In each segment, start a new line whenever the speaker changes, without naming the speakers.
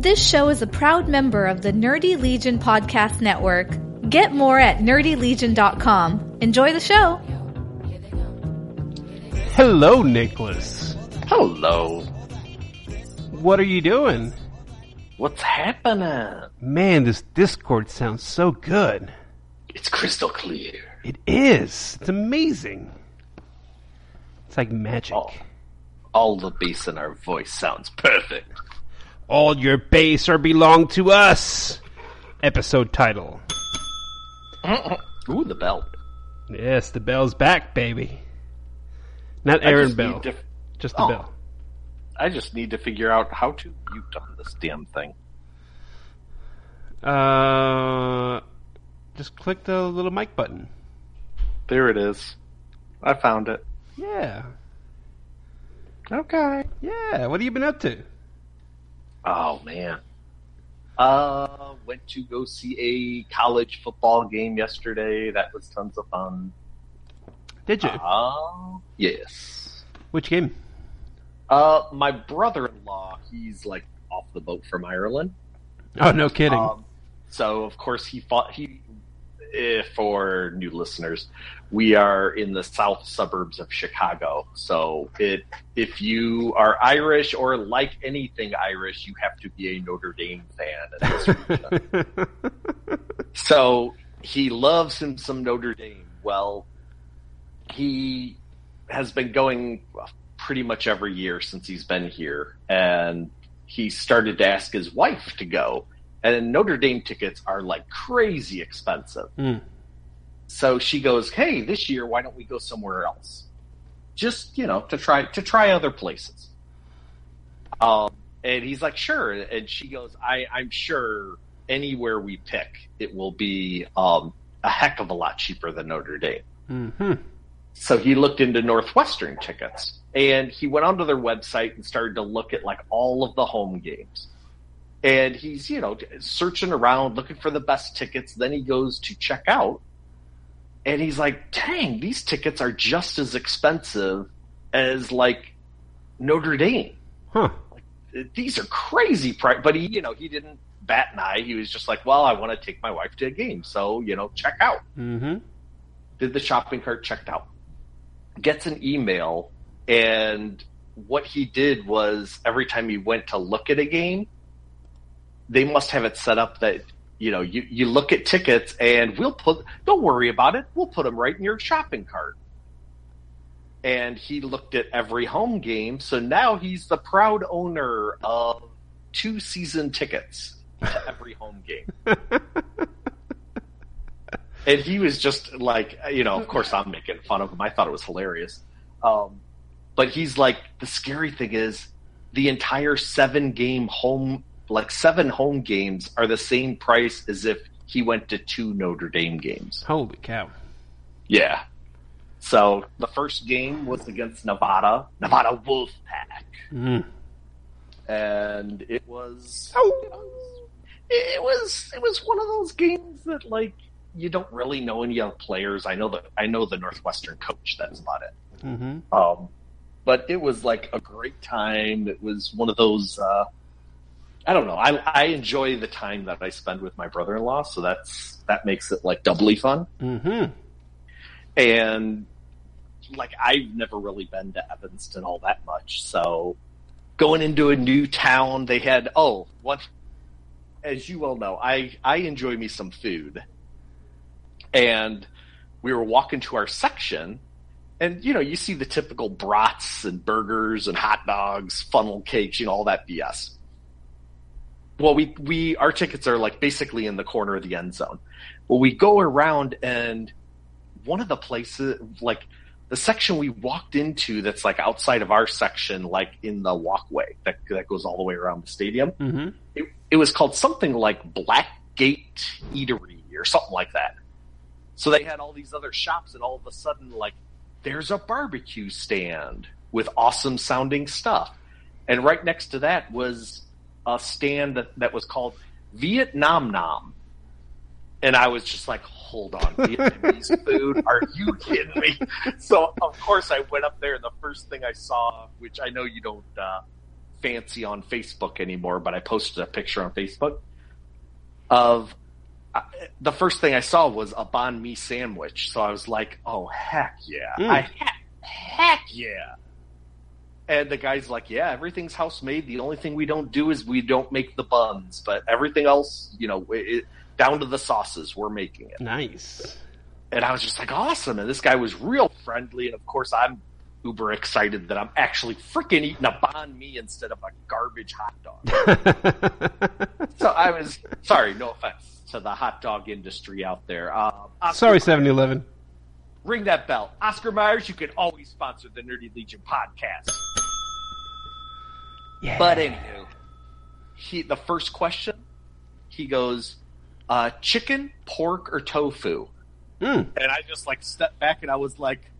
This show is a proud member of the Nerdy Legion Podcast Network. Get more at nerdylegion.com. Enjoy the show.
Hello, Nicholas.
Hello.
What are you doing?
What's happening?
Man, this Discord sounds so good.
It's crystal clear.
It is. It's amazing. It's like magic.
All, all the bass in our voice sounds perfect.
All your bass are belong to us. Episode title.
Ooh, the bell.
Yes, the bell's back, baby. Not Aaron Bell. Just the
Oh.
bell.
I just need to figure out how to mute on this damn thing.
Uh, just click the little mic button.
There it is. I found it.
Yeah.
Okay.
Yeah. What have you been up to?
Oh man. Uh, went to go see a college football game yesterday. That was tons of fun.
Did you?
Uh, yes.
Which game?
Uh, my brother-in-law, he's like off the boat from Ireland.
Oh, no kidding.
Um, so of course he fought he. Eh, For new listeners, we are in the south suburbs of Chicago. So it if you are Irish or like anything Irish, you have to be a Notre Dame fan. In this so he loves him some Notre Dame. Well, he has been going pretty much every year since he's been here, and he started to ask his wife to go. And Notre Dame tickets are like crazy expensive.
Hmm.
So she goes, "Hey, this year, why don't we go somewhere else? Just you know, to try to try other places." Um, and he's like, "Sure." And she goes, "I I'm sure anywhere we pick, it will be um, a heck of a lot cheaper than Notre Dame."
hmm
So he looked into Northwestern tickets and he went onto their website and started to look at like all of the home games. And he's, you know, searching around looking for the best tickets. Then he goes to check out and he's like, dang, these tickets are just as expensive as like Notre Dame.
Huh.
like, These are crazy price. But he, you know, he didn't bat an eye. He was just like, well, I want to take my wife to a game. So, you know, check out
mm-hmm.
did the shopping cart checked out gets an email and what he did was every time he went to look at a game they must have it set up that you know you, you look at tickets and we'll put don't worry about it we'll put them right in your shopping cart and he looked at every home game so now he's the proud owner of two season tickets to every home game and he was just like, you know, of course I'm making fun of him. I thought it was hilarious. Um, but he's like, the scary thing is the entire seven game home, like seven home games are the same price as if he went to two Notre Dame games.
Holy cow.
Yeah. So the first game was against Nevada, Nevada Wolfpack.
Mm.
And it was,
Oh.
it was, it was one of those games that like, you don't really know any other players. I know the I know the Northwestern coach. That's about it.
hmm
Um, but it was like a great time. It was one of those. Uh, I don't know. I I enjoy the time that I spend with my brother in law, so that's that makes it like doubly fun.
hmm
And like I've never really been to Evanston all that much, so going into a new town, they had oh one. As you well know, I I enjoy me some food, and we were walking to our section, and you know you see the typical brats and burgers and hot dogs, funnel cakes, you know all that BS. Well, we we our tickets are like basically in the corner of the end zone. Well, we go around and one of the places like the section we walked into that's like outside of our section, like in the walkway that that goes all the way around the stadium.
hmm
It, it was called something like Blackgate Eatery or something like that. So they had all these other shops, and all of a sudden, like, there's a barbecue stand with awesome sounding stuff. And right next to that was a stand that, that was called Viet Nom Nom. And I was just like, hold on, Vietnamese food? Are you kidding me? So, of course, I went up there, and the first thing I saw, which I know you don't uh, fancy on Facebook anymore, but I posted a picture on Facebook of uh, the first thing I saw was a banh mi sandwich. So I was like, "Oh heck yeah!
Mm.
I heck, heck yeah!" And the guy's like, "Yeah, everything's house made. The only thing we don't do is we don't make the buns, but everything else, you know, it, down to the sauces, we're making it."
Nice.
And I was just like, "Awesome!" And this guy was real friendly, and of course, I'm uber excited that I'm actually freaking eating a banh mi instead of a garbage hot dog. so I was sorry, no offense to the hot dog industry out there. Um,
Sorry,
Myers,
7 Eleven.
Ring that bell. Oscar Myers, you can always sponsor the Nerdy Legion podcast.
Yeah.
But anywho, he the first question, he goes, uh, chicken, pork, or tofu?
Mm.
And I just like stepped back and I was like,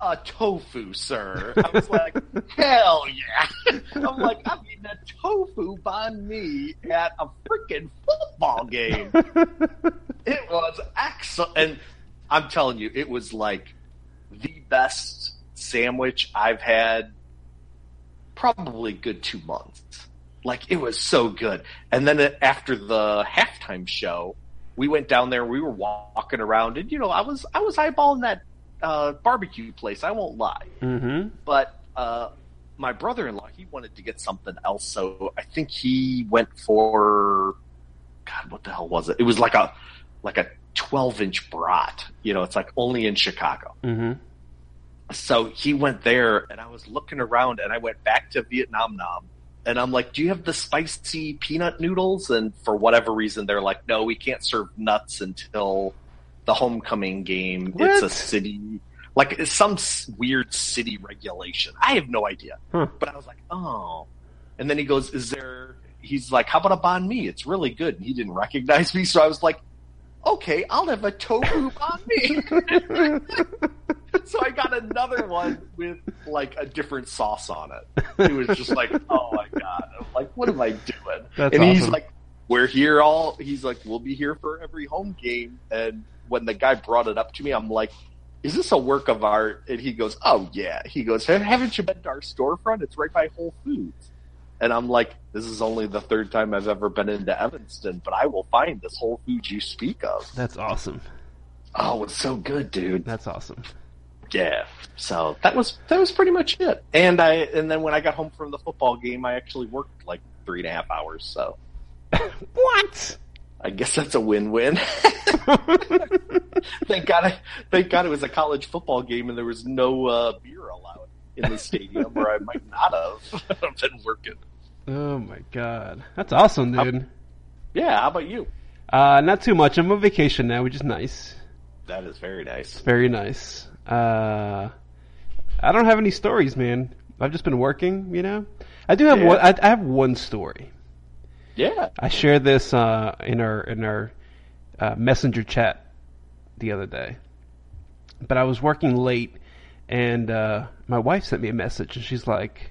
uh, tofu, sir. I was like, hell yeah. I'm like, I'm eating a tofu banh mi at a freaking football game. It was excellent. And I'm telling you, it was like the best sandwich I've had probably good two months. Like it was so good. And then after the halftime show, we went down there. We were walking around, and you know, I was I was eyeballing that uh, barbecue place. I won't lie,
Mm-hmm.
but uh, my brother-in-law he wanted to get something else, so I think he went for God, what the hell was it? It was like a like a twelve inch brat. You know, it's like only in Chicago.
Mm-hmm.
So he went there, and I was looking around, and I went back to Viet Nom Nom, and I'm like, "Do you have the spicy peanut noodles?" And for whatever reason, they're like, "No, we can't serve nuts until the homecoming game. It's a city, like it's some weird city regulation. I have no idea."
Huh.
But I was like, "Oh," and then he goes, "Is there?" He's like, "How about a banh mi? It's really good." And he didn't recognize me, so I was like, "Okay, I'll have a tofu banh mi." so I got another one with like a different sauce on it. It was just like, oh my god! I'm like, what am I doing?
That's
and he's like, we're here all. He's like, we'll be here for every home game. And when the guy brought it up to me, I'm like, is this a work of art? And he goes, oh yeah. He goes, haven't you been to our storefront? It's right by Whole Foods. And I'm like, this is only the third time I've ever been into Evanston, but I will find this Whole food you speak of.
That's awesome.
Oh, it's so good, dude.
That's awesome.
Yeah. So that was that was pretty much it. And I and then when I got home from the football game, I actually worked like three and a half hours. So
What?
I guess that's a win-win. thank God! I, thank God it was a college football game and there was no uh, beer allowed in the stadium, where I might not have been working.
Oh my god. That's awesome, dude.
Yeah. How about you?
Uh, not too much. I'm on vacation now, which is nice.
That is very nice.
Very nice. Uh, I don't have any stories, man. I've just been working, you know. I do have
Yeah.
one. I, I have one story.
Yeah.
I shared this uh, in our in our uh, messenger chat the other day. But I was working late, and uh, my wife sent me a message, and she's like,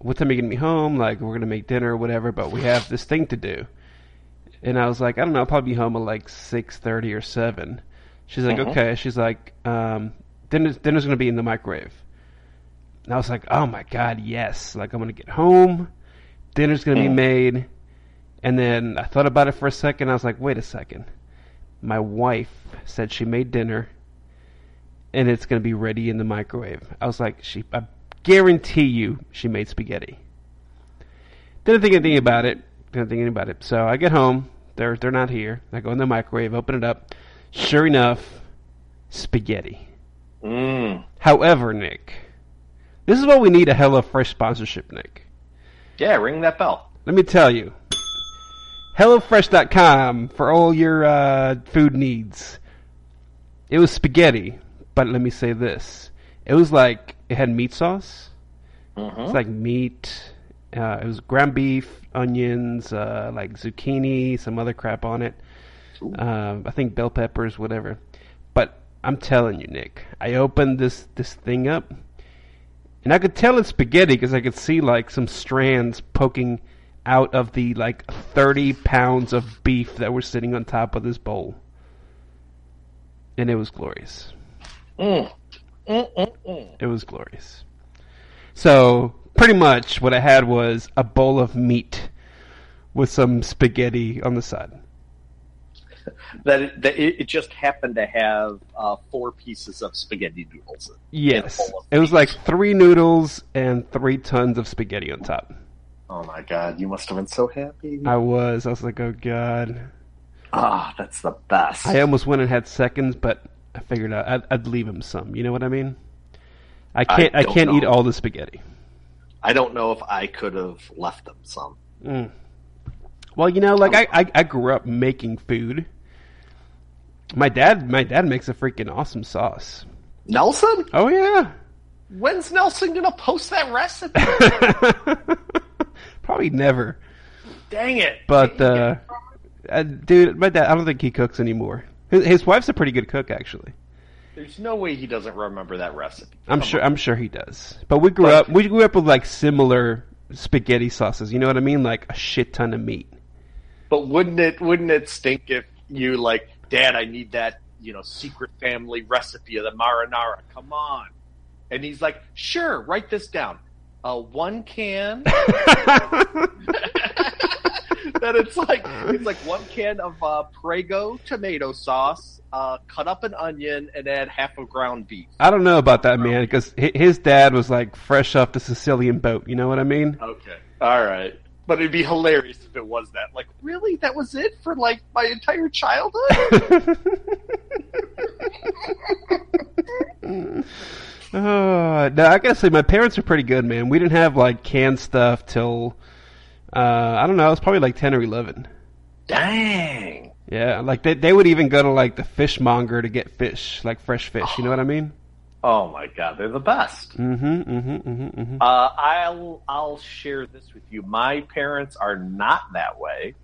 "What time are you gonna be home? Like, we're gonna make dinner or whatever, but we have this thing to do." And I was like, "I don't know. I'll probably be home at like six thirty or 7. She's like,
Mhm.
"Okay." She's like, um, "Dinner's dinner's gonna be in the microwave." And I was like, "Oh my god, yes! Like, I'm gonna get home, dinner's gonna be
Mm.
made." And then I thought about it for a second. I was like, wait a second. My wife said she made dinner and it's going to be ready in the microwave. I was like, she I guarantee you she made spaghetti. Didn't think anything about it. Didn't think anything about it. So I get home. They're they're not here. I go in the microwave, open it up. Sure enough, spaghetti.
Mm.
However, Nick, this is what we need a HelloFresh sponsorship, Nick.
Yeah. Ring that bell.
Let me tell you. HelloFresh.com for all your uh, food needs. It was spaghetti, but let me say this. It was like, it had meat sauce.
Mm-hmm.
It's like meat. Uh, it was ground beef, onions, uh, like zucchini, some other crap on it. Um, I think bell peppers, whatever. But I'm telling you, Nick, I opened this, this thing up, and I could tell it's spaghetti because I could see like some strands poking out of the like 30 pounds of beef that were sitting on top of this bowl. And it was glorious.
Mm. Mm, mm, mm.
It was glorious. So pretty much what I had was a bowl of meat with some spaghetti on the side.
That it, that it, it just happened to have uh, four pieces of spaghetti noodles.
Yes,
in a bowl of
it was like three noodles and three tons of spaghetti on top.
Oh my god, you must have been so happy.
I was. I was like, oh god.
Ah, that's the best.
I almost went and had seconds, but I figured out I'd, I'd leave him some. You know what I mean? I can't. I,
don't
can't eat all the spaghetti.
I don't know if I could have left them some.
Mm. Well, you know, like I, I, I grew up making food. My dad, my dad makes a freaking awesome sauce.
Nelson,
Oh yeah.
when's Nelson gonna post that recipe?
Probably never.
Dang it!
But uh, uh, dude, my dad, I don't think he cooks anymore. His, his wife's a pretty good cook, actually.
there's no way he doesn't remember that recipe.
I'm
Come
sure.
on.
I'm sure he does. But we grew
But-
up. We grew up with like similar spaghetti sauces. You know what I mean? Like a shit ton of meat.
But wouldn't it wouldn't it stink if you like, Dad, I need that you know secret family recipe of the marinara. Come on, and he's like, Sure, write this down. Uh, one can. that it's like it's like one can of uh, Prego tomato sauce, uh, cut up an onion, and add half a ground beef.
I don't know about that man because his dad was like fresh off the Sicilian boat. You know what I mean?
Okay, all right. But it'd be hilarious if it was that. Like, really? That was it for like my entire childhood?
Oh, no, I gotta say, my parents are pretty good, man. We didn't have like canned stuff till uh, I don't know. I was probably like ten or eleven.
Dang.
Yeah, like they they would even go to like the fishmonger to get fish, like fresh fish. You know what I mean?
Oh my god, they're the best.
Mm-hmm. Mm-hmm. Mm-hmm. mm-hmm.
Uh, I'll I'll share this with you. My parents are not that way.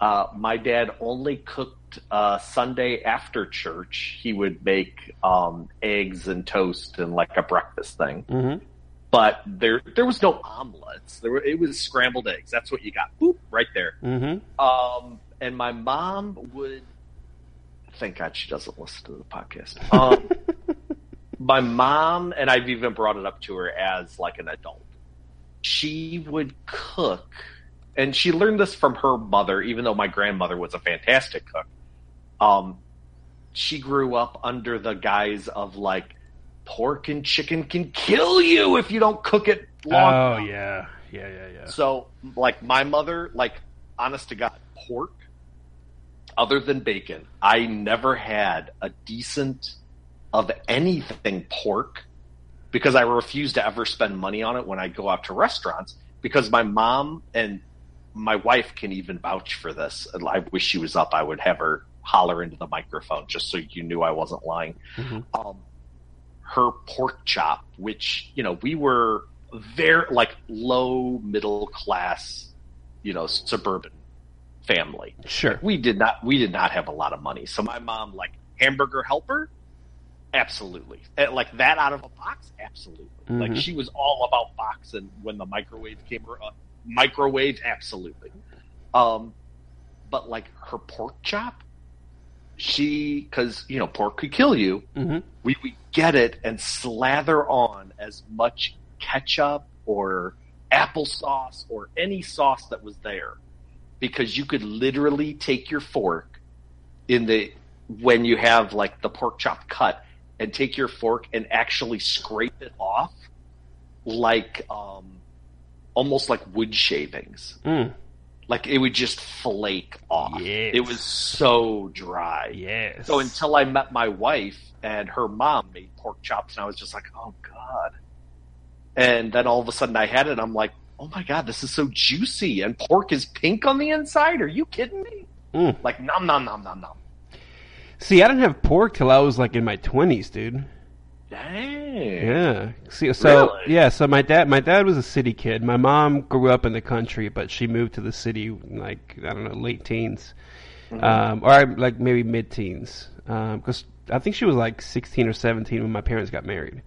Uh, my dad only cooked uh, Sunday after church. He would make um, eggs and toast and like a breakfast thing. But there there was no omelets. There were, it was scrambled eggs. That's what you got. Boop, right there.
Mm-hmm.
Um, and my mom would. Thank God she doesn't listen to the podcast. Um, my mom and I've even brought it up to her as like an adult. She would cook, and she learned this from her mother. Even though my grandmother was a fantastic cook, um, she grew up under the guise of like pork and chicken can kill you if you don't cook it long
Oh yeah, yeah, yeah, yeah.
So, like my mother, like honest to God, pork, other than bacon, I never had a decent of anything pork because I refuse to ever spend money on it when I go out to restaurants because my mom and my wife can even vouch for this. I wish she was up. I would have her holler into the microphone just so you knew I wasn't lying.
Mhm.
Um, her pork chop, which, you know, we were very like low middle class, you know, suburban family.
Sure.
We did not we did not have a lot of money. So my mom like hamburger helper, absolutely. Like that out of a box, absolutely. Like
Mhm.
she was all about box and when the microwave came uh, microwave absolutely. Um but like her pork chop, she cuz you know pork could kill you
Mm-hmm.
we would get it and slather on as much ketchup or applesauce or any sauce that was there because you could literally take your fork in the when you have like the pork chop cut and take your fork and actually scrape it off like um almost like wood shavings
Mm.
Like it would just flake off
Yes.
it was so dry
Yes.
so until I met my wife and her mom made pork chops, and I was just like, oh god. And then all of a sudden I had it, and I'm like, oh my god, this is so juicy, and pork is pink on the inside. Are you kidding me?
Mm.
Like nom nom nom nom nom.
See, I didn't have pork till I was like in my twenties, dude.
Dang.
Yeah. See, so
Really?
yeah, so my dad, my dad was a city kid. My mom grew up in the country, but she moved to the city like I don't know, late teens,
Mhm.
um, or like maybe mid teens, because I think she was like sixteen or seventeen when my parents got married.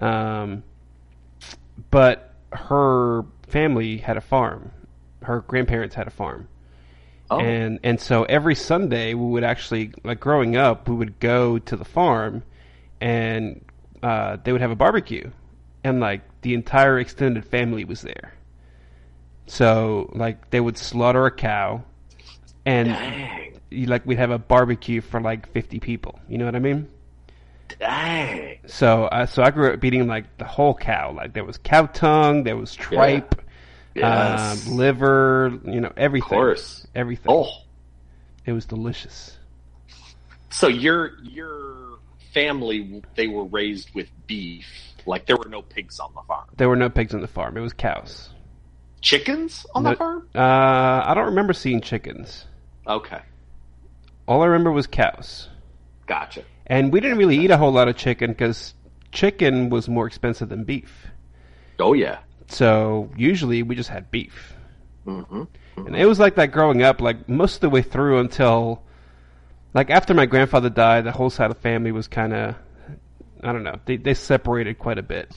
Um, but her family had a farm. Her grandparents had a farm.
Oh.
And and so every Sunday we would actually like growing up we would go to the farm and uh, they would have a barbecue and like the entire extended family was there. So like they would slaughter a cow, and
Dang.
you, like we'd have a barbecue for like fifty people. You know what I mean?
Dang.
So uh, so I grew up eating like the whole cow. Like there was cow tongue, there was tripe,
Yes.
um, liver, you know everything.
Of course.
everything.
Oh,
It was delicious.
so your your family they were raised with beef. Like there were no pigs on the farm.
There were no pigs on the farm. It was cows.
Chickens on
No-
the farm?
Uh, I don't remember seeing chickens.
Okay,
All I remember was cows.
gotcha.
And we didn't really eat a whole lot of chicken because chicken was more expensive than beef.
Oh yeah.
So usually we just had beef.
hmm
And it was like that growing up, like most of the way through until, like after my grandfather died, the whole side of the family was kind of, I don't know, they they separated quite a bit,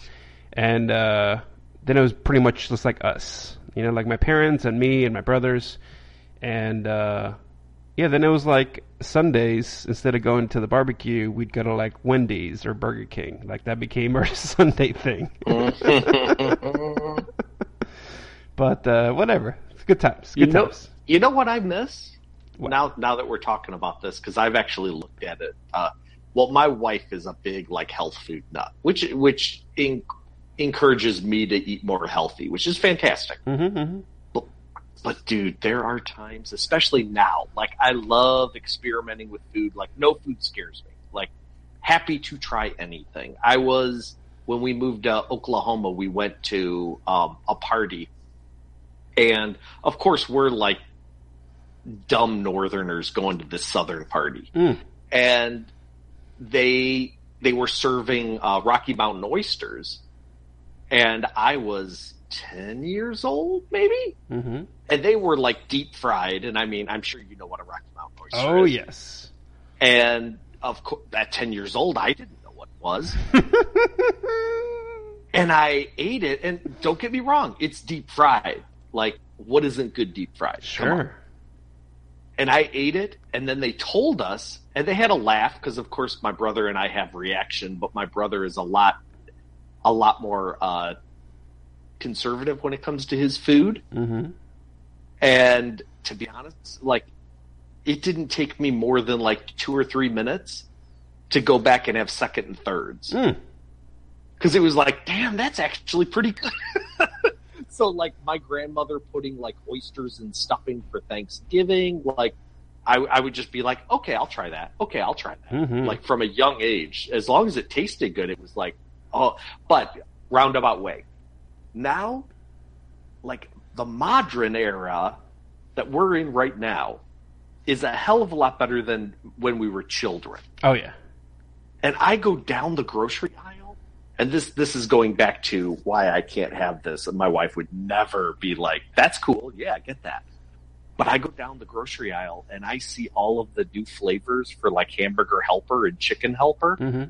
and uh, then it was pretty much just like us, you know, like my parents and me and my brothers, and uh, yeah, then it was like Sundays instead of going to the barbecue, we'd go to like Wendy's or Burger King, like that became our Sunday thing. but uh, whatever, it's good times,
You
good
know,
times.
you know what I miss
What?
Now. Now that we're talking about this, because I've actually looked at it. Uh, well, my wife is a big like health food nut, which which in, encourages me to eat more healthy, which is fantastic.
Mm-hmm, mm-hmm.
But, but dude, there are times, especially now, like I love experimenting with food. Like no food scares me. Like happy to try anything. I was when we moved to Oklahoma, we went to um, a party, and of course we're like dumb Northerners going to this Southern party,
Mm.
and they they were serving uh, Rocky Mountain oysters, and I was ten years old, maybe
Mm-hmm.
and they were like deep fried. And I mean, I'm sure you know what a Rocky Mountain oyster
Oh
is.
yes.
And of course, at 10 years old, I didn't know what it was. and I ate it. And don't get me wrong, it's deep fried. Like, what isn't good deep fried? Come on.
sure.
And I ate it. And then they told us, and they had a laugh because, of course, my brother and I have reaction, but my brother is a lot, a lot more, uh, conservative when it comes to his food.
Mm-hmm.
And to be honest, like it didn't take me more than like two or three minutes to go back and have second and thirds
Mm.
because it was like, damn, that's actually pretty good. so like my grandmother putting like oysters and stuffing for Thanksgiving, like I, I would just be like, okay, I'll try that. Okay, I'll try that.
Mhm.
Like from a young age, as long as it tasted good, it was like, oh, but roundabout way. Now, like the modern era that we're in right now is a hell of a lot better than when we were children
Oh yeah.
and I go down the grocery and this this is going back to why I can't have this, and my wife would never be like, "That's cool, yeah, I get that." But I go down the grocery aisle and I see all of the new flavors for like hamburger helper and chicken helper,
Mm-hmm.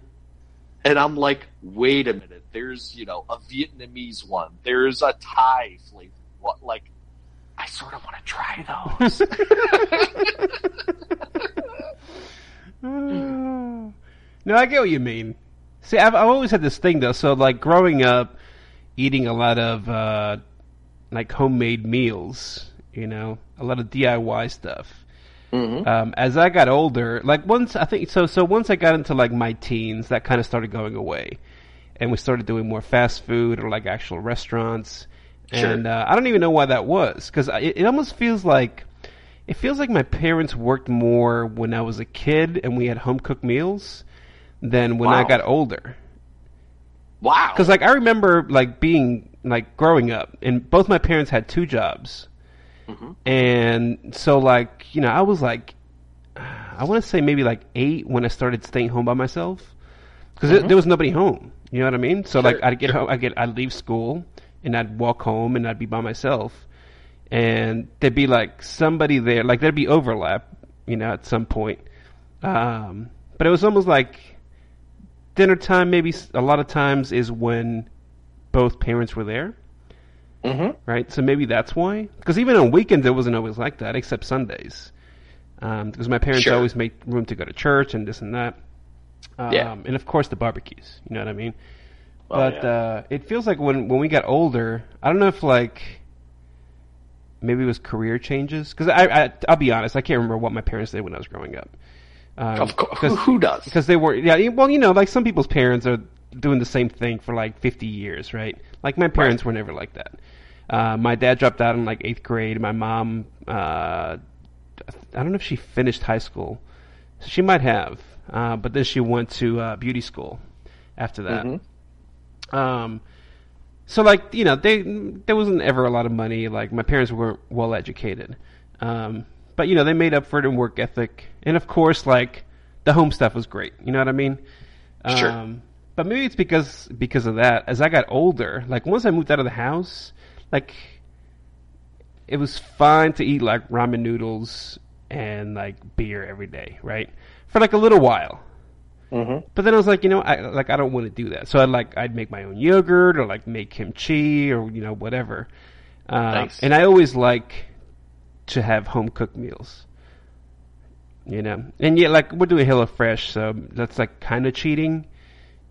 and I'm like, "Wait a minute, there's you know a Vietnamese one, there's a Thai flavor, what like." I sort of want to try those.
no, I get what you mean. See, I've, I've always had this thing though. So, like growing up, eating a lot of uh, like homemade meals, you know, a lot of DIY stuff.
Mhm.
Um, as I got older, like once I think so. So once I got into like my teens, that kind of started going away, and we started doing more fast food or like actual restaurants.
Sure.
And uh, I don't even know why that was because it, it almost feels like it feels like my parents worked more when I was a kid and we had home cooked meals than when I got older.
Wow.
Because like I remember like being like growing up, and both my parents had two jobs,
Mhm.
and so like you know I was like I want to say maybe like eight when I started staying home by myself because there was nobody home. You know what I mean? So like I'd get
sure.
home, I get I'd leave school and I'd walk home and I'd be by myself, and there'd be like somebody there, like there'd be overlap, you know, at some point. Um, but it was almost like dinner time. Maybe a lot of times is when both parents were there,
Mhm.
right? So maybe that's why. Because even on weekends, it wasn't always like that, except Sundays. Because my parents
Sure.
always make room to go to church and this and that. Um,
Yeah.
And of course, the barbecues. You know what I mean?
Oh,
but
yeah.
uh, it feels like when when we got older, I don't know if like maybe it was career changes because I, I I'll be honest, I can't remember what my parents did when I was growing up. Um,
of course, who, who does?
because they were yeah well you know like some people's parents are doing the same thing for like 50 years right? Like my parents were never like that. Uh, my dad dropped out in like eighth grade. My mom uh, i don't know if she finished high school. She might have uh, but then she went to uh, beauty school after that.
Mhm.
um, so like you know they there wasn't ever a lot of money. Like my parents weren't well educated um, but you know they made up for it in work ethic and of course like the home stuff was great you know what i mean
Sure.
um, but maybe it's because because of that as i got older like once i moved out of the house like it was fine to eat like ramen noodles and like beer every day right for like a little while
Mhm.
but then I was like, you know, I like I don't want to do that. So I'd like I'd make my own yogurt or like make kimchi or you know whatever. Uh,
Nice.
And I always like to have home cooked meals. You know, and yet like we're doing HelloFresh, so that's like kind of cheating.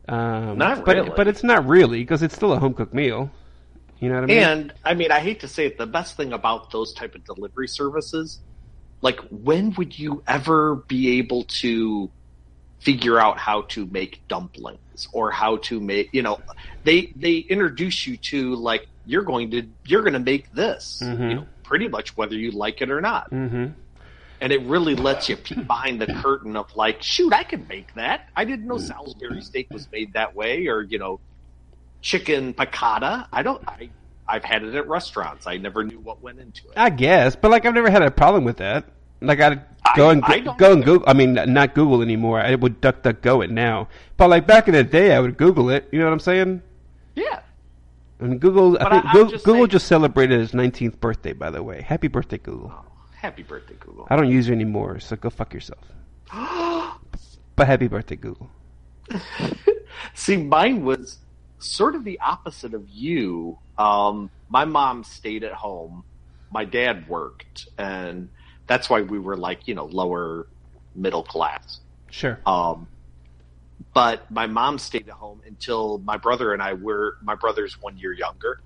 Um,
Not
but
really.
it, but it's not really because it's still a home cooked meal. You know what I mean?
And I mean, I hate to say it, the best thing about those type of delivery services, like when would you ever be able to figure out how to make dumplings or how to make, you know, they they introduce you to like you're going to you're going to make this,
Mhm.
you know, pretty much whether you like it or not.
mm-hmm.
And it really lets you peek behind the curtain of like, shoot, I can make that. I didn't know Salisbury steak was made that way, or you know, chicken piccata. I don't. I I've had it at restaurants. I never knew what went into it.
I guess, but like I've never had a problem with that. Like I'd go
I-
and
I
go and. Google. I mean, not Google anymore. I would duck duck go it now. But like back in the day, I would Google it. You know what I'm saying?
Yeah.
Mean, Google. I think
I-
Google,
just
Google
saying-
just celebrated his 19th birthday. By the way, happy birthday, Google.
Oh, happy birthday, Google.
I don't use it anymore, so go fuck yourself. But happy birthday, Google.
See, mine was sort of the opposite of you. Um, my mom stayed at home. My dad worked, and that's why we were like, you know, lower middle class.
Sure.
Um, but my mom stayed at home until my brother and I were. My brother's one year younger,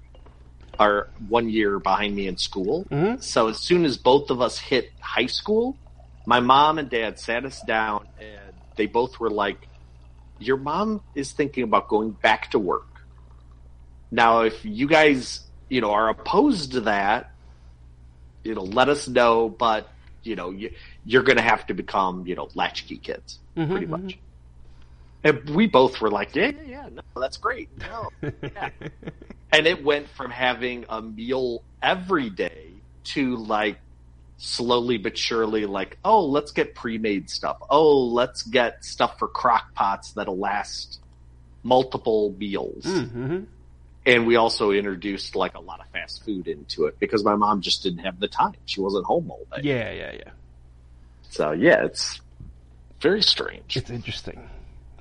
are one year behind me in school.
Mhm.
So as soon as both of us hit high school, my mom and dad sat us down, and they both were like, "Your mom is thinking about going back to work." Now, if you guys, you know, are opposed to that, you know, let us know. But you know, you, you're going to have to become, you know, latchkey kids,
Mhm,
pretty
mhm.
much. And we both were like, yeah, yeah, yeah, no, that's great. No. Yeah. and it went from having a meal every day to like slowly but surely like, oh, let's get pre-made stuff. Oh, let's get stuff for crock pots that'll last multiple meals.
mm-hmm.
And we also introduced like a lot of fast food into it because my mom just didn't have the time. She wasn't home all day.
Yeah, yeah, yeah.
So yeah, it's very strange.
It's interesting.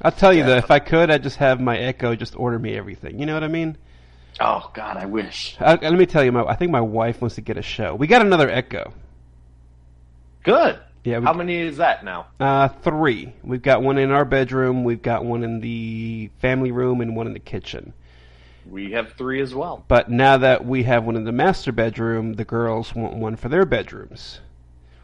I'll tell you though, if I could, I'd just have my Echo just order me everything. You know what I mean?
Oh God, I wish.
Uh, let me tell you, my, I think my wife wants to get a show. We got another Echo.
Good.
Yeah, we,
How many is that now?
uh, three. We've got one in our bedroom. We've got one in the family room and one in the kitchen.
We have three as well.
But now that we have one in the master bedroom, the girls want one for their bedrooms.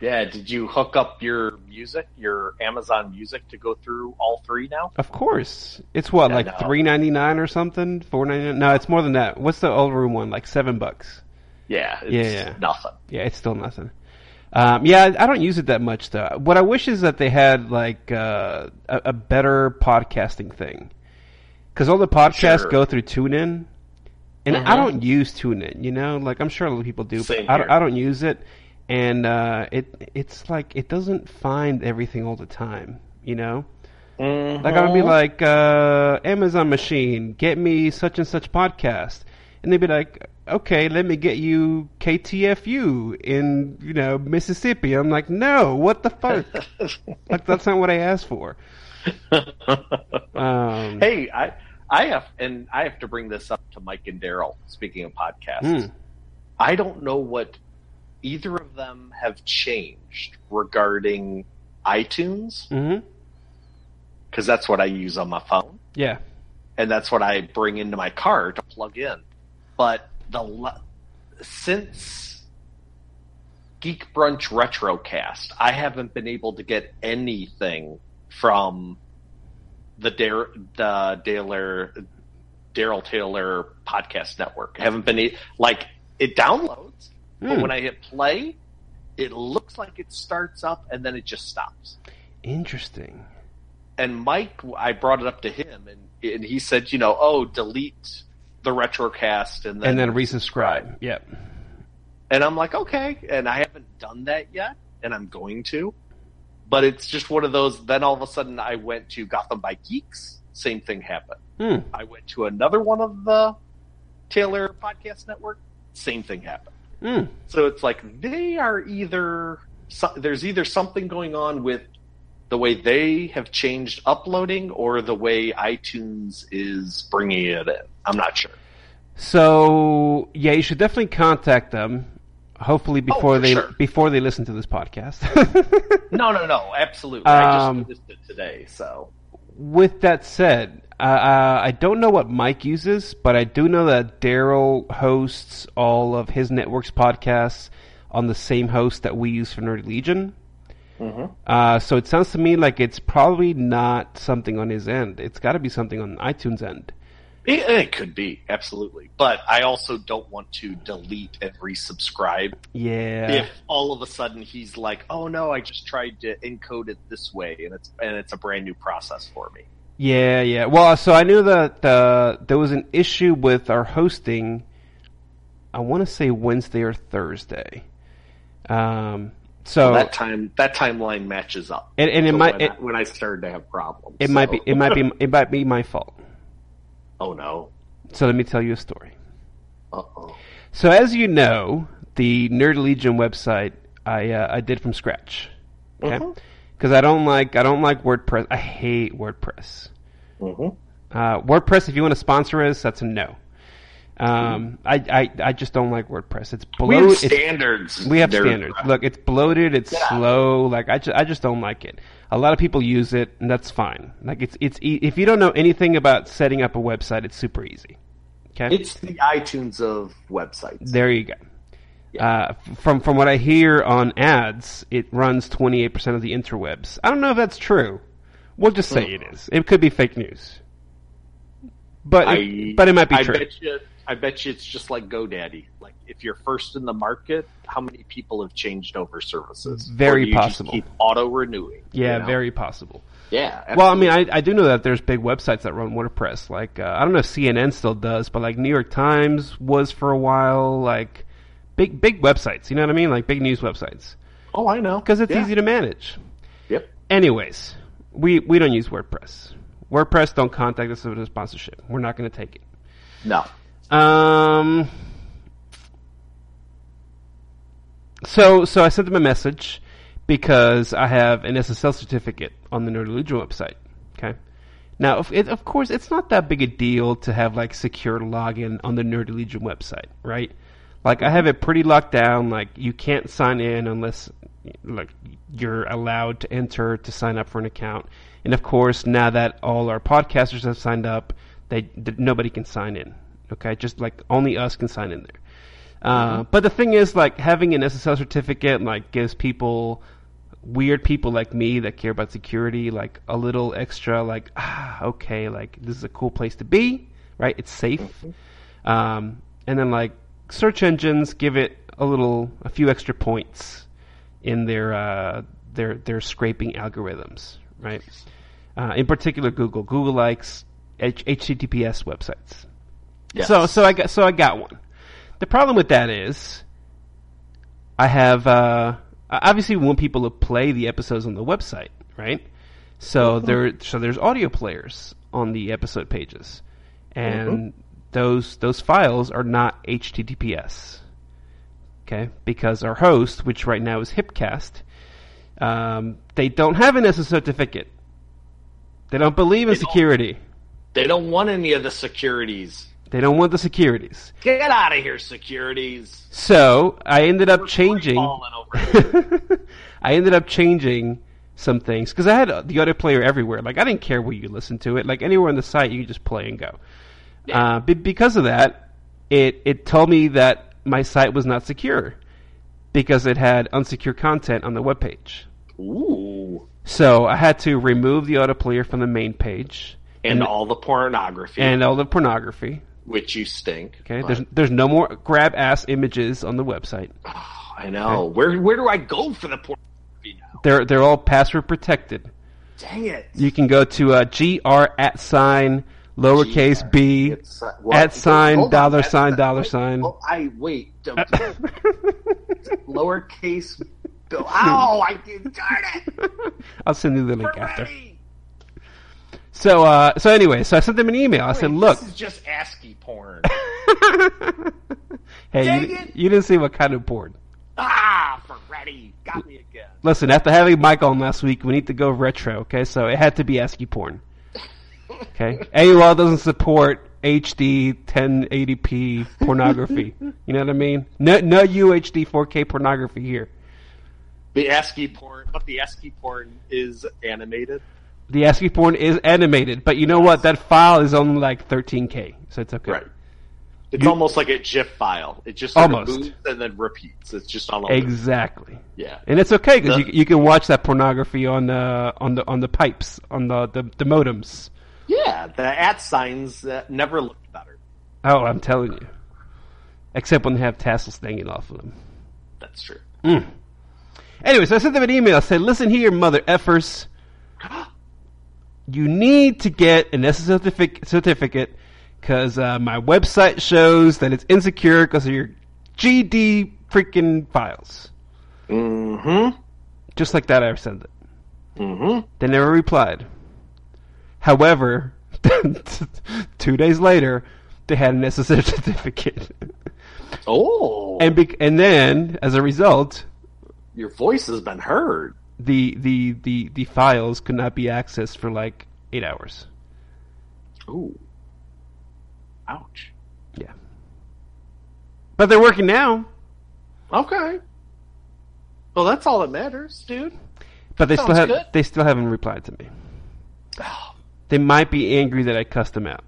Yeah. Did you hook up your music, your Amazon Music, to go through all three now?
Of course, it's what
I
like
know.
three ninety nine or something, four ninety nine. No, it's more than that. What's the old room one? Like seven bucks.
Yeah. It's
Yeah, yeah.
Nothing.
Yeah, it's still nothing. Um, yeah, I don't use it that much though. What I wish is that they had like uh, a, a better podcasting thing, because all the podcasts
Sure.
go through TuneIn, and I
Mhm.
don't use TuneIn. You know, like I'm sure a lot of people do,
Same
but I don't. I don't use it, and uh, it it's like it doesn't find everything all the time. You know, like I would be like uh, Amazon machine, get me such and such podcast, and they'd be like, okay, let me get you KTFU in you know Mississippi. I'm like, no, what the fuck? like that's not what I asked for. Um,
hey, I I have and I have to bring this up to Mike and Daryl. Speaking of podcasts,
Hmm.
I don't know what either of them have changed regarding iTunes
hmm
because that's what I use on my phone.
Yeah.
and that's what I bring into my car to plug in. But the since Geek Brunch Retrocast, I haven't been able to get anything from the Dar- the Taylor Daryl Taylor podcast network. I haven't been like it downloads, but
Hmm.
when I hit play, it looks like it starts up and then it just stops.
Interesting.
And Mike, I brought it up to him, and and he said, you know, oh, delete the retrocast and then
And then resubscribe. Yep.
And I'm like, okay. And I haven't done that yet, and I'm going to. But it's just one of those. Then all of a sudden, I went to Gotham by Geeks. Same thing happened.
Hmm.
I went to another one of the Taylor Podcast Network. Same thing happened.
Hmm.
So it's like they are either so, there's either something going on with the way they have changed uploading or the way iTunes is bringing it in. I'm not sure.
So yeah, you should definitely contact them. Hopefully before
Oh,
they
sure.
before they listen to this podcast.
No, no, no, absolutely. I just
Um,
noticed it today. So
With that said, uh, I don't know what Mike uses, but I do know that Daryl hosts all of his network's podcasts on the same host that we use for Nerdy Legion.
Mhm.
Uh, so it sounds to me like it's probably not something on his end. It's got to be something on iTunes end.
it, it could be absolutely, but I also don't want to delete and resubscribe
Yeah.
if all of a sudden he's like, "Oh no, I just tried to encode it this way," and it's and it's a brand new process for me.
Yeah, yeah. Well, so I knew that uh, there was an issue with our hosting. I want to say Wednesday or Thursday. Um, so
that time that timeline matches up.
And- and it might-
when,
it-
I, when I started to have problems.
it might be it might be it might be my fault.
oh no.
So let me tell you a story.
Uh oh.
So as you know, the Nerd Legion website I uh, I did from scratch. Okay,
Mhm.
because I don't like I don't like WordPress. I hate WordPress.
Hmm
Uh, WordPress, if you want to sponsor us, that's a no. Um, I, I I just don't like WordPress. It's bloated.
We
bloated.
have
it's-
standards.
We have
They're-
standards. Look, it's bloated. It's
Yeah.
slow. Like I just, I just don't like it. A lot of people use it, and that's fine. Like it's, it's. E- if you don't know anything about setting up a website, it's super easy. Okay,
It's the iTunes of websites.
there you go. Uh, from from what I hear on ads, it runs twenty eight percent of the interwebs. I don't know if that's true. We'll just say it is. It could be fake news, but
I,
it, but it might be
I
true.
Bet you, I bet you it's just like GoDaddy. Like if you're first in the market, how many people have changed over services?
Very
Or do you just
possible.
keep auto renewing.
yeah, very possible.
Yeah.
Well, I mean, I, I do know that there's big websites that run WordPress. Like, uh, I don't know if CNN still does, but like New York Times was for a while. Like, big big websites. You know what I mean? Like big news websites
oh, I know
because it's
Yeah.
easy to manage.
Yep.
Anyways, we we don't use WordPress. WordPress don't contact us with a sponsorship. We're not going to take it.
No.
Um. So so I sent them a message because I have an SSL certificate on the Nerdy Legion website. Okay. Now, of, it, of course, it's not that big a deal to have like secure login on the Nerdy Legion website, right? Like I have it pretty locked down. Like you can't sign in unless like you're allowed to enter to sign up for an account. And of course, now that all our podcasters have signed up, they th- nobody can sign in. Okay, just like only us can sign in there. Uh, But the thing is, like having an SSL certificate, like gives people, weird people like me that care about security, like a little extra, like ah, okay, like this is a cool place to be, right? It's safe. Um, and then like search engines give it a little, a few extra points in their uh, their their scraping algorithms, right? Uh, in particular, Google. Google likes H- HTTPS websites.
Yes.
So so I got so I got one. The problem with that is I have uh, obviously we want people to play the episodes on the website, right? So there so there's audio players on the episode pages. And those those files are not HTTPS. Okay? Because our host, which right now is Hipcast, um, they don't have an SS certificate. They don't believe in
They don't.
security.
They don't want any of the securities.
They don't want the securities.
Get out of here, securities.
So I ended up
We're
changing.
falling over here.
I ended up changing some things because I had the audio player everywhere. Like I didn't care where you listen to it. Like anywhere on the site, you could just play and go.
Yeah.
Uh, be- because of that, it it told me that my site was not secure because it had unsecure content on the web page.
Ooh.
So I had to remove the auto player from the main page
And all the pornography,
and all the pornography.
which you stink.
Okay,
but-
there's there's no more grab ass images on the website.
I know. Where where do I go for the pornography now?
They're they're all password protected.
Dang it.
You can go to uh, gr at sign lowercase b
uh,
at sign
on,
dollar sign dollar sign.
Oh, I wait. Don't- lowercase. Bill. Ow! I did darn it.
I'll send you the link after. So uh, so anyway, so I sent them an email. I
Wait,
said, look,
this is just ASCII porn.
hey, you, you didn't see what kind of porn.
ah, Ferretti got me again.
Listen, after having Mike on last week, we need to go retro. Okay, so it had to be ASCII porn. Okay, AOL doesn't support HD 1080p pornography. You know what I mean? No, no UHD 4K pornography here.
The ASCII porn, but the ASCII porn is animated.
The ASCII porn is animated, but you know what? That file is only like 13K, so it's okay.
Right. It's
You-
almost like a GIF file. It just sort
Almost.
of moves and then repeats. It's just on.
Exactly.
Yeah.
And it's okay because you, you can watch that pornography on the on the on the pipes on the the, the modems.
Yeah, the at signs uh, never looked better.
Oh, I'm telling you. Except when they have tassels hanging off of them.
That's true.
Mm. Anyway, so I sent them an email. I said, "Listen here, mother effers. You need to get an SS certific- certificate because uh, my website shows that it's insecure because of your GD freaking files."
Mm-hmm.
Just like that, I sent it.
Mm-hmm.
They never replied. However, two days later, they had an SSL certificate,
Oh,
and bec- and then as a result,
your voice has been heard.
the the the the files could not be accessed for like eight hours.
Ooh. Ouch.
Yeah, but they're working now.
Okay. Well, that's all that matters, dude.
But they still have
good.
they still haven't replied to me. Ah. They might be angry that I cussed them out.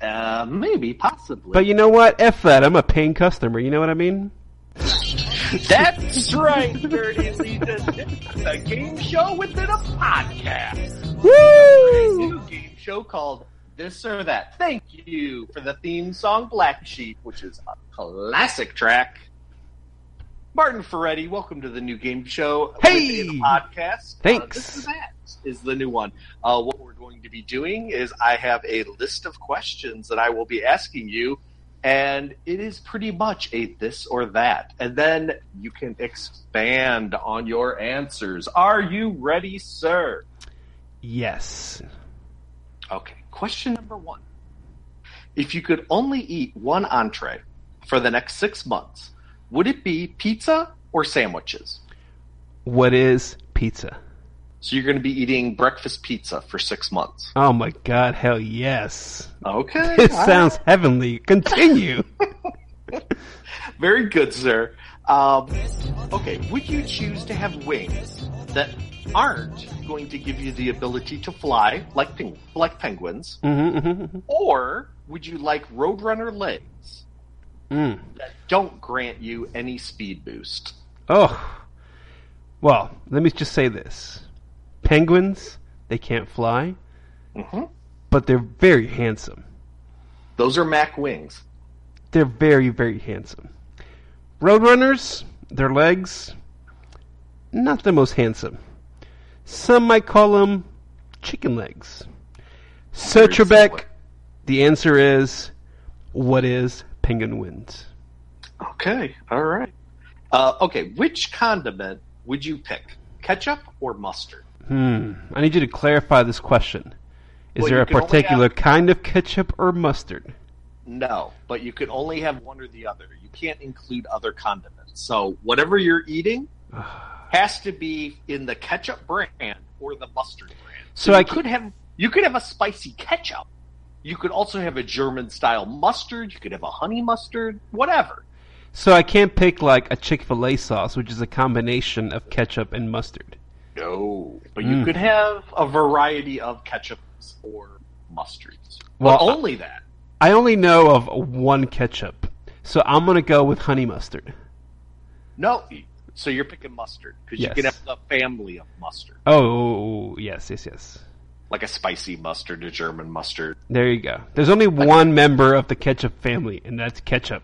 Uh, maybe, possibly.
But you know what? F that. I'm a paying customer. You know what I mean?
That's right, Nerdy Legion. It's a game show within a podcast.
Woo!
New game show called This or That. Thank you for the theme song Black Sheep, which is a classic track. Martin Ferretti, welcome to the new game show
Hey!
podcast.
Thanks.
Uh, this or That is the new one. Uh, what we're going to be doing is I have a list of questions that I will be asking you and it is pretty much a this or that. And then you can expand on your answers. Are you ready, sir?
Yes.
Okay, question number one. If you could only eat one entree for the next six months, would it be pizza or sandwiches?
What is pizza?
So you're going to be eating breakfast pizza for six months.
Oh my god, hell yes.
Okay.
It sounds heavenly. Continue.
Very good, sir. Um, okay, would you choose to have wings that aren't going to give you the ability to fly like peng- like penguins,
mm-hmm, mm-hmm.
or would you like Roadrunner legs
Mm.
that don't grant you any speed boost?
Oh. Well, let me just say this. Penguins, they can't fly,
hmm
but they're very handsome.
Those are Mac wings.
They're very, very handsome. Roadrunners, their legs, not the most handsome. Some might call them chicken legs. So, Trebek, the answer is what is penguin wings?
Okay, all right. Uh, okay, which condiment would you pick, ketchup or mustard?
Hmm. I need you to clarify this question. Is
Well,
there a particular
have-
kind of ketchup or mustard?
No, but you can only have one or the other. You can't include other condiments. So whatever you're eating has to be in the ketchup brand or the mustard brand.
So
you
I
could have you could have a spicy ketchup. You could also have a German style mustard. You could have a honey mustard. Whatever.
So I can't pick like a Chick Fil A sauce, which is a combination of ketchup and mustard.
No, but
Mm.
you could have a variety of ketchups or mustards.
Well,
Well, only that.
I only know of one ketchup, so I'm gonna go with honey mustard.
No, so you're picking mustard because
Yes.
you can have a family of mustard,
Oh, yes, yes, yes.
Like a spicy mustard, a German mustard.
There you go. There's only one member of the ketchup family, and that's ketchup.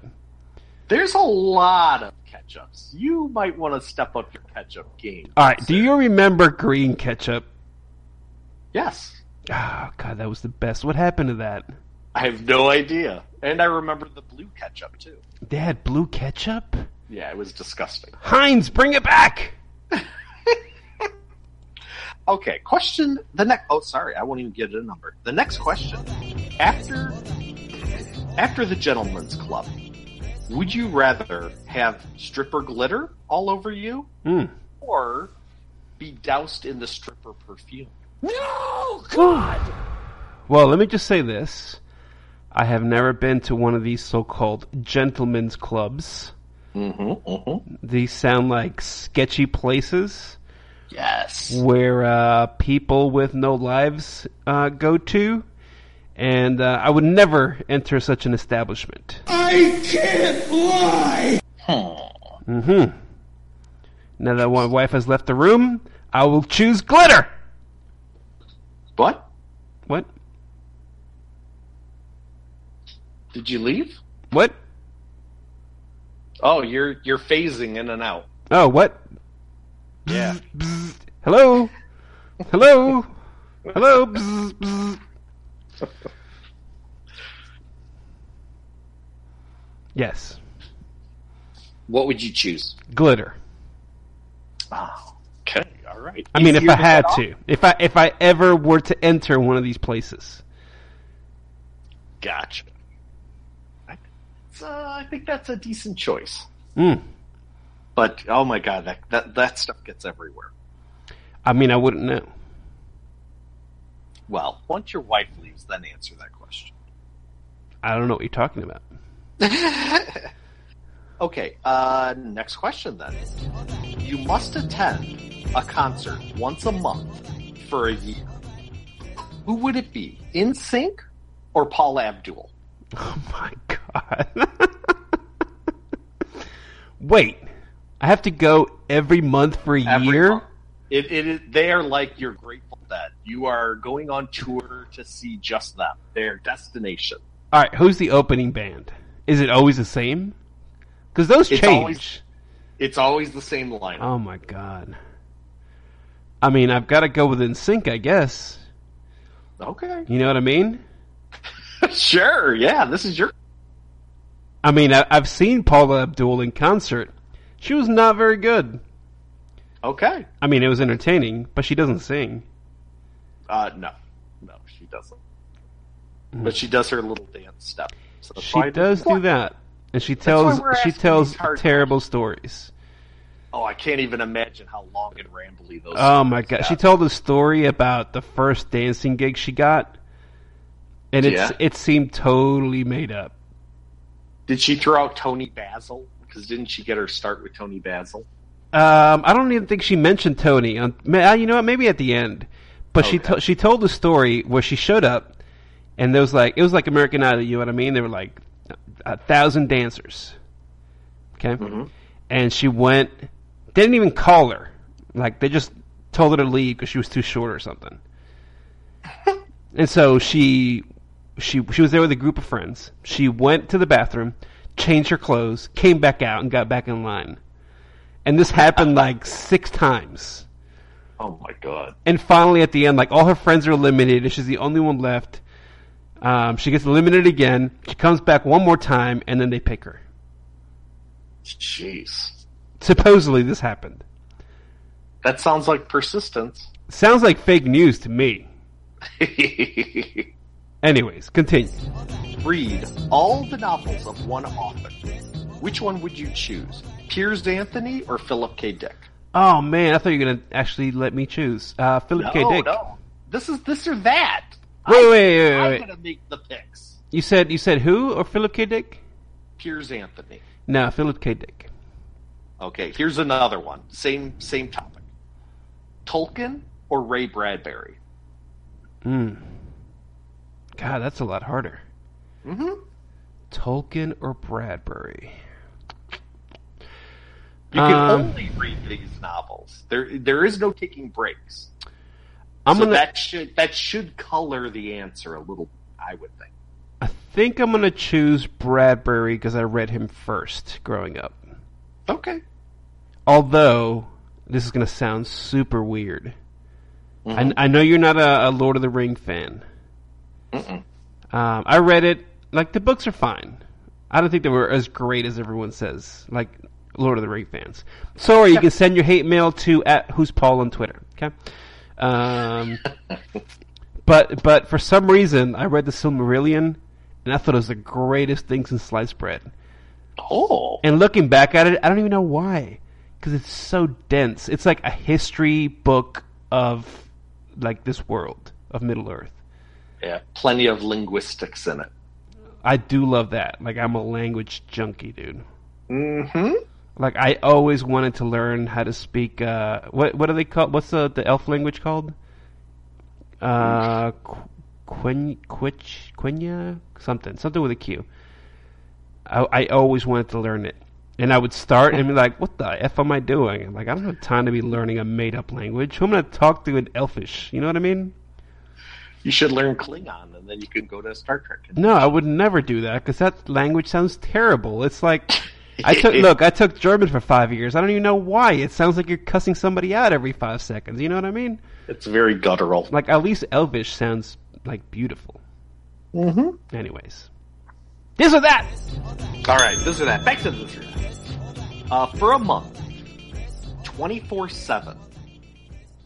There's a lot of ketchups. You might want to step up your ketchup game.
All right. Do you remember green ketchup?
Yes.
Oh God, that was the best. What happened to that?
I have no idea. And I remember the blue ketchup too.
They had blue ketchup.
Yeah, it was disgusting.
Heinz, bring it back.
Okay, question the next oh sorry, I won't even get it a number. The next question. After after the gentleman's club, would you rather have stripper glitter all over you
Mm.
or be doused in the stripper perfume? No, God.
Well, let me just say this. I have never been to one of these so-called gentlemen's clubs.
Mm-hmm. mm-hmm.
These sound like sketchy places
Yes.
where uh, people with no lives uh, go to, and uh, I would never enter such an establishment.
I can't lie!
Mm hmm. Now that my wife has left the room, I will choose glitter.
What?
What?
Did you leave?
What?
Oh, you're you're phasing in and out.
Oh, what?
Yeah.
Hello? Hello? Hello? Bzz, bzz. Yes.
What would you choose?
Glitter.
Oh, okay, all right.
I mean, if I had to. If I if I ever were to enter one of these places.
Gotcha. I, uh, I think that's a decent choice.
Mm.
But oh my god, that that that stuff gets everywhere.
I mean, I wouldn't know.
Well, once your wife leaves, then answer that question.
I don't know what you're talking about.
Okay, uh, next question then. You must attend a concert once a month for a year. Who would it be? NSYNC or Paula Abdul?
Oh my god. Wait. I have to go every month for a
Every
year?
month. It, it is, they are like you're Grateful that You are going on tour to see just them. Their destination.
All right, who's the opening band? Is it always the same? Because those
It's
change.
always- It's always the same lineup.
Oh my god. I mean, I've got to go with sync, I guess.
Okay.
You know what I mean?
sure, yeah, this is your.
I mean, I, I've seen Paula Abdul in concert. She was not very good.
Okay.
I mean, it was entertaining, but she doesn't sing.
Uh, no. No, she doesn't. But she does her little dance stuff. So
She does do that, and she tells she tells terrible stories.
Oh, I can't even imagine how long and rambly those.
Oh my god!
got.
She told a story about the first dancing gig she got, and it's
Yeah.
it seemed totally made up.
Did she throw out Toni Basil? Because didn't she get her start with Toni Basil?
Um, I don't even think she mentioned Toni. On, uh, you know what? Maybe at the end, but she to, she told the story where she showed up, and there was like it was like American Idol. You know what I mean? There were like a thousand dancers. Okay,
Mhm.
and she went. Didn't even call her. Like they just told her to leave because she was too short or something. and so she she she was there with a group of friends. She went to the bathroom, changed her clothes, came back out, and got back in line. And this happened like six times.
Oh my god!
And finally, at the end, like all her friends are eliminated. She's the only one left. Um, she gets eliminated again. She comes back one more time, and then they pick her.
Jeez,
Supposedly, this happened.
that sounds like persistence.
Sounds like fake news to me. Anyways, continue.
Read all the novels of one author. Which one would you choose? Piers Anthony or Philip K. Dick?
Oh man, I thought you were gonna actually let me choose. Uh, Philip
no,
K. Dick.
no. This is this or that.
Wait,
I,
wait, wait,
I'm
wait.
gonna make the picks.
You said you said who or Philip K. Dick?
Piers Anthony.
No, Philip K. Dick.
Okay, here's another one. Same same topic. Tolkien or Ray Bradbury?
Mm. God, that's a lot harder.
Mm-hmm.
Tolkien or Bradbury?
You can
Um,
only read these novels. There, there is no taking breaks.
I'm
so
gonna.
that should that should color the answer a little. I would think.
I think I'm gonna choose Bradbury because I read him first growing up.
Okay.
Although this is gonna sound super weird.
Mhm.
I, I know you're not a, a Lord of the Ring fan. Um, I read it. Like the books are fine. I don't think they were as great as everyone says. Like Lord of the Ring fans. Sorry, you can send your hate mail to at who's Paul on Twitter. Okay. Um, but but for some reason, I read the Silmarillion, and I thought it was the greatest thing since sliced bread.
Oh.
And looking back at it, I don't even know why, because it's so dense. It's like a history book of like this world of Middle Earth.
Yeah. Plenty of linguistics in it.
I do love that. Like I'm a language junkie, dude.
Mm-hmm.
Like I always wanted to learn how to speak. Uh, what what do they called? What's the the elf language called? Uh, Qu- Quen Quich Quenya something something with a Q. I I always wanted to learn it, and I would start and be like, "What the f am I doing?" I'm like, I don't have time to be learning a made up language. Who am I going to talk to in Elfish? You know what I mean?
You should learn Klingon, and then you can go to Star Trek.
No, I would never do that because that language sounds terrible. It's like I took look, I took German for five years. I don't even know why. It sounds like you're cussing somebody out every five seconds. You know what I mean?
It's very guttural.
Like at least Elvish sounds like beautiful.
Mm-hmm.
Anyways, this or that.
All right, this or that. Back to this or that. Uh, for a month, twenty four seven.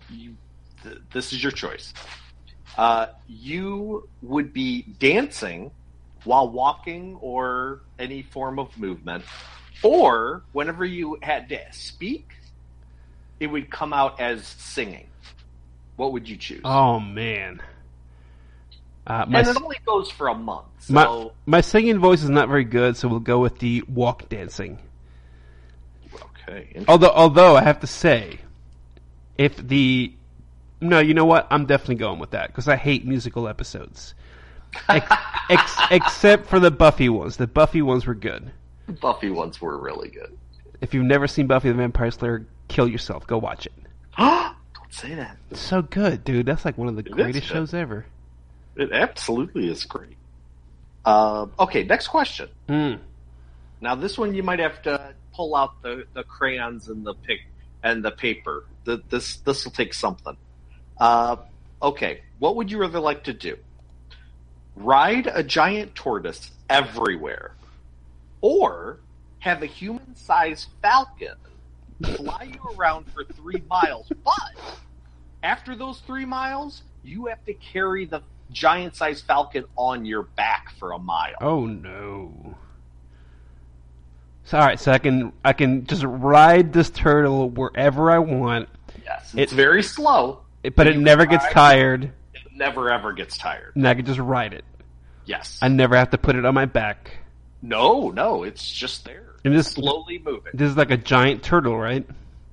You, th- this is your choice. Uh, you would be dancing while walking or any form of movement, or whenever you had to speak, it would come out as singing. What would you choose?
Oh man. Uh, my,
and it only goes for a month. So
my my singing voice is not very good, so we'll go with the walk dancing.
okay,
Although, although I have to say, if the no, you know what? I'm definitely going with that because I hate musical episodes, ex- ex- except for the Buffy ones. The Buffy ones were good.
The Buffy ones were really good.
If you've never seen Buffy the Vampire Slayer, kill yourself. Go watch it.
Don't say that.
It's so good, dude. That's like one of the
It
greatest shows ever.
It absolutely is great. Um, okay, next question.
Mm.
Now, this one you might have to pull out the, the crayons and the pick and the paper. The, this this will take something. Uh, okay, what would you rather like to do? Ride a giant tortoise everywhere, or have a human-sized falcon fly you around for three miles, but after those three miles, you have to carry the giant-sized falcon on your back for a mile.
Oh no. So, all right, so I can I can just ride this turtle wherever I want,
Yes,
It-
it's very slow.
But it never
can
gets tired,
It never ever gets tired.
and I can just ride it.
Yes.
I never have to put it on my back.
no, no, it's just there.
And this
Slowly moving.
this is like a giant turtle, right?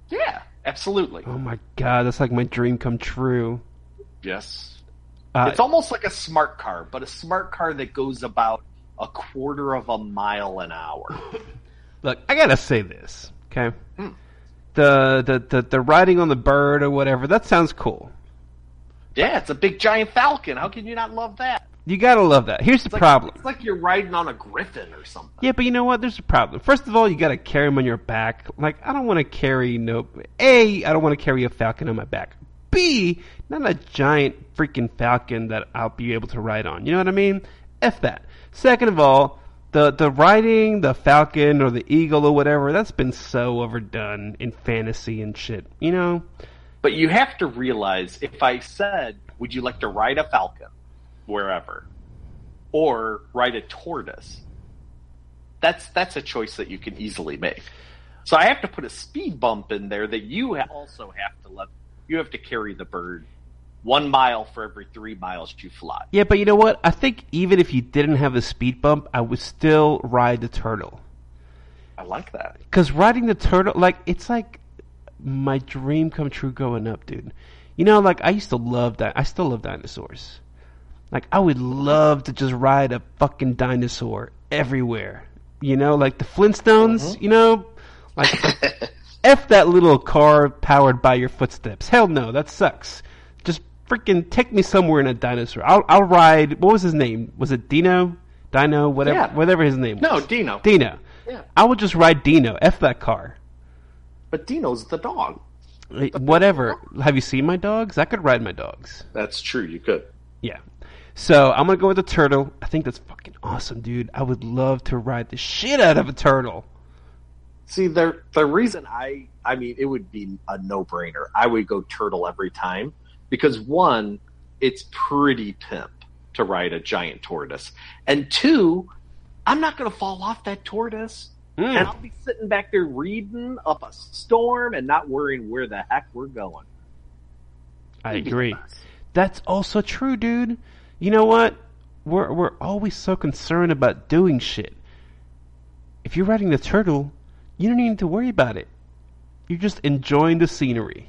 Yeah, absolutely.
Oh my god, that's like my dream come true.
Yes.
Uh,
it's almost like a smart car, but a smart car that goes about a quarter of a mile an hour.
look, I gotta say this, okay?
Hmm.
The, the the the riding on the bird or whatever, that sounds cool.
Yeah, it's a big giant falcon. How can you not love that?
You gotta love that. Here's the
like,
problem.
It's like you're riding on a griffin or something.
Yeah, but you know what? There's a problem. First of all, you gotta carry him on your back. Like, I don't want to carry no. A, I don't want to carry a falcon on my back. B, not a giant freaking falcon that I'll be able to ride on. You know what I mean? F that. Second of all, the the riding the falcon or the eagle or whatever that's been so overdone in fantasy and shit. You know?
But you have to realize if I said, would you like to ride a falcon wherever or ride a tortoise? That's that's a choice that you can easily make. So I have to put a speed bump in there that you also have to let you have to carry the bird one mile for every three miles you fly.
Yeah, but you know what? I think even if you didn't have the speed bump, I would still ride the turtle.
I like that.
Because riding the turtle, like it's like my dream come true growing up, dude. You know, like I used to love that. I still love dinosaurs. Like I would love to just ride a fucking dinosaur everywhere. You know, like the Flintstones.
Mhm.
You know, like f that little car powered by your footsteps. Hell no, that sucks. Freaking take me somewhere in a dinosaur. I'll I'll ride. What was his name? Was it Dino? Dino? Whatever.
Yeah.
Whatever his name. Was.
No,
was.
Dino.
Dino.
Yeah.
I would just ride Dino. F that car.
But Dino's the dog.
Whatever. Have you seen my dogs? I could ride my dogs.
That's true. You could.
Yeah. So I'm gonna go with the turtle. I think that's fucking awesome, dude. I would love to ride the shit out of a turtle.
See, the the reason I I mean it would be a no brainer. I would go turtle every time because one, it's pretty pimp to ride a giant tortoise, and two, I'm not going to fall off that tortoise, and
Mm.
I'll be sitting back there reading up a storm and not worrying where the heck we're going.
I agree. That's also true, dude. You know what? We're we're always so concerned about doing shit. If you're riding the turtle, you don't need to worry about it. You're just enjoying the scenery.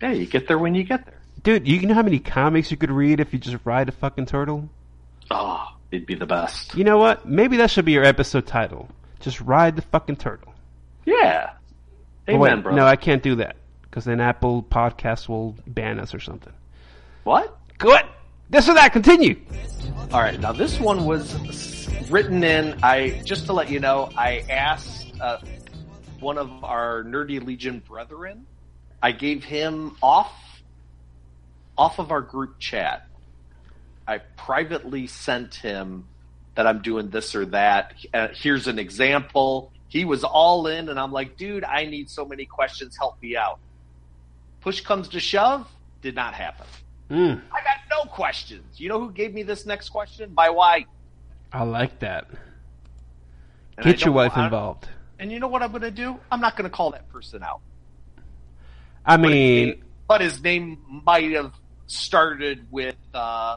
Yeah, you get there when you get there.
Dude, you know how many comics you could read if you just ride a fucking turtle?
Oh, it'd be the best.
You know what? Maybe that should be your episode title. Just ride the fucking turtle.
Yeah.
Oh,
Amen,
wait,
brother.
no, I can't do that because then Apple Podcasts will ban us or something.
what?
Good. This or that. Continue.
All right, now this one was written in. I just to let you know, I asked uh, one of our Nerdy Legion brethren. I gave him off off of our group chat. I privately sent him that I'm doing this or that. Uh, here's an example. He was all in, and I'm like, dude, I need so many questions. Help me out. Push comes to shove, did not happen.
Mm,
I got no questions. You know who gave me this next question? My wife.
I like that.
And
Get your wife involved.
And you know what I'm going to do? I'm not going to call that person out.
I
But his
mean,
name- but his name might have started with uh,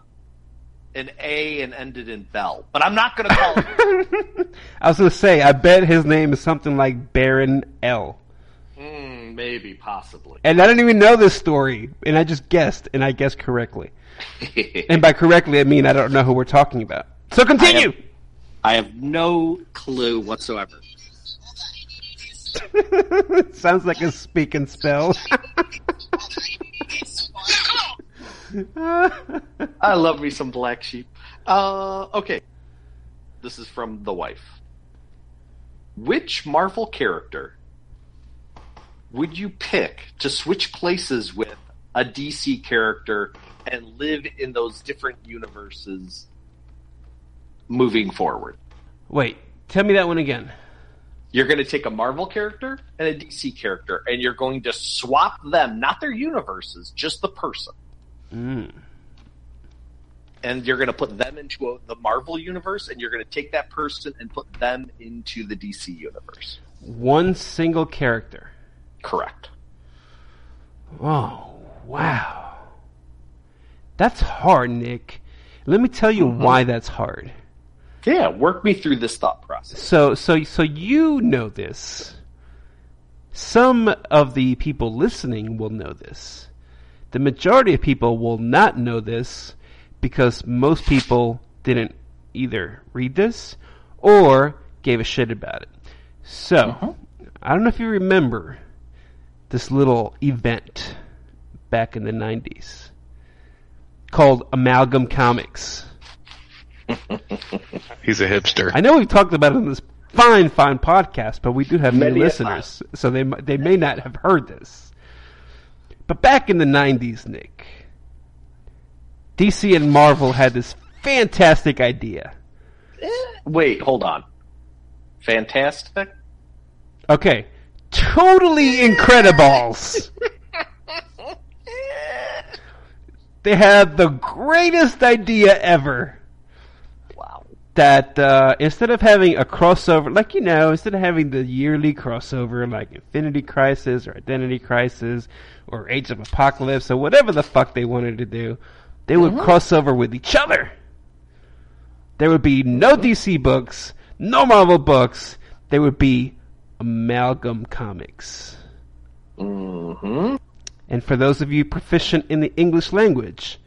an A and ended in Bell. But I'm not going to call it.
I was gonna say, I bet his name is something like Baron L.
Hmm, maybe, possibly.
And I didn't even know this story, and I just guessed, and I guessed correctly. And by correctly, I mean I don't know who we're talking about. So continue.
I have no clue whatsoever.
Sounds like a speak and spell.
I love me some black sheep. Uh, okay. This is from the wife. Which Marvel character would you pick to switch places with a DC character and live in those different universes moving forward?
Wait, tell me that one again.
You're going to take a Marvel character and a DC character, and you're going to swap them, not their universes, just the person.
Mm.
and you're going to put them into a, the Marvel universe, and you're going to take that person and put them into the DC universe.
One single character.
Correct.
Oh, wow. That's hard, Nick. Let me tell you why that's hard.
Yeah, work me through this thought process.
So, so, so you know this. Some of the people listening will know this. The majority of people will not know this because most people didn't either read this or gave a shit about it. So, mm-hmm. I don't know if you remember this little event back in the 90s called Amalgam Comics.
He's a hipster.
I know we've talked about it on this fine, fine podcast, but we do have
Many
new
a
listeners, so they they may not have heard this. But back in the '90s, Nick, DC and Marvel had this fantastic idea. Eh.
Wait, hold on. Fantastic.
Okay, totally Incredibles. they had the greatest idea ever. That uh, instead of having a crossover, like you know, instead of having the yearly crossover like Infinity Crisis or Identity Crisis or Age of Apocalypse or whatever the fuck they wanted to do, they would cross over with each other. There would be no DC books, no Marvel books. There would be amalgam comics.
Mm-hmm.
And for those of you proficient in the English language,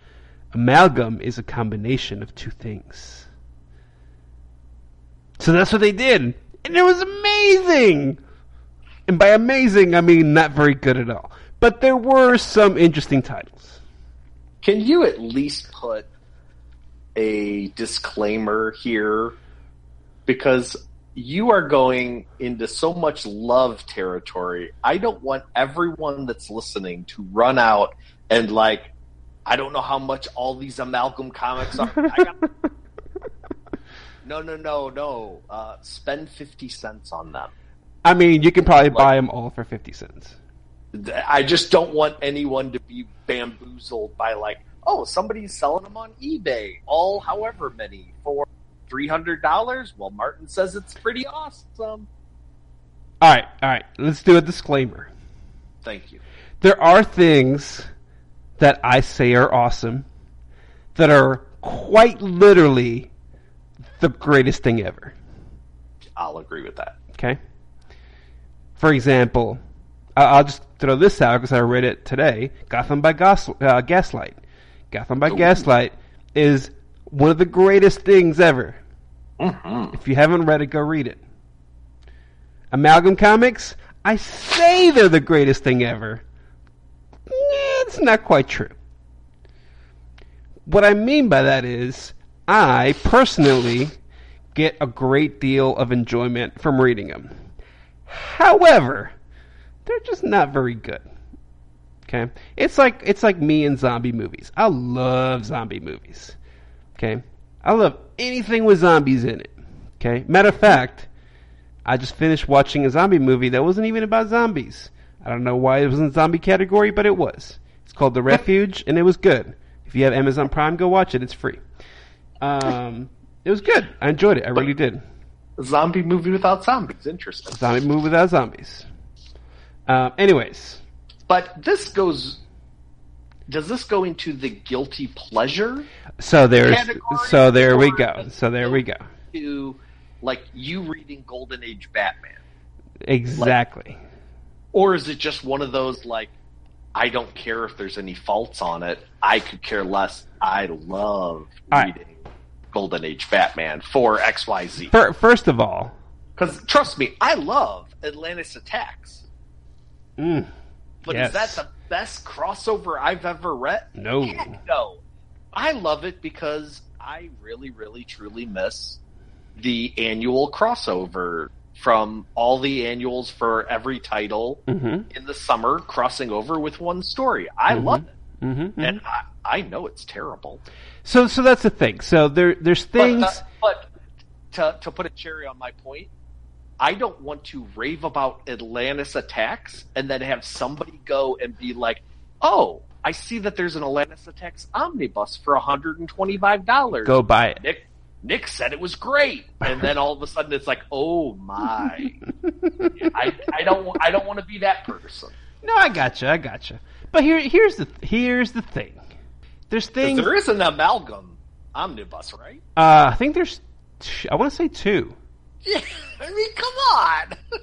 amalgam is a combination of two things. So that's what they did. And it was amazing! And by amazing, I mean not very good at all. But there were some interesting titles.
Can you at least put a disclaimer here? Because you are going into so much love territory. I don't want everyone that's listening to run out and like, I don't know how much all these amalgam comics are. I got... no, no, no, no. Uh, spend fifty cents on them.
I mean, you can probably buy them all for 50 cents.
I just don't want anyone to be bamboozled by like, oh, somebody's selling them on eBay, all however many for three hundred dollars. Well, Martin says it's pretty awesome.
All right, all right. Let's do a disclaimer.
Thank you.
There are things that I say are awesome that are quite literally the greatest thing ever.
I'll agree with that.
Okay. For example, I'll just throw this out because I read it today. Gotham by Gas- uh, Gaslight. Gotham by
Ooh.
Gaslight is one of the greatest things ever.
Mm-hmm.
If you haven't read it, go read it. Amalgam Comics, I say they're the greatest thing ever. Eh, It's not quite true. What I mean by that is, I personally get a great deal of enjoyment from reading them. However, they're just not very good. Okay? It's like it's like me and zombie movies. I love zombie movies. Okay? I love anything with zombies in it. Okay? Matter of fact, I just finished watching a zombie movie that wasn't even about zombies. I don't know why it was in the zombie category, but it was. It's called The Refuge, and it was good. If you have Amazon Prime, go watch it. It's free. Um, it was good. I enjoyed it. I really did.
Zombie movie without zombies. Interesting.
Zombie movie without zombies. Um, anyways,
But this goes. Does this go into the guilty pleasure
so there's so there we go. So there we go.
To like you reading Golden Age Batman,
Exactly.
or is it just one of those like I don't care if there's any faults on it. I could care less. I love
All right.
Golden Age Batman for X Y Z.
Fir- First of all,
Because trust me, I love Atlantis Attacks.
mm,
But
Yes.
is that the best crossover I've ever read?
No.
Heck no. I love it because I really, really, truly miss the annual crossover from all the annuals for every title
hmm
in the summer crossing over with one story. I
Mhm.
love it.
hmm
And I, I know it's terrible.
So so that's the thing. So there there's things.
But, uh, but to, to put a cherry on my point, I don't want to rave about Atlantis attacks and then have somebody go and be like, "Oh, I see that there's an Atlantis attacks omnibus for $125."
go buy it.
Nick Nick said it was great, and then all of a sudden it's like, "Oh my!" I, I don't I don't want to be that person.
No, I gotcha. I gotcha. But here here's the here's the thing. There's things.
There is an amalgam omnibus, right?
Uh, I think there's. I want to say two.
Yeah, I mean, come on.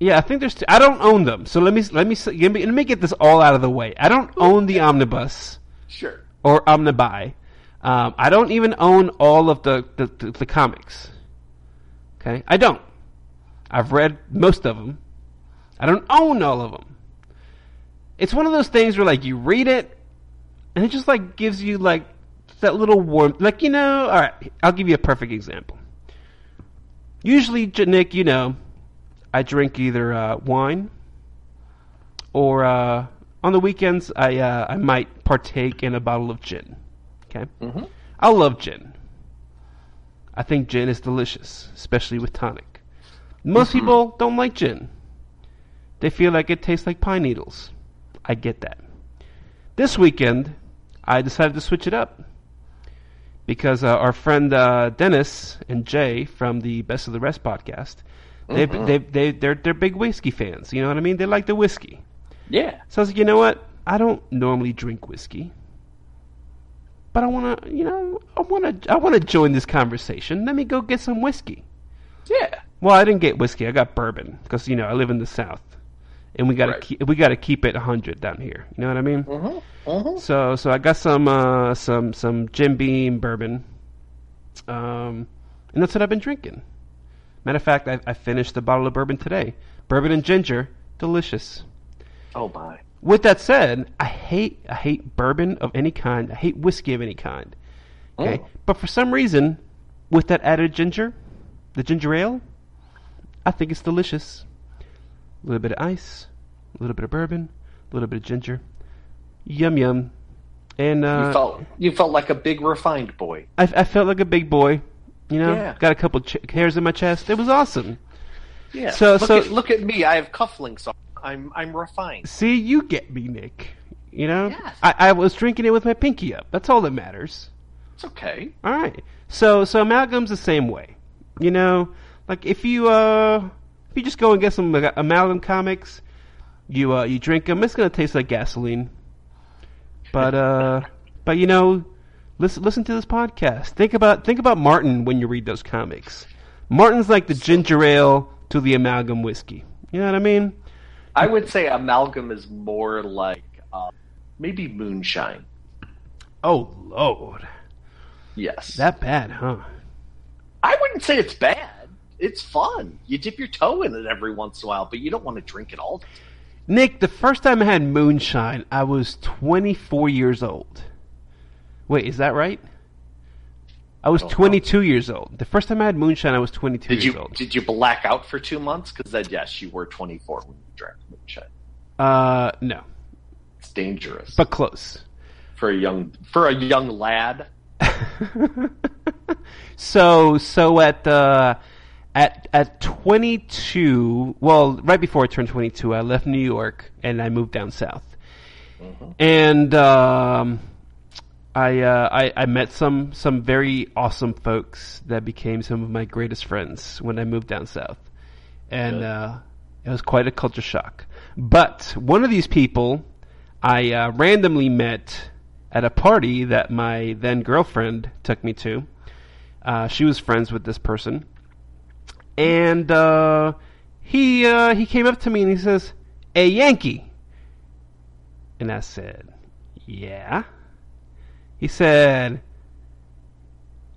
Yeah, I think there's. Two. I don't own them, so let me let me let me let me get this all out of the way. I don't own the omnibus
sure.
or omnibuy. Um, I don't even own all of the, the, the, the comics. Okay, I don't. I've read most of them. I don't own all of them. It's one of those things where like you read it, and it just like gives you like that little warmth. Like you know, all right. I'll give you a perfect example. Usually, Nick, you know, I drink either uh, wine or uh, on the weekends I uh, I might partake in a bottle of gin. Okay,
Mm-hmm.
I love gin. I think gin is delicious, especially with tonic. Most people don't like gin. They feel like it tastes like pine needles. I get that. This weekend, I decided to switch it up because uh, our friend uh, Dennis and Jay from the Best of the Rest podcast, they
Mhm.
they they they're they're big whiskey fans. You know what I mean? They like the whiskey.
Yeah.
So I was like, you know what? I don't normally drink whiskey, but I want to, you know, I want to, I want to join this conversation. Let me go get some whiskey.
Yeah.
Well, I didn't get whiskey. I got bourbon because you know I live in the South, and we got to
Right.
keep we got to keep it 100 down here. You know what I mean?
Mm-hmm. Mm-hmm.
So so I got some uh, some some Jim Beam bourbon, um, and that's what I've been drinking. Matter of fact, I, I finished the bottle of bourbon today. Bourbon and ginger, delicious.
Oh my.
With that said, I hate I hate bourbon of any kind. I hate whiskey of any kind. Okay,
Oh.
but for some reason, with that added ginger, the ginger ale, I think it's delicious. A little bit of ice, a little bit of bourbon, a little bit of ginger, yum yum, and uh,
you felt you felt like a big refined boy.
I, I felt like a big boy. You know,
Yeah.
got a couple ch- hairs in my chest. It was awesome.
Yeah.
So-
look
so-
at look at me. I have cufflinks on. I'm I'm refined.
See, you get me, Nick. You know,
Yes.
I, I was drinking it with my pinky up. That's all that matters.
It's okay.
All right. So so amalgam's the same way. You know, like if you uh if you just go and get some amalgam comics, you uh you drink them, it's gonna taste like gasoline. But uh but you know, listen listen to this podcast. Think about think about Martin when you read those comics. Martin's like the ginger ale to the amalgam whiskey. You know what I mean?
I would say amalgam is more like uh, maybe moonshine.
Oh lord,
Yes.
that bad, huh?
I wouldn't say it's bad. It's fun. You dip your toe in it every once in a while, but you don't want to drink it all. the time.
Nick, the first time I had moonshine, I was 24 years old. Wait, is that right? I was
know.
22 years old. The first time I had moonshine, I was 22
Did
years
you
old.
did you black out for two months? Because then yes, you were 24 when you drank moonshine.
Uh, no,
It's dangerous
but close.
for a young for a young lad.
so, so at uh, at at 22, well, right before I turned 22, I left New York and I moved down south. and um, I, uh, I I met some some very awesome folks that became some of my greatest friends when I moved down south, and uh, it was quite a culture shock. But one of these people I uh, randomly met at a party that my then girlfriend took me to. Uh, she was friends with this person, and uh, he uh, he came up to me and he says, "Hey Yankee," and I said, "Yeah." He said,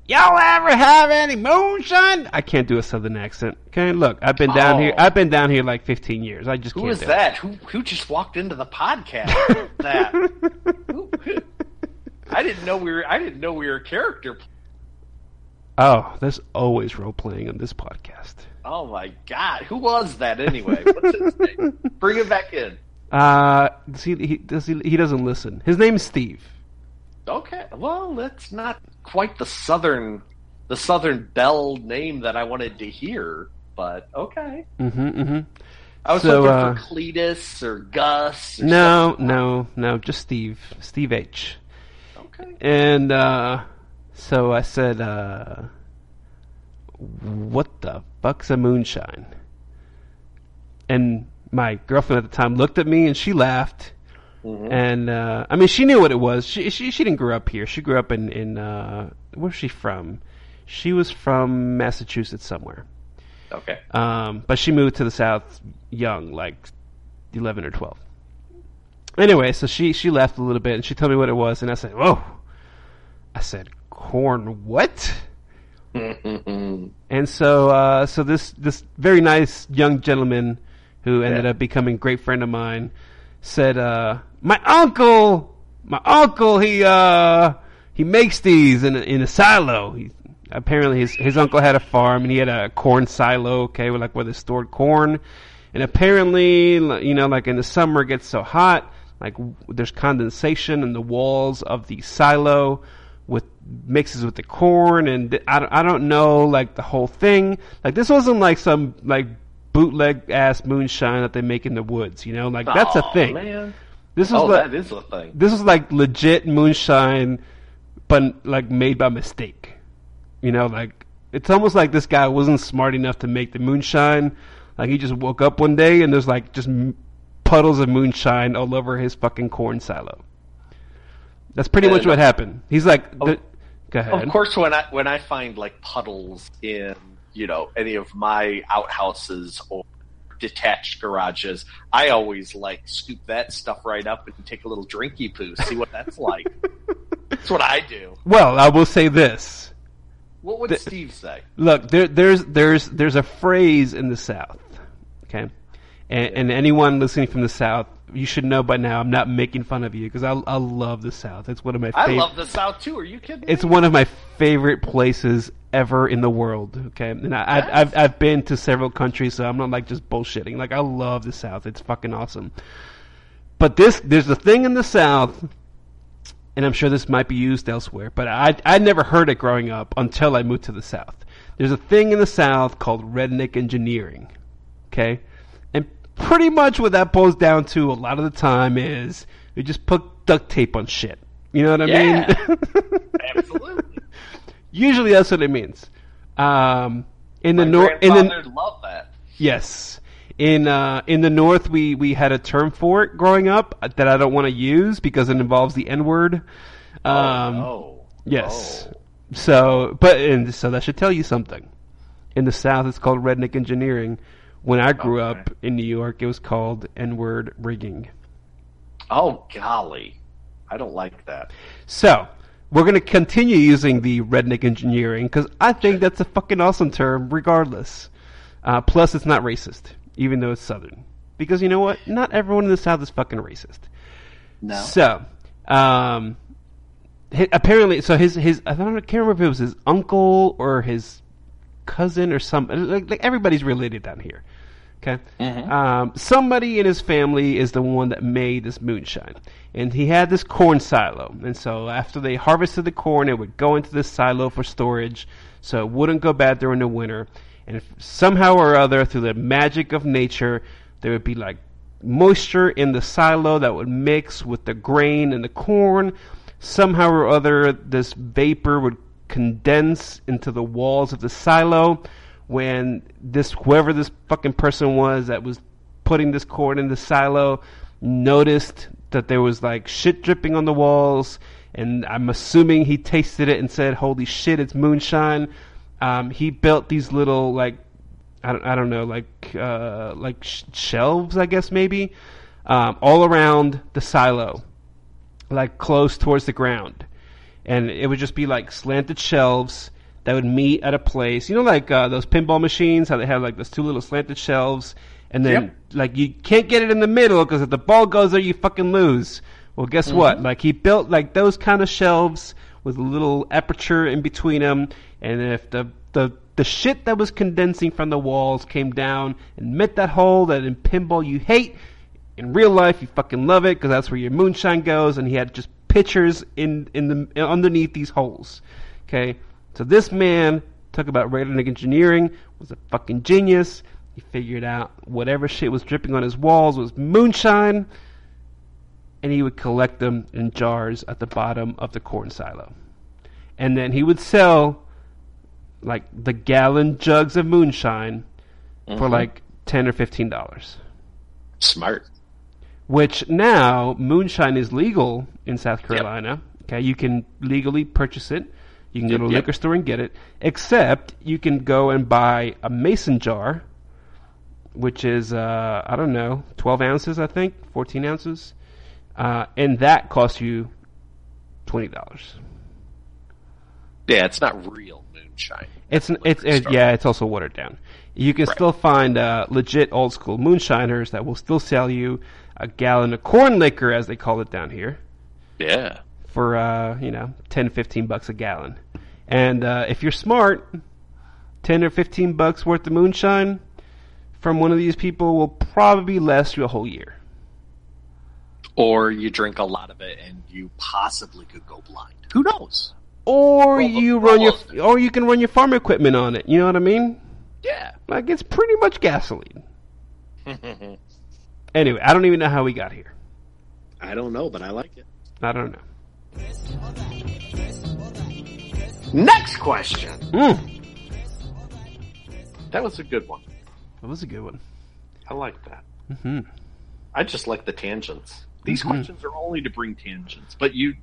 "Y'all ever have any moonshine?" I can't do a southern accent. Okay, look, I've been down
Oh.
here. I've been down here like 15 years. I just
Who
can't
is
do
that? Who who just walked into the podcast? that Who- I didn't know we were. I didn't know we were character.
Oh, there's always role playing on this podcast.
Oh my god, who was that anyway? What's his name? Bring it back in.
Uh, he, he does he, he doesn't listen. His name's Steve.
Okay, well, that's not quite the southern, the southern belle name that I wanted to hear, but okay.
Mm-hmm, mm-hmm.
I was
So,
looking
uh,
for Cletus or Gus. Or
No,
something.
no, no, just Steve. Steve H.
Okay.
And uh, so I said, uh, "What the fuck's a moonshine?" And my girlfriend at the time looked at me and she laughed.
Mhm.
And uh, I mean, she knew what it was. She she she didn't grow up here. She grew up in in uh, where's she from? She was from Massachusetts somewhere.
Okay.
Um, but she moved to the south young, like eleven or twelve. Anyway, so she she left a little bit and she told me what it was, and I said, "Whoa!" I said, "Corn what?" And so uh, so this this very nice young gentleman who ended
Yeah.
up becoming a great friend of mine said, uh, "My uncle, my uncle, he uh, he makes these in a, in a silo. He, apparently, his his uncle had a farm and he had a corn silo. Okay, like where they stored corn. And apparently, you know, like in the summer, it gets so hot, like there's condensation in the walls of the silo mixes with the corn and I don't, I don't know like the whole thing. Like this wasn't like some like bootleg ass moonshine that they make in the woods you know? Like that's a
oh,
thing.
Man.
this was
Oh,
like
that is a thing.
this was like legit moonshine but like made by mistake. You know like it's almost like this guy wasn't smart enough to make the moonshine. Like he just woke up one day and there's like just puddles of moonshine all over his fucking corn silo. That's pretty
And-
much what happened. He's like oh. the, go ahead
Of course, when I when I find like puddles in you know any of my outhouses or detached garages, I always like scoop that stuff right up and take a little drinky poo, see what that's like. that's what I do.
Well, I will say this.
What would
The-
Steve say?
Look, there, there's there's there's a phrase in the South, okay, and, and anyone listening from the South, you should know by now. I'm not making fun of you because I I love the South. It's one of my
I
favorite.
love the South too. Are you kidding?
It's
me?
one of my favorite places ever in the world. Okay, and I, I've, I've I've been to several countries, so I'm not like just bullshitting. Like I love the South. It's fucking awesome. But this, there's a thing in the South, and I'm sure this might be used elsewhere, but I I never heard it growing up until I moved to the South. There's a thing in the South called redneck engineering. Okay, pretty much what that boils down to a lot of the time is you just put duct tape on shit. You know what I
Yeah.
mean?
Absolutely.
Usually that's what it means. Um, in the north, in the
loved that.
yes, in uh, in the north, we we had a term for it growing up that I don't want to use because it involves the N word. Um,
oh,
Yes.
Oh.
So, but and so that should tell you something. In the South, it's called redneck engineering. When I grew
Okay.
up in New York, it was called N word rigging.
Oh golly, I don't like that.
So, we're going to continue using the redneck engineering because I think that's a fucking awesome term, regardless. Uh, plus, it's not racist, even though it's Southern. Because you know what? Not everyone in the South is fucking racist.
No.
So, um, apparently, so his his I don't I can't remember if it was his uncle or his cousin or some like, like everybody's related down here. Okay,
Mhm.
um, somebody in his family is the one that made this moonshine, and he had this corn silo, and so after they harvested the corn, it would go into this silo for storage, so it wouldn't go bad during the winter. And somehow or other, through the magic of nature, there would be like moisture in the silo that would mix with the grain and the corn. Somehow or other, this vapor would condense into the walls of the silo. When this, whoever this fucking person was that was putting this corn in the silo, noticed that there was like shit dripping on the walls, and I'm assuming he tasted it and said, "Holy shit, it's moonshine." Um, he built these little like I don't, I don't know, like uh, like sh- shelves, I guess maybe, um, all around the silo, like close towards the ground, and it would just be like slanted shelves that would meet at a place. You know, like uh, those pinball machines, how they have like those two little slanted shelves, and then
Yep.
like you can't get it in the middle because if the ball goes there, you fucking lose. Well, guess what? Like he built like those kind of shelves with a little aperture in between them, and if the the the shit that was condensing from the walls came down and met that hole that in pinball you hate, in real life you fucking love it because that's where your moonshine goes. And he had just pictures in in the underneath these holes. Okay, so this man talk about redneck engineering was a fucking genius. He figured out whatever shit was dripping on his walls was moonshine, and he would collect them in jars at the bottom of the corn silo. And then he would sell like the gallon jugs of moonshine for
Mhm.
like ten or fifteen dollars.
Smart.
Which now moonshine is legal in South Carolina. Okay, you can legally purchase it. You can go to a
yep.
liquor store and get it. Except you can go and buy a mason jar, which is uh, I don't know, twelve ounces, I think, fourteen ounces, uh, and that costs you twenty dollars.
Yeah, it's not real moonshine.
It's
the
it's it, yeah, it's also watered down. You can
Right.
still find uh, legit old school moonshiners that will still sell you a gallon of corn liquor, as they call it down here,
Yeah.
For uh, you know 10, 15 bucks a gallon. And uh, if you're smart, ten or fifteen bucks worth of moonshine from one of these people will probably last you a whole year.
Or you drink a lot of it and you possibly could go blind. Who knows?
Or
Well,
you
well,
run your, or you can run your farm equipment on it. You know what I mean?
Yeah.
Like it's pretty much gasoline. Anyway, I don't even know how we got here.
I don't know, but I like it.
I don't know.
Next question.
Mm,
That was a good one.
that was a good one.
I like that.
hmm
I just like the tangents. These
Mhm.
questions are only to bring tangents, but you,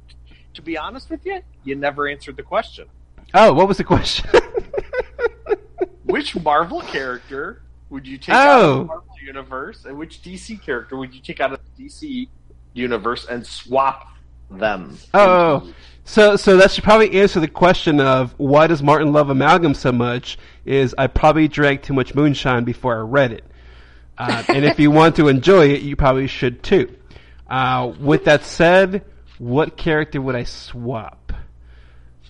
to be honest with you, you never answered the question.
Oh, what was the question?
Which Marvel character would you take
Oh.
out of the Marvel universe, and which DC character would you take out of the DC universe and swap them?
Oh, so so that should probably answer the question of why does Martin love amalgam so much? Is I probably drank too much moonshine before I read it, uh, and if you want to enjoy it, you probably should too. Uh, with that said, what character would I swap?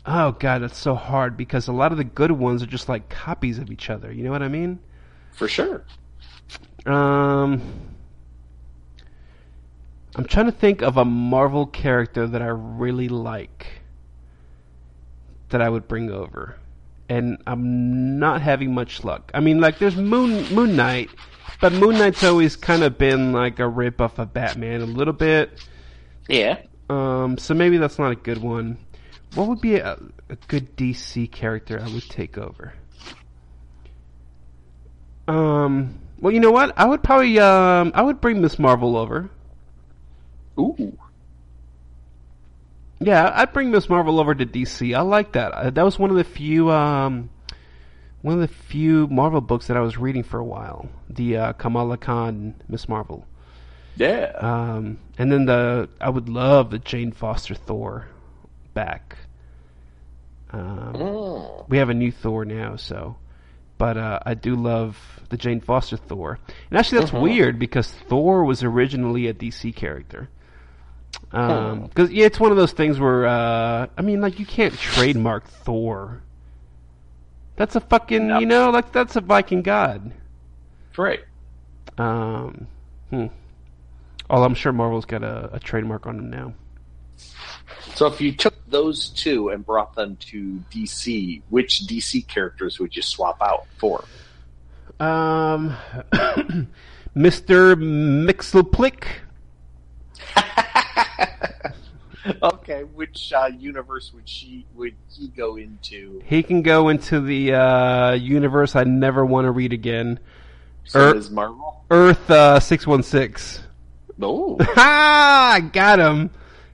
Oh god, that's so hard because a lot of the good ones are just like copies of each other. You know what I mean?
for sure.
Um, I'm trying to think of a Marvel character that I really like that I would bring over, and I'm not having much luck. I mean, like there's Moon Moon Knight, but Moon Knight's always kind of been like a rip off of Batman a little bit.
Yeah.
Um, so maybe that's not a good one. What would be a, a good DC character I would take over? Um, well, you know what? I would probably um, I would bring Miss Marvel over.
Ooh.
Yeah, I'd bring Miss Marvel over to DC. I like that. Uh, That was one of the few um, one of the few Marvel books that I was reading for a while. The uh, Kamala Khan Miss Marvel.
Yeah.
Um, and then the I would love the Jane Foster Thor back. Um,
Mm.
we have a new Thor now, so. But uh, I do love the Jane Foster Thor, and actually that's
Mhm.
weird because Thor was originally a DC character. Because yeah, it's one of those things where uh, I mean, like you can't trademark Thor. That's a fucking
No.
you know, like that's a Viking god.
Right.
Um, hmm. Oh, I'm sure Marvel's got a, a trademark on him now.
So if you took those two and brought them to DC, which DC characters would you swap out for?
Um, Mr. Mxyzptlk.
okay, which uh, universe would she would he go into?
He can go into the uh, universe I never want to read again.
So
Er-
is Marvel?
Earth uh, 616.
Oh,
Ha! I got him.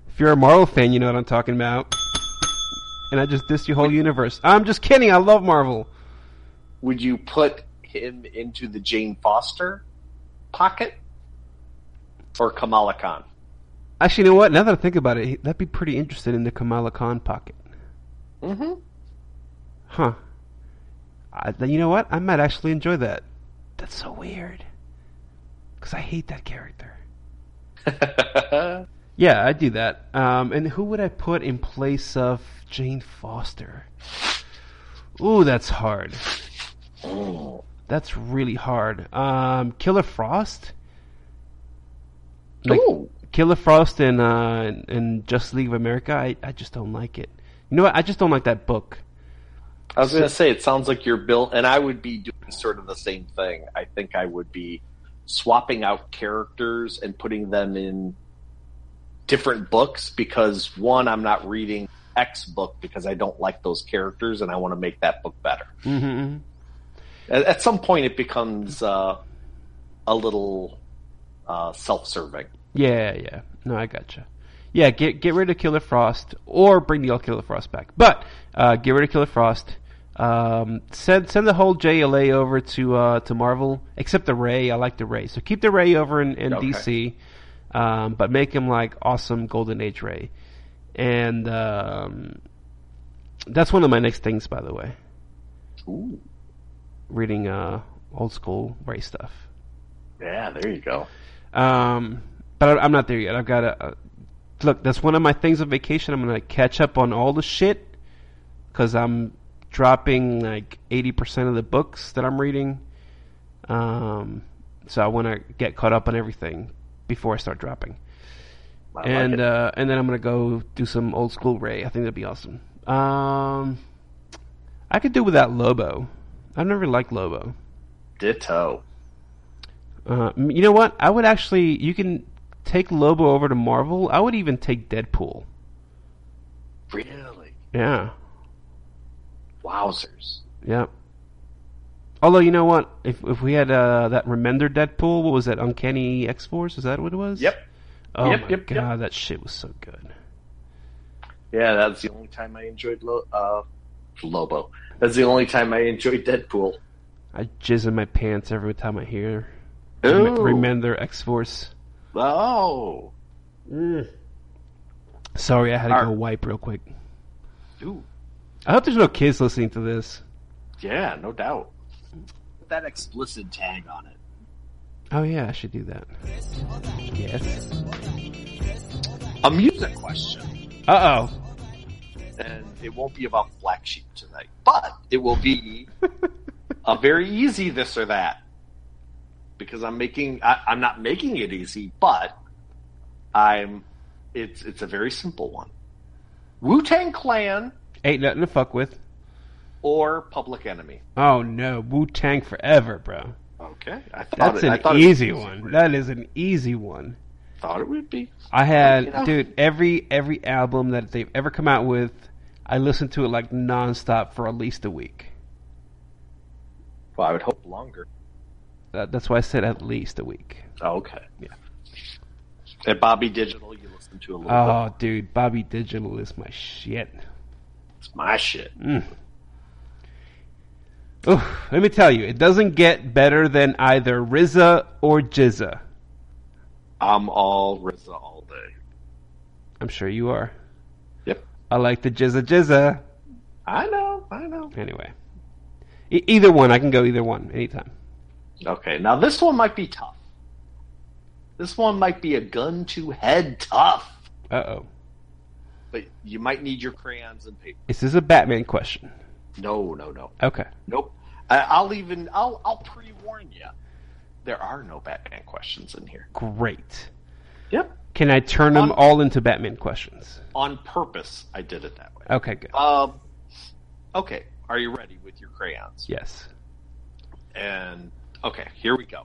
If you're a Marvel fan, you know what I'm talking about. And I just dissed your whole universe. I'm just kidding. I love Marvel.
would you put him into the Jane Foster pocket or Kamala Khan?
Actually, you know what? Now that I think about it, that'd be pretty interesting in the Kamala Khan pocket.
Mm-hmm.
Huh. I, then you know what? I might actually enjoy that. That's so weird. Because I hate that character. Yeah, I'd do that. Um, and who would I put in place of Jane Foster? Ooh, that's hard.
oh.
That's really hard. Um, Killer Frost? Like,
Ooh.
Killer Frost and uh, and Justice League of America, I, I just don't like it. You know what? I just don't like that book.
I was going to say, it sounds like you're built, and I would be doing sort of the same thing. I think I would be swapping out characters and putting them in different books because, one, I'm not reading X book because I don't like those characters and I want to make that book better.
hmm
At, at some point, it becomes uh, a little uh, self serving.
Yeah, yeah. No, I gotcha. Yeah, get get rid of Killer Frost or bring the old Killer Frost back. But uh, get rid of Killer Frost. Um, send send the whole JLA over to uh, to Marvel, except the Ray. I like the Ray, so keep the Ray over in, in
Okay.
DC, um, but make him like awesome Golden Age Ray. And um, that's one of my next things, by the way.
Ooh.
Reading uh, old school Ray stuff.
Yeah, there you go.
Um, but I, I'm not there yet. I've got to uh, look. That's one of my things of vacation. I'm gonna catch up on all the shit because I'm dropping like 80% of the books that I'm reading. Um, so I want to get caught up on everything before I start dropping.
I
and
it.
uh, and then I'm gonna go do some old school Ray. I think that'd be awesome. Um, I could do without Lobo. I've never liked Lobo.
Ditto.
Uh, you know what? I would actually. You can take Lobo over to Marvel. I would even take Deadpool.
Really?
Yeah.
Wowzers.
Yep. Although you know what, if if we had uh, that Remender Deadpool, what was that? Uncanny X Force? Is that what it was?
Yep.
Oh
Yep,
my
yep,
god,
yep.
that shit was so good.
Yeah, that's the only time I enjoyed Lo- uh, Lobo. That's the only time I enjoyed Deadpool.
I jizz in my pants every time I hear
Ooh.
Remender X Force.
Oh.
Sorry, I had to go wipe real quick.
Ooh.
I hope there's no kids listening to this.
Yeah, no doubt. Put that explicit tag on it.
Oh yeah, I should do that. Yes.
A music question.
Uh oh.
And it won't be about Black Sheep tonight, but it will be a very easy this or that. Because I'm making, I, I'm not making it easy, but I'm, it's, it's a very simple one. Wu Tang Clan
Ain't nothing to fuck with.
or Public Enemy?
Oh no, Wu Tang forever, bro.
Okay, I thought
That's
it,
an
thought
easy one. That is an easy one.
Thought it would be.
I had,
Yeah.
dude, every every album that they've ever come out with, I listened to it like nonstop for at least a week.
Well, I would hope longer.
That, that's why I said at least a week.
Oh, okay.
Yeah.
At Bobby Digital, you listen to a little bit.
Oh, dude, Bobby Digital is my shit.
It's my shit.
Mm. Oof, let me tell you, it doesn't get better than either RZA or GZA.
I'm all RZA all day.
I'm sure you are.
Yep.
I like the GZA GZA.
I know, I know.
Anyway, e- either one, I can go either one anytime.
Okay, now this one might be tough. This one might be a gun to head tough,
Uh oh.
but you might need your crayons and paper.
Is this a Batman question?
No, no, no,
Okay.
nope. I, I'll even I'll I'll pre warn you. There are no Batman questions in here.
Great.
Yep.
Can I turn them all into Batman questions?
On purpose, I did it that way.
Okay, good.
Um. Okay, are you ready with your crayons?
Yes.
And okay, here we go.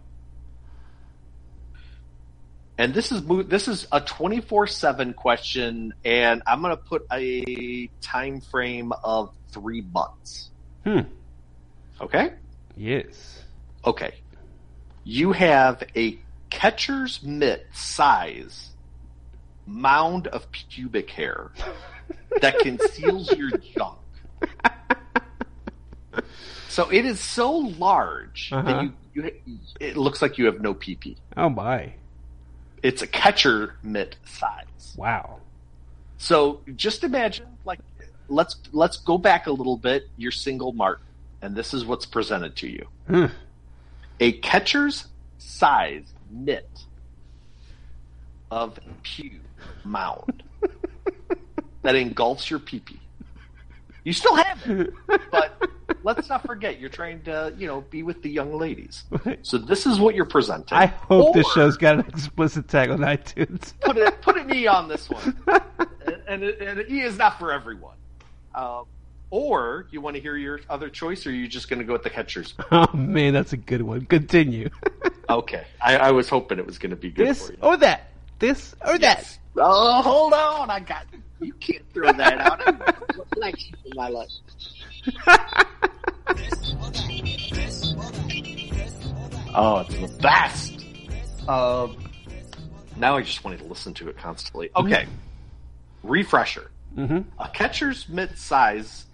And this is this is a twenty four seven question, and I'm going to put a time frame of three months.
Hmm.
Okay.
Yes.
Okay. You have a catcher's mitt size mound of pubic hair that conceals your junk. So it is so large
Uh-huh.
that you, you it looks like you have no PP.
Oh my.
It's a catcher mitt size.
Wow.
So just imagine like let's let's go back a little bit. You're single Martin, and this is what's presented to you.
Hmm.
a catcher's size mitt of pew mound that engulfs your pee pee. You still have it, but let's not forget you're trying to, you know, be with the young ladies. So this is what you're presenting.
I hope this show's got an explicit tag on iTunes.
put a put an E on this one, and, and, and an E is not for everyone. Um, or you want to hear your other choice, or are you just going to go with the catcher's?
oh man, that's a good one. Continue.
Okay, I, I was hoping it was going to be good
this
for you.
or that. This or that.
Oh, hold on. I got you. Can't throw that out. I'm a black sheep my life. Oh, it's the best. Um, now I just wanted to listen to it constantly. Okay. Refresher.
hmm
A catcher's mid-size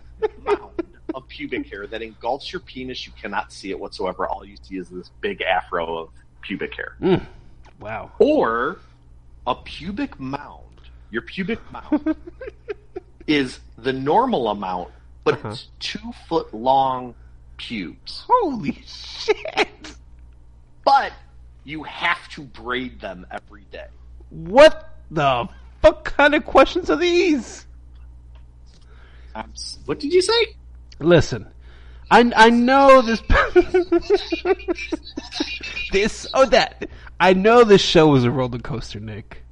mound of pubic hair that engulfs your penis. You cannot see it whatsoever. All you see is this big afro of pubic hair.
Mm. Wow.
Or a pubic mound. Your pubic mound is the normal amount, but
Uh-huh.
it's two foot long pubes.
Holy shit!
But you have to braid them every day.
What the fuck kind of questions are these?
I'm what did you say?
Listen, I I know this this or that. I know this show is a roller coaster, Nick.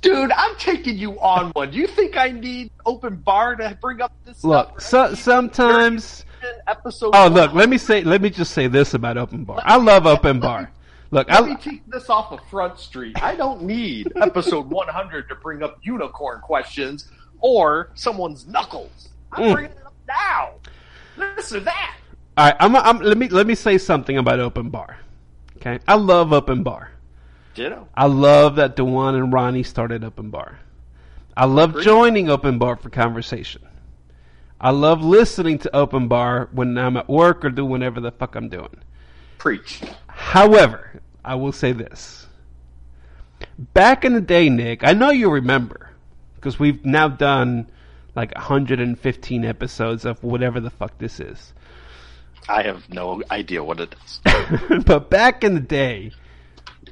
Dude, I'm taking you on one. Do you think I need open bar to bring up this
Look,
stuff?
so, sometimes.
episode.
Oh,
one.
look. Let me say. Let me just say this about open bar. I love open bar. Look,
Let me
I
take this off of Front Street. I don't need episode 100 to bring up unicorn questions or someone's knuckles. I'm
Mm.
bringing it up now. This or that.
All right, I'm, I'm, let me let me say something about open bar. Okay, I love open bar.
Ditto.
I love that Dewan and Ronnie started open bar. I love
Agreed.
joining open bar for conversation. I love listening to open bar when I'm at work or do whatever the fuck I'm doing.
Preach.
However, I will say this. Back in the day, Nick, I know you remember because we've now done like 115 episodes of whatever the fuck this is.
I have no idea what it is.
but back in the day,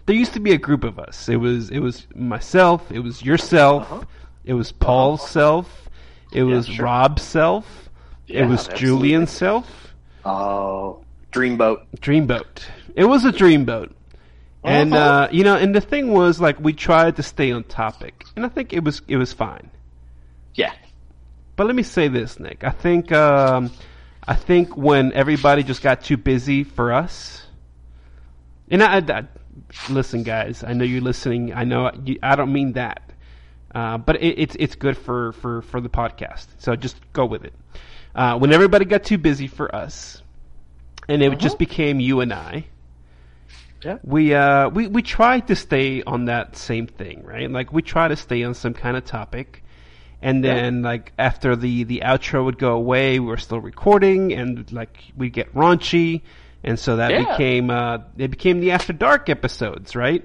there used to be a group of us. It was it was myself, it was yourself,
Uh-huh.
it was Paul's self, it was
sure.
Rob's self, it was
absolutely.
Julian's self.
Oh, Dreamboat.
Dreamboat. It was a dreamboat. And
Uh-huh.
uh, you know, and the thing was like we tried to stay on topic. And I think it was it was fine.
Yeah.
But let me say this, Nick. I think um, I think when everybody just got too busy for us, and I, I- listen, guys. I know you're listening. I know you, I don't mean that, uh, but it, it's it's good for, for, for the podcast. So just go with it. Uh, when everybody got too busy for us, and it just became you and I.
Yeah.
We uh we we tried to stay on that same thing, right? Like we try to stay on some kind of topic, and
Yeah.
then like after the the outro would go away, we were still recording, and like we get raunchy, and so that
Yeah.
became uh it became the after dark episodes, right?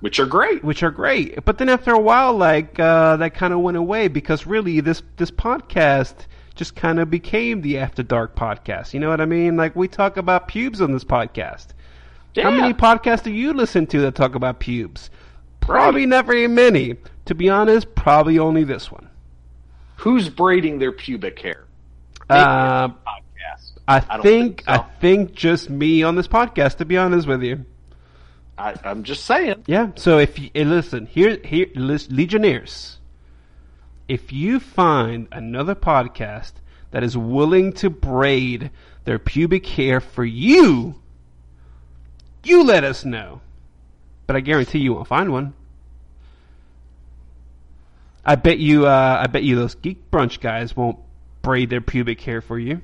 Which are great.
Which are great, but then after a while, like uh that kind of went away because really this this podcast just kind of became the after dark podcast. You know what I mean? Like we talk about pubes on this podcast. How many podcasts do you listen to that talk about pubes? Probably not very many. To be honest, probably only this one.
Who's braiding their pubic hair?
Uh,
podcast.
I,
don't
think,
so.
I think just me on this podcast. To be honest with you,
I, I'm just saying.
yeah. So if you eh, listen here, here, Legionnaires, if you find another podcast that is willing to braid their pubic hair for you, you let us know. But I guarantee you won't find one. I bet you. Uh, I bet you those geek brunch guys won't braid their pubic hair for you.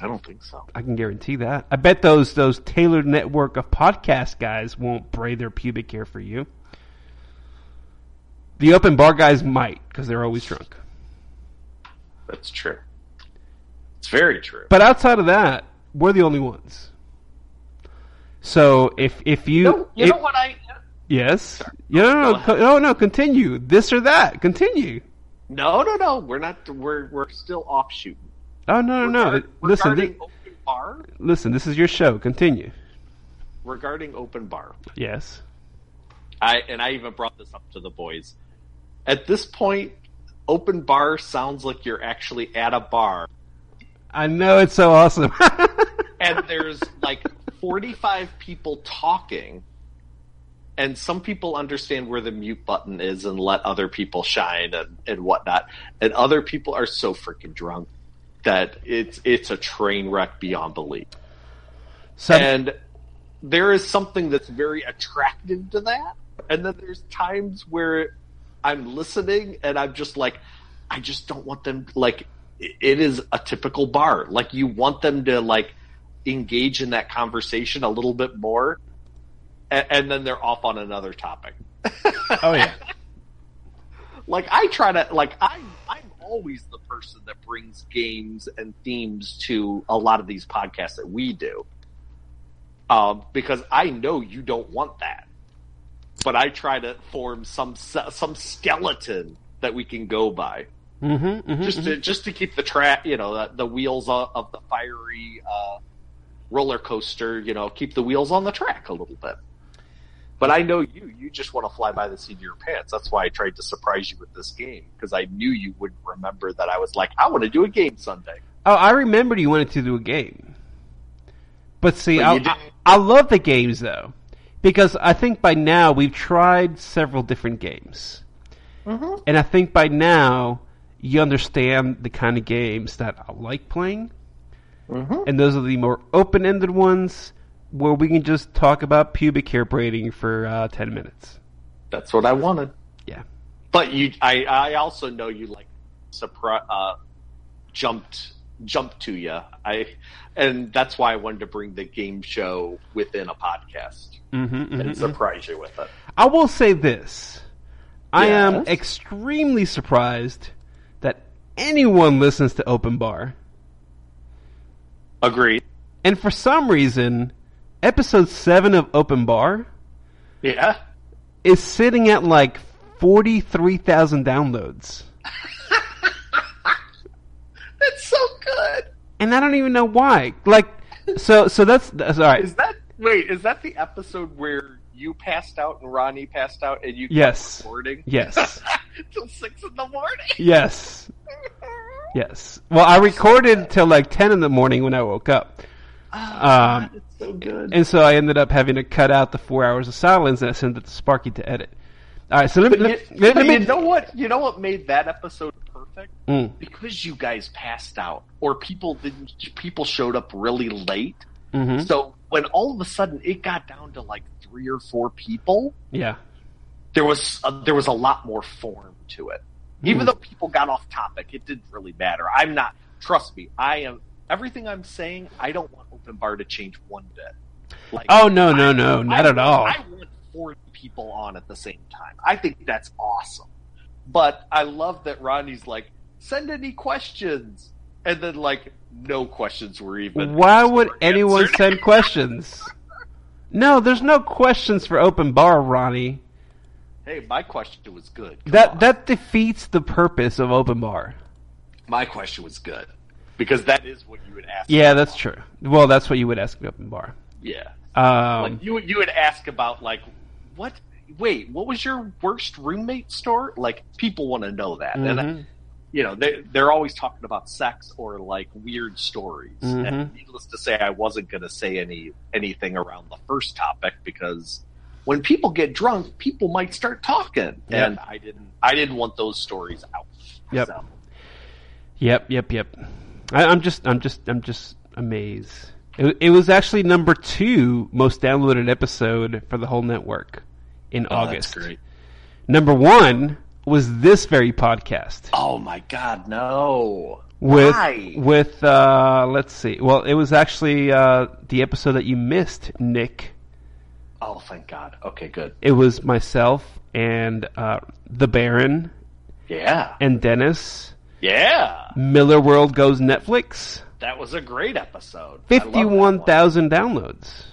I don't think so.
I can guarantee that. I bet those those tailored network of podcast guys won't braid their pubic hair for you. The open bar guys might because they're always drunk.
That's true. It's very true.
But outside of that, we're the only ones. So if if you,
No, you
if-
know what I?
yes no no no, co- no no continue this or that continue.
No, no, no. We're not. We're we're still offshooting.
Oh no no no! Listen
regarding
thi-
open bar.
listen. This is your show. Continue.
Regarding open bar,
Yes.
I and I even brought this up to the boys. At this point, open bar sounds like you're actually at a bar,
I know it's so awesome.
and there's like 45 people talking, and some people understand where the mute button is and let other people shine and, and whatnot, and other people are so freaking drunk that it's it's a train wreck beyond belief.
so,
and there is something that's very attractive to that and then there's times where i'm listening and i'm just like i just don't want them like it is a typical bar like you want them to like engage in that conversation a little bit more and, and then they're off on another topic
oh yeah.
like I try to like I'm I'm always the person that brings games and themes to a lot of these podcasts that we do. Um, because I know you don't want that, but I try to form some some skeleton that we can go by,
Mm-hmm, mm-hmm,
just to just to keep the track, you know, the, the wheels of, of the fiery uh, roller coaster, you know, keep the wheels on the track a little bit. But I know you. You just want to fly by the seat of your pants. That's why I tried to surprise you with this game because I knew you wouldn't remember that I was like, I want to do a game Sunday.
Oh, I remembered you wanted to do a game. But see,
But
I. I, I love the games though, because I think by now we've tried several different games,
Mm-hmm.
and I think by now you understand the kind of games that I like playing,
Mm-hmm.
and those are the more open-ended ones where we can just talk about pubic hair braiding for uh, ten minutes.
That's what I wanted.
Yeah.
But you, I, I also know you like surprise, uh, jumped, jumped to you. I, and that's why I wanted to bring the game show within a podcast
Mm-hmm,
and surprise you with it.
I will say this. I am extremely surprised that anyone listens to Open Bar.
Agreed.
And for some reason, episode seven of Open Bar
Yeah.
is sitting at like forty three thousand downloads,
That's so good.
and I don't even know why. Like, so so that's that's all right.
Is that wait? Is that the episode where you passed out and Ronnie passed out and you kept
Yes.
recording
Yes,
till six in the morning?
yes, yes. Well, I recorded till like ten in the morning when I woke up. Um,
it's so good.
And so I ended up having to cut out the four hours of silence and I sent it to Sparky to edit. All right, so let me let,
you,
let- let
you know what? You know what made that episode perfect?
Mm,
Because you guys passed out, or people didn't. People showed up really late.
mhm.
So when all of a sudden it got down to like three or four people,
Yeah,
there was a, there was a lot more form to it. Even
Hmm.
though people got off topic, it didn't really matter. I'm not. Trust me, I am. Everything I'm saying, I don't want open bar to change one bit. Like,
Oh no no
I-
no,
I
not at all.
I want 40 people on at the same time. I think that's awesome. But I love that Ronnie's like, send any questions. And then, like, no questions were even.
Why would anyone
answered.
send questions? No, there's no questions for open bar, Ronnie.
Hey, my question was good. Come
That
on.
that defeats the purpose of open bar.
My question was good. Because that is what you would ask.
Yeah, that's true. Well, that's what you would ask at open bar.
Yeah.
Um,
like, you, you would ask about, like, what. Wait, what was your worst roommate story? Like, people want to know that. And
mhm.
you know, they they're always talking about sex or like weird stories.
Mhm.
And needless to say, I wasn't going to say any anything around the first topic because when people get drunk, people might start talking,
Yep.
and I didn't I didn't want those stories out.
Yep.
So,
Yep, yep, yep. I, I'm just, I'm just, I'm just amazed. It, it was actually number two most downloaded episode for the whole network in
oh,
August.
That's great.
Number one was this very podcast
Oh my God, no!
with
Why?
with uh, let's see. Well, it was actually uh, the episode that you missed, Nick.
Oh, thank God. Okay, good.
It was myself and uh, the Baron
Yeah,
and Dennis.
Yeah.
Millarworld goes Netflix.
That was a great episode. I love that
Fifty-one
one.
downloads.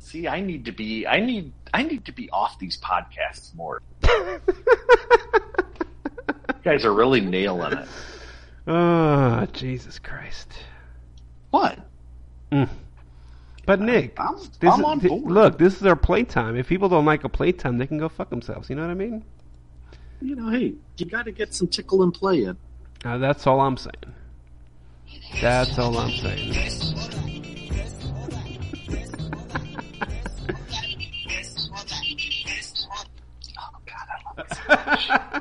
See, I need to be. I need. I need to be off these podcasts more. You guys are really nailing it.
Oh, Jesus Christ.
What?
Mm. But Nick,
I'm-
this
I'm
is,
on
thi-
board.
look, this is our playtime. If people don't like a playtime, they can go fuck themselves. You know what I mean?
You know, hey, you got to get some tickle and play in.
Uh, that's all I'm saying. That's all I'm saying.
Oh God, I love this.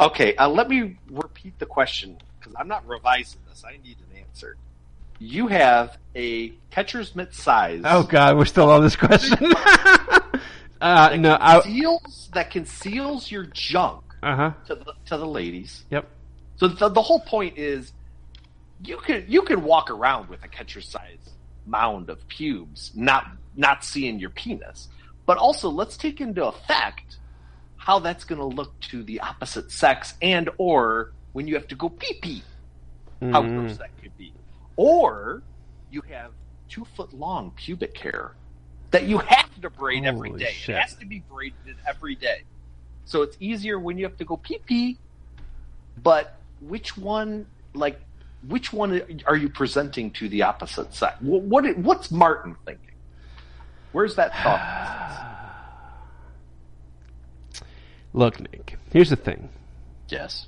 okay, uh, let me repeat the question because I'm not revising this. I need an answer. You have a catcher's mitt size.
oh God, we're still on this question. uh, no, I.
Conceals, that conceals your junk
Uh huh.
to the to the ladies.
Yep.
So the, the whole point is, you could you could walk around with a catcher size mound of pubes, not not seeing your penis. But also, let's take into effect how that's going to look to the opposite sex, and or when you have to go pee pee, how
Mhm.
gross that could be. Or you have two foot long pubic hair that you have to braid every
Holy
day.
shit.
It has to be braided every day. So it's easier when you have to go pee pee. But which one, like, which one are you presenting to the opposite side? What, what what's Martin thinking? Where's that thought?
Look, Nick. Here's the thing.
yes.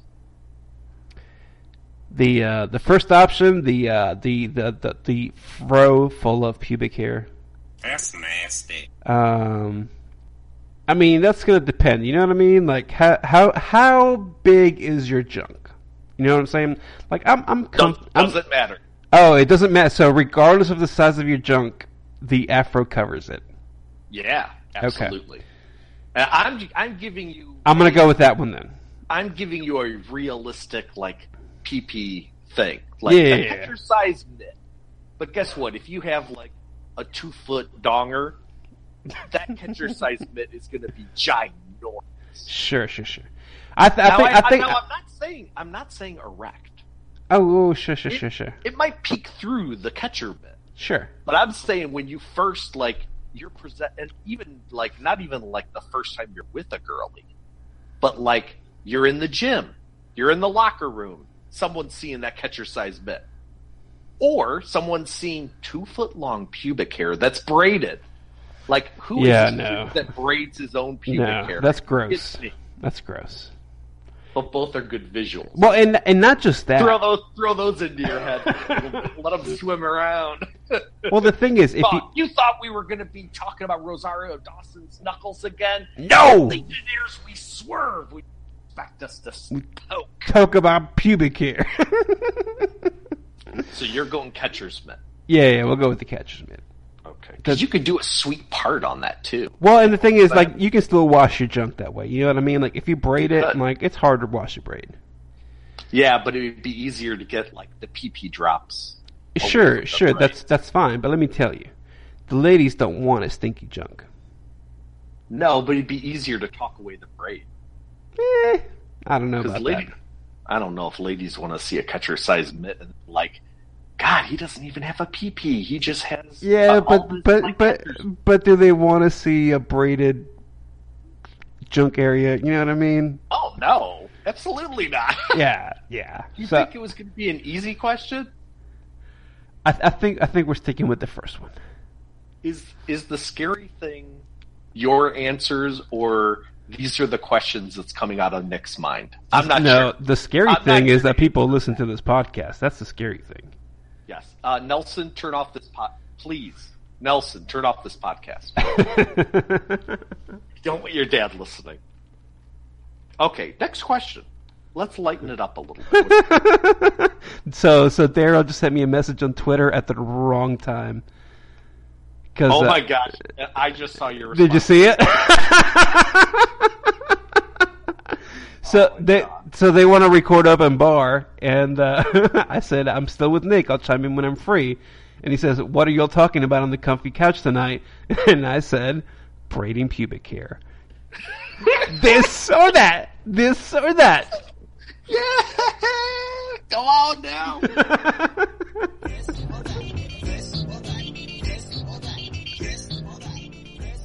The uh, the first option, the uh, the the the the fro full of pubic hair.
That's nasty.
Um, I mean, that's gonna depend. You know what I mean? Like, how how how big is your junk? You know what I'm saying? Like, I'm I'm,
Does,
com- I'm
doesn't matter.
oh, it doesn't matter. So, regardless of the size of your junk, the afro covers it.
Yeah,
Okay.
absolutely. Uh, I'm I'm giving you.
I'm gonna go with that one then.
I'm giving you a realistic like PP thing, like
Yeah.
a catcher size mitt. But guess what? If you have like a two foot donger, that catcher size mitt is going to be ginormous.
Sure, sure, sure. I, th- I think
I,
I think.
now I'm not saying I'm not saying erect.
oh, oh, sure, sure, sure, sure,
It might peek through the catcher mitt.
Sure.
But I'm saying when you first like you're present, and even like not even like the first time you're with a girlie, but like you're in the gym, you're in the locker room, someone's seeing that catcher size bit, or someone's seeing two foot long pubic hair that's braided. Like who is
Yeah,
this
no.
that braids his own pubic
No,
hair?
that's gross. That's gross.
But both are good visuals.
Well, and and not just that.
Throw those, throw those into your head. Let them swim around.
Well, the thing is, if you
thought, you thought we were going to be talking about Rosario Dawson's knuckles again?
no
Engineers, we swerve. We expect us to s- poke.
talk about pubic hair.
So you're going catcher's mitt.
yeah, yeah, we'll go with the catcher's mitt.
Okay. Because you could do a sweet part on that too.
Well, and the thing is, like, you can still wash your junk that way. You know what I mean? Like, if you braid it,
Could.
like, it's hard to wash your braid.
Yeah, but it would be easier to get like the PP drops.
Sure, sure,
braid.
that's that's fine. But let me tell you, the ladies don't want a stinky junk.
No, but it'd be easier to talk away the braid.
Eh, I don't know about
lady,
that.
I don't know if ladies want to see a catcher size mitt like, God, he doesn't even have a PP. He just has
Yeah,
uh,
but but
like,
but but do they want to see a braided junk area? You know what I mean?
Oh no, absolutely not.
Yeah, yeah.
you
So
think it was going to be an easy question?
I, I think I think we're sticking with the first one.
Is is the scary thing your answers or these are the questions that's coming out of Nick's mind? I'm not
no,
sure.
the scary
I'm
thing is
sure.
that people listen to this podcast. That's the scary thing.
Yes, uh, Nelson, turn off this pod, please. Nelson, turn off this podcast. Don't want your dad listening. Okay, next question. Let's lighten it up a little bit.
so so Daryl just sent me a message on Twitter at the wrong time.
oh
uh,
my gosh, I just saw your.
Did you see it? so
Oh
they
God.
so they want to record open bar, and uh, I said I'm still with Nick. I'll chime in when I'm free. And he says, "What are y'all talking about on the comfy couch tonight?" And I said, "Braiding pubic hair." this or that. This or that.
Yeah, go on now.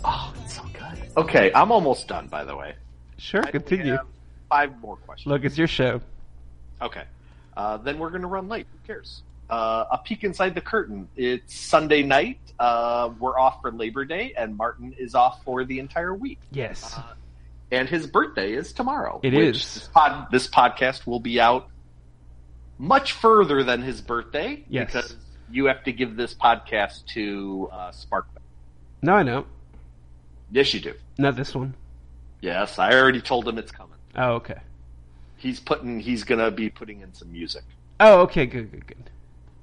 Oh, it's so good. Okay, I'm almost done. By the way,
sure,
I
continue.
Five more questions.
Look, it's your show.
Okay. Uh, then we're going to run late. Who cares? Uh, a peek inside the curtain. It's Sunday night. Uh, we're off for Labor Day, and Martin is off for the entire week.
Yes.
And his birthday is tomorrow.
It
which
is.
This, pod, this podcast will be out much further than his birthday.
Yes.
Because you have to give this podcast to uh, Spark.
no, I know.
Yes, you do.
Not this one.
Yes, I already told him it's coming.
Oh, okay.
He's putting. He's going to be putting in some music.
Oh, okay. Good, good, good.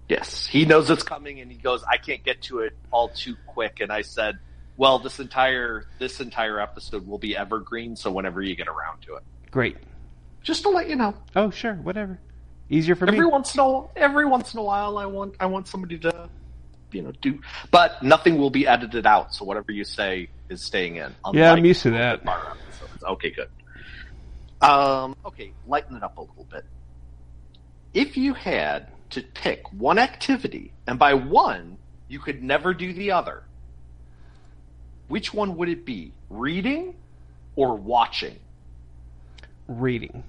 Yes, he knows it's coming, and he goes, "I can't get to it all too quick." And I said, "Well, this entire this entire episode will be evergreen, so whenever you get around to it,
Great.
just to let you know,
Oh, sure. Whatever. Easier for
every
me.
once in a every once in a while, I want I want somebody to, you know, do, but nothing will be edited out, so whatever you say is staying in.
Yeah, I'm used to that.
Okay, good. Um, okay, lighten it up a little bit. If you had to pick one activity, and by one, you could never do the other, which one would it be? Reading or watching?
Reading.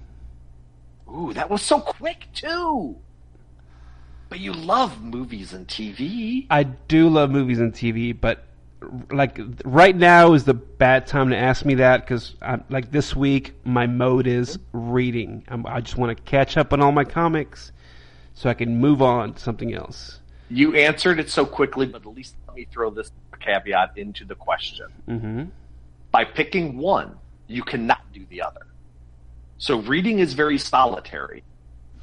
Ooh, that was so quick, too! But you love movies and TV.
I do love movies and TV, but like right now is the bad time to ask me that because like this week my mode is reading. I'm, I just want to catch up on all my comics so I can move on to something else.
You answered it so quickly, but at least let me throw this caveat into the question.
hmm
by picking one, you cannot do the other. So reading is very solitary.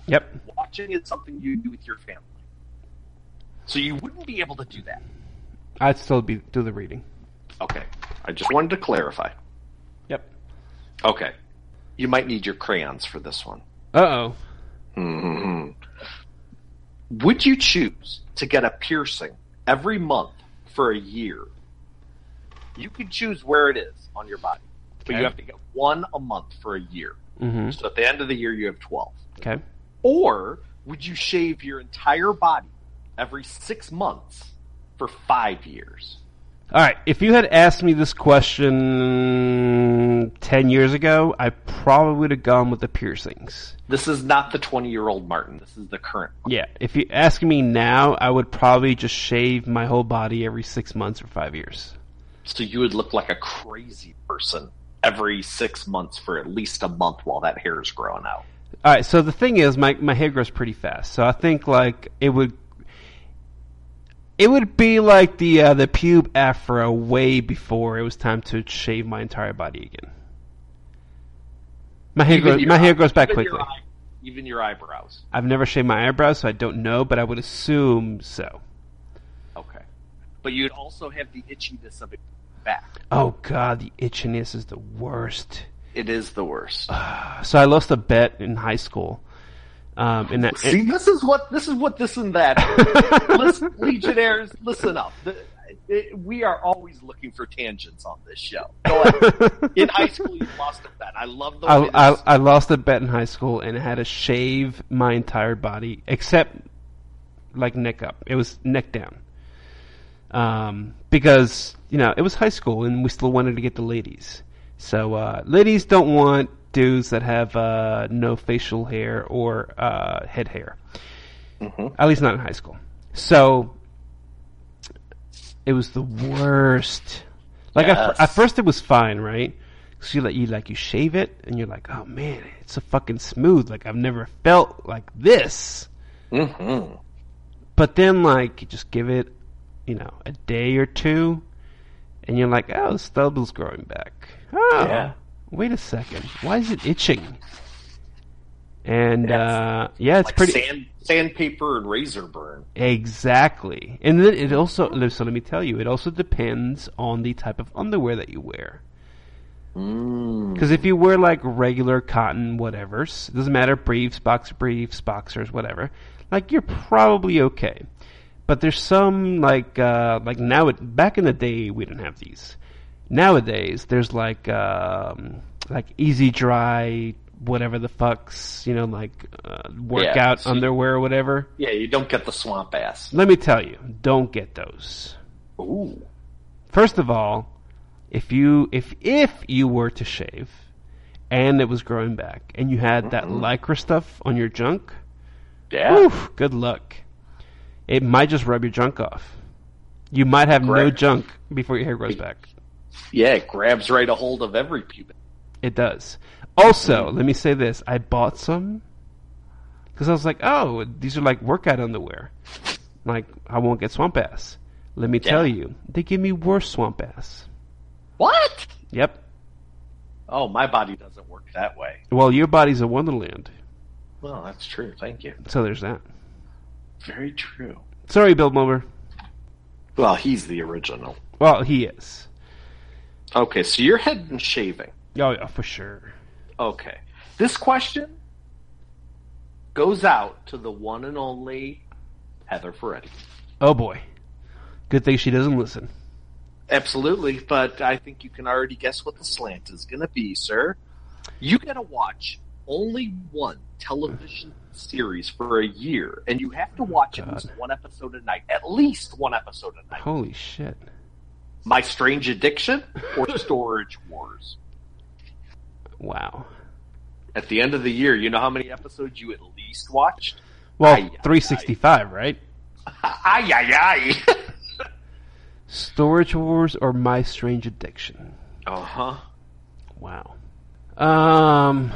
Yep.
Watching is something you do with your family. So you wouldn't be able to do that.
I'd still be do the reading.
Okay. I just wanted to clarify.
Yep.
Okay. You might need your crayons for this one.
Uh oh.
hmm Would you choose to get a piercing every month for a year? You could choose where it is on your body, but
Okay.
you have to get one a month for a year.
hmm
So at the end of the year, you have 12.
Okay.
Or would you shave your entire body every six months for five years.
All right, if you had asked me this question 10 years ago, I probably would have gone with the piercings.
This is not the 20 year old Martin. This is the current. Martin.
Yeah, if you ask me now, I would probably just shave my whole body every six months or five years.
So you would look like a crazy person every six months for at least a month while that hair is growing out.
All right, so the thing is, my my hair grows pretty fast, so I think like it would. It would be like the uh, the pube afro way before it was time to shave my entire body again. My hair
Even
grows, my hair grows back quickly.
Your eye, even your eyebrows.
I've never shaved my eyebrows, so I don't know, but I would assume so.
Okay. But you'd also have the itchiness of it back.
Oh god, the itchiness is the worst.
It is the worst.
So I lost a bet in high school. Um, and that,
See, this is what this is what this and that. listen, Legionnaires, listen up. The, it, we are always looking for tangents on this show. Go ahead. In high school, you lost a bet. I love the
I, I, I lost a bet in high school and had to shave my entire body except like neck up. It was neck down. Um, because you know it was high school and we still wanted to get the ladies. So uh, ladies don't want dudes that have uh, no facial hair or uh, head hair.
Mhm.
At least not in high school. So it was the worst. Like at,
Yes.
at first it was fine, right? So you like you like you shave it and you're like, oh man, it's so fucking smooth. Like I've never felt like this.
Mhm.
But then like you just give it, you know, a day or two, and you're like, oh, the stubble's growing back. Oh,
Yeah.
Wait a second, why is it itching? And uh, yeah, it's
like
pretty
sand, sandpaper and razor burn.
exactly. And then it also so let me tell you, it also depends on the type of underwear that you wear.
Mm.
Because if you wear like regular cotton whatevers, it doesn't matter briefs, boxer briefs, boxers, whatever. Like you're probably okay. But there's some like uh, like now it, back in the day we didn't have these. Nowadays there's like um, like easy dry whatever the fucks you know like uh, workout
so-
underwear or whatever.
Yeah, you don't get the swamp ass.
Let me tell you, don't get those.
Ooh.
First of all, if you if if you were to shave and it was growing back and you had that lycra stuff on your junk,
Yeah.
oof, good luck. It might just rub your junk off. You might have no junk before your hair grows back.
Yeah, it grabs right a hold of every pubic.
It does. Also, let me say this: I bought some because I was like, "Oh, these are like workout underwear. Like, I won't get swamp ass." Let me tell you, they give me worse swamp ass.
What?
Yep.
Oh, my body doesn't work that way.
Well, your body's a wonderland,
Well, that's true. Thank you.
so there's that.
Very true.
Sorry, Bill Mulder.
Well, he's the original.
Well, he is.
Okay, so you're head and shaving.
Oh, yeah, for sure.
Okay. This question goes out to the one and only Heather Ferretti.
Oh boy. Good thing she doesn't listen.
Absolutely, but I think you can already guess what the slant is going to be, sir. You got to watch only one television series for a year, and you have to oh, watch at least one episode a night. At least one episode a night.
Holy shit.
My Strange Addiction or Storage Wars.
Wow.
At the end of the year, you know how many episodes you at least watched?
Well,
Aye, aye,
365, right?
Ay, ay, ay.
Storage Wars or My Strange Addiction?
uh huh.
Wow. Um.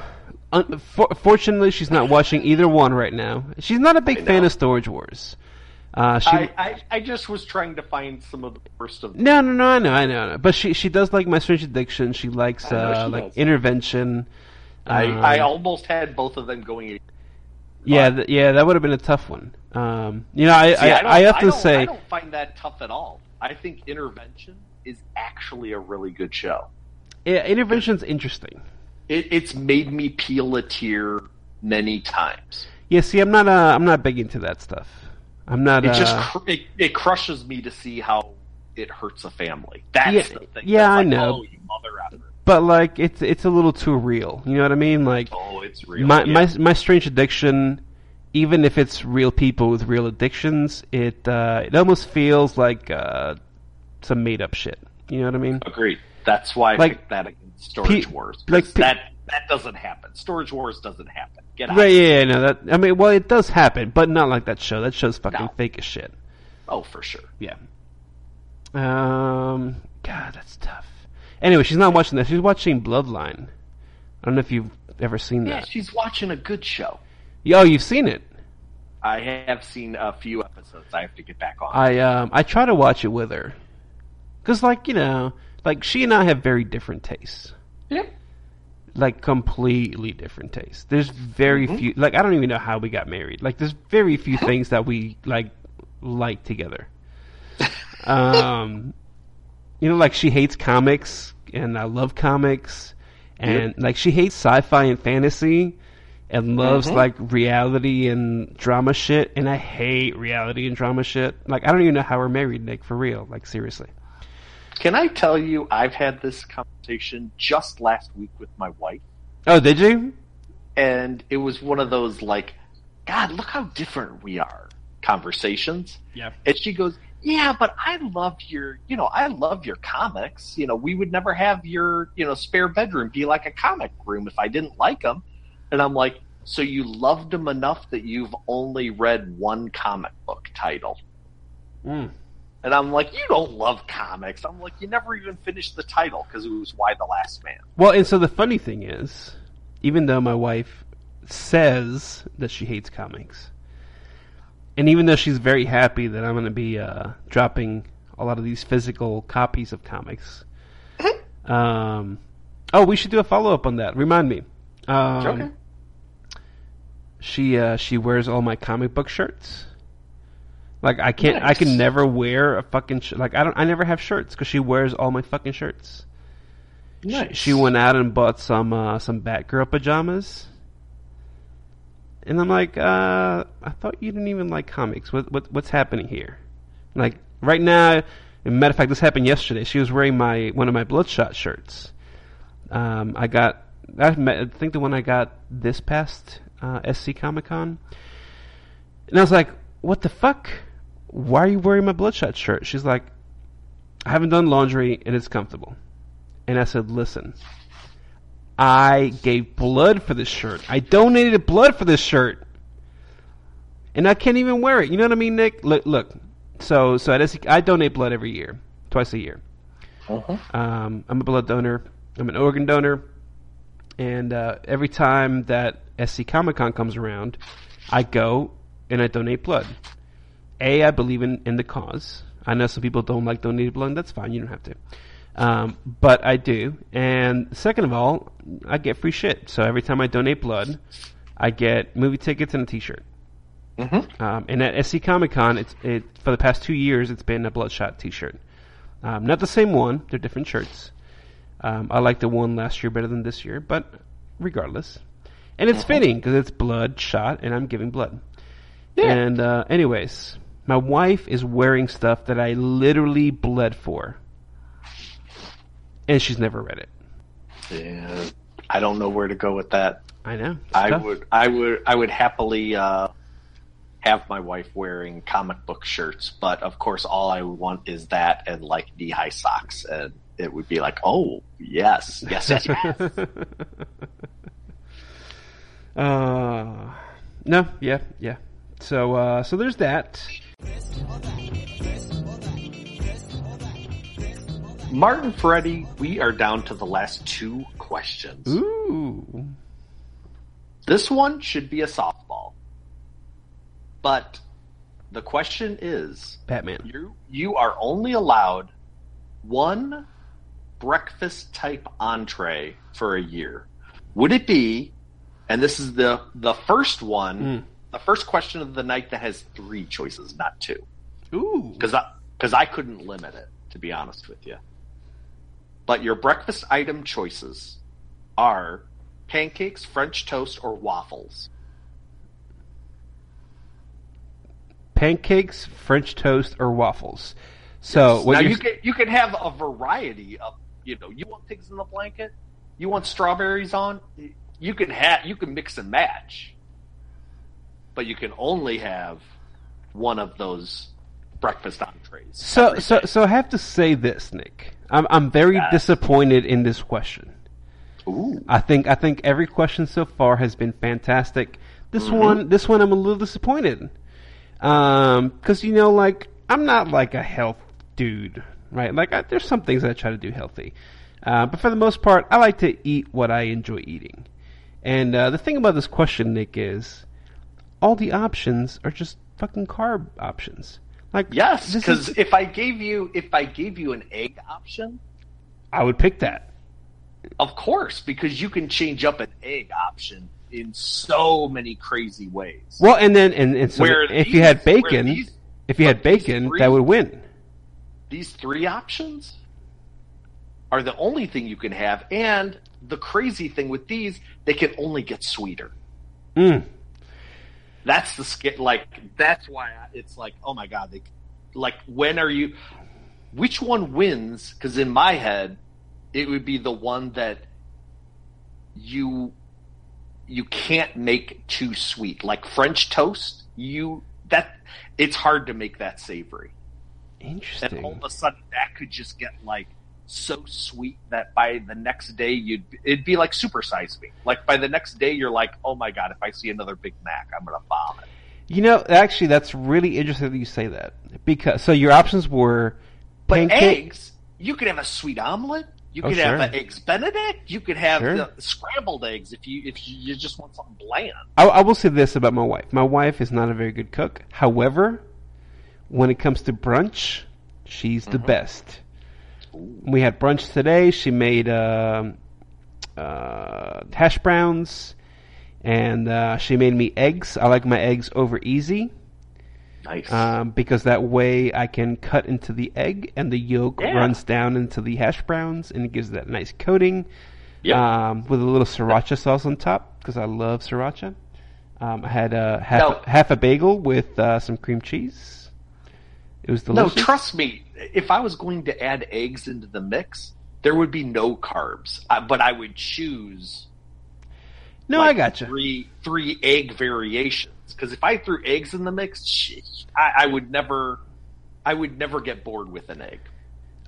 Un- for- fortunately, she's not watching either one right now. She's not a big fan of Storage Wars. Uh, she
I, I, I just was trying to find some of the worst of
no, no, no, I know, I know, I know. But she she does like My Strange Addiction. She likes uh,
she
like
does.
Intervention.
I,
Um,
I almost had both of them going.
yeah, th- yeah, that would have been a tough one. Um, you know, I
See,
I, I often
don't-
say
I don't find that tough at all. I think Intervention is actually a really good show.
yeah, Intervention's interesting.
It, it's made me peel a tear many times.
Yeah, see, I'm not uh, I'm not big into that stuff. I'm not.
It
uh,
just cr- it, it crushes me to see how it hurts a family. That's
Yeah,
the thing.
yeah, I know.
Oh,
but like it's it's a little too real. You know what I mean? Like
Oh, it's real.
my
yeah.
my my strange addiction even if it's real people with real addictions, it uh, it almost feels like uh, some made up shit. You know what I mean?
Agreed. That's why I
Like,
picked that against Storage Wars.
like pe-
that that doesn't happen. Storage Wars doesn't happen. Get out.
Right? Yeah, yeah, no. That I mean, well, it does happen, but not like that show. That show's fucking
No.
fake as shit.
Oh, for sure.
Yeah. Um. God, that's tough. Anyway, she's not watching that. She's watching Bloodline. I don't know if you've ever seen
Yeah,
that.
Yeah, she's watching a good show.
Yo, you've seen it.
I have seen a few episodes. I have to get back on.
I um I try to watch it with her, cause like you know, like she and I have very different tastes,
yeah.
Like completely different tastes. There's very
Mm-hmm.
few, like I don't even know how we got married. Like there's very few things that we like like together. Um, you know, like she hates comics and I love comics, and like she hates sci-fi and fantasy. And loves
Mhm.
like reality and drama shit, and I hate reality and drama shit. Like I don't even know how we're married, Nick. For real, like seriously.
Can I tell you, I've had this conversation just last week with my wife,
Oh, did you?
and it was one of those like, God, look how different we are conversations.
Yeah.
And she goes, Yeah, but I love your, you know, I love your comics. You know, we would never have your, you know, spare bedroom be like a comic room if I didn't like them. And I'm like, So you loved them enough that you've only read one comic book title?
Mm.
And I'm like, You don't love comics. I'm like, You never even finished the title because it was Y: The Last Man.
Well, and so the funny thing is, even though my wife says that she hates comics, and even though she's very happy that I'm going to be uh, dropping a lot of these physical copies of comics, um, oh, we should do a follow up on that. Remind me. Um,
okay.
She uh, she wears all my comic book shirts. Like I can't, I can never wear a fucking sh- like I don't, I never have shirts because she wears all my fucking shirts. She,
Nice.
she went out and bought some uh, some Batgirl pajamas, and I'm like, uh, I thought you didn't even like comics. What what what's happening here? Like right now, matter of fact, this happened yesterday. She was wearing my one of my Bloodshot shirts. Um, I got, I I think the one I got this past uh, SC Comic Con, and I was like, what the fuck? Why are you wearing my Bloodshot shirt? She's like, I haven't done laundry and it's comfortable. And I said, listen, I gave blood for this shirt. I donated blood for this shirt. And I can't even wear it. You know what I mean, Nick? Look, look. So, so at SC, I donate blood every year, twice a year.
Uh-huh.
Um, I'm a blood donor. I'm an organ donor. And uh, every time that SC Comic Con comes around, I go and I donate blood. A, I believe in, in the cause. I know some people don't like donated blood, and that's fine. You don't have to. Um, but I do. And second of all, I get free shit. So every time I donate blood, I get movie tickets and a T-shirt.
Mm-hmm.
Um, and at SC Comic Con, it's it for the past two years, it's been a Bloodshot T-shirt. Um, not the same one; they're different shirts. Um, I like the one last year better than this year, but regardless, and it's fitting because it's bloodshot, and I'm giving blood.
Yeah.
And uh, anyways, my wife is wearing stuff that I literally bled for, and she's never read it.
Yeah. I don't know where to go with that.
I know.
I
tough.
would, I would, I would happily uh, have my wife wearing comic book shirts, but of course, all I want is that and like knee high socks, and it would be like, oh yes, yes, yes, yes.
Uh, no, yeah, yeah. So, uh, so there's that.
Martin Ferretti, we are down to the last two questions.
Ooh.
This one should be a softball, but the question is:
Batman.
you you are only allowed one breakfast type entree for a year. Would it be? And this is the the first one,
Mm.
The first question of the night that has three choices, not two,
Ooh.
because I because I couldn't limit it to be honest with you. But your breakfast item choices are pancakes, French toast, or waffles.
Pancakes, French toast, or waffles. So, what
now
you're
you can you can have a variety of you know you want pigs in the blanket, you want strawberries on, you can have you can mix and match. But you can only have one of those breakfast entrees.
So, so, so I have to say this, Nick. I'm, I'm very
Yes.
disappointed in this question.
Ooh.
I think, I think every question so far has been fantastic. This
Mm-hmm.
one, this one, I'm a little disappointed. Um, cause you know, like, I'm not like a health dude, right? Like, I, there's some things I try to do healthy. Uh, but for the most part, I like to eat what I enjoy eating. And, uh, the thing about this question, Nick, is all the options are just fucking carb options. Like,
Yes, because
is-
if I gave you if I gave you an egg option,
I would pick that.
of course, because you can change up an egg option in so many crazy ways.
Well, and then and, and so
Where
if you had bacon,
these-
if you had bacon,
three-
that would win.
These three options are the only thing you can have, and the crazy thing with these, they can only get sweeter.
Mm.
That's the sca- like that's why I, it's like oh my god they like when are you which one wins? Because in my head it would be the one that you you can't make too sweet. Like french toast you that it's hard to make that savory. Interesting. and all of a sudden that could just get like so sweet that by the next day you'd it'd be like supersize me like by the next day you're like oh my god if i see another big mac i'm gonna vomit
You know, actually, that's really interesting that you say that because so your options were
But eggs, you could have a sweet omelet. You
Oh,
could have
sure.
an eggs Benedict. You could have
Sure.
the scrambled eggs if you if you just want something bland.
I, I will say this about my wife: my wife is not a very good cook. However, when it comes to brunch, she's the
Mm-hmm.
best. We had brunch today. She made um, uh, hash browns, and uh, she made me eggs. I like my eggs over easy.
Nice.
um, because that way I can cut into the egg and the yolk
Yeah.
runs down into the hash browns and it gives that nice coating
Yep.
um, with a little sriracha sauce on top because I love sriracha. Um, I had uh, half,
No.
half a bagel with uh, some cream cheese. It was delicious.
no, trust me. If I was going to add eggs into the mix, there would be no carbs. But I would choose.
No,
like,
I gotcha.
Three three egg variations. Because if I threw eggs in the mix, I, I would never. I would never get bored with an egg.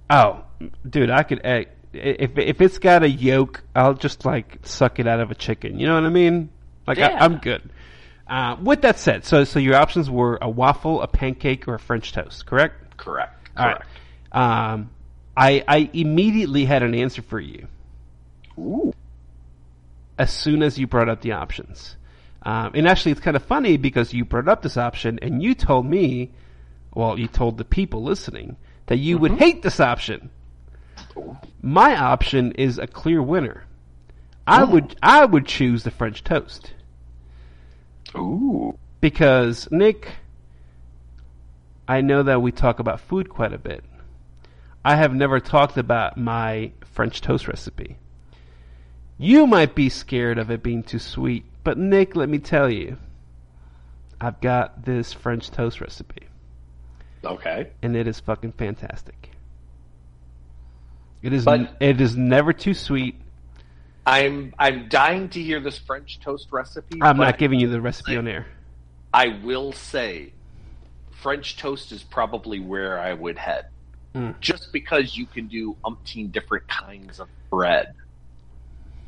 Oh, dude, I could egg. If if it's got a yolk, I'll just like suck it out of a chicken. You know what I mean? Like
Yeah.
I, I'm good. Uh, with that said, so so your options were a waffle, a pancake, or a French toast, correct?
Correct.
All right.
Correct.
Um, I I immediately had an answer for you
Ooh.
as soon as you brought up the options. Um, and actually, it's kind of funny because you brought up this option and you told me, well, you told the people listening that you would hate this option. My option is a clear winner. I would I would choose the French toast
Ooh.
because Nick, I know that we talk about food quite a bit. I have never talked about my French toast recipe. You might be scared of it being too sweet, but Nick, let me tell you, I've got this French toast recipe,
Okay.
and it is fucking fantastic. It is
But-
it is never too sweet.
I'm I'm dying to hear this French toast recipe.
I'm not giving you the recipe on air.
I will say, French toast is probably where I would head,
Mm.
just because you can do umpteen different kinds of bread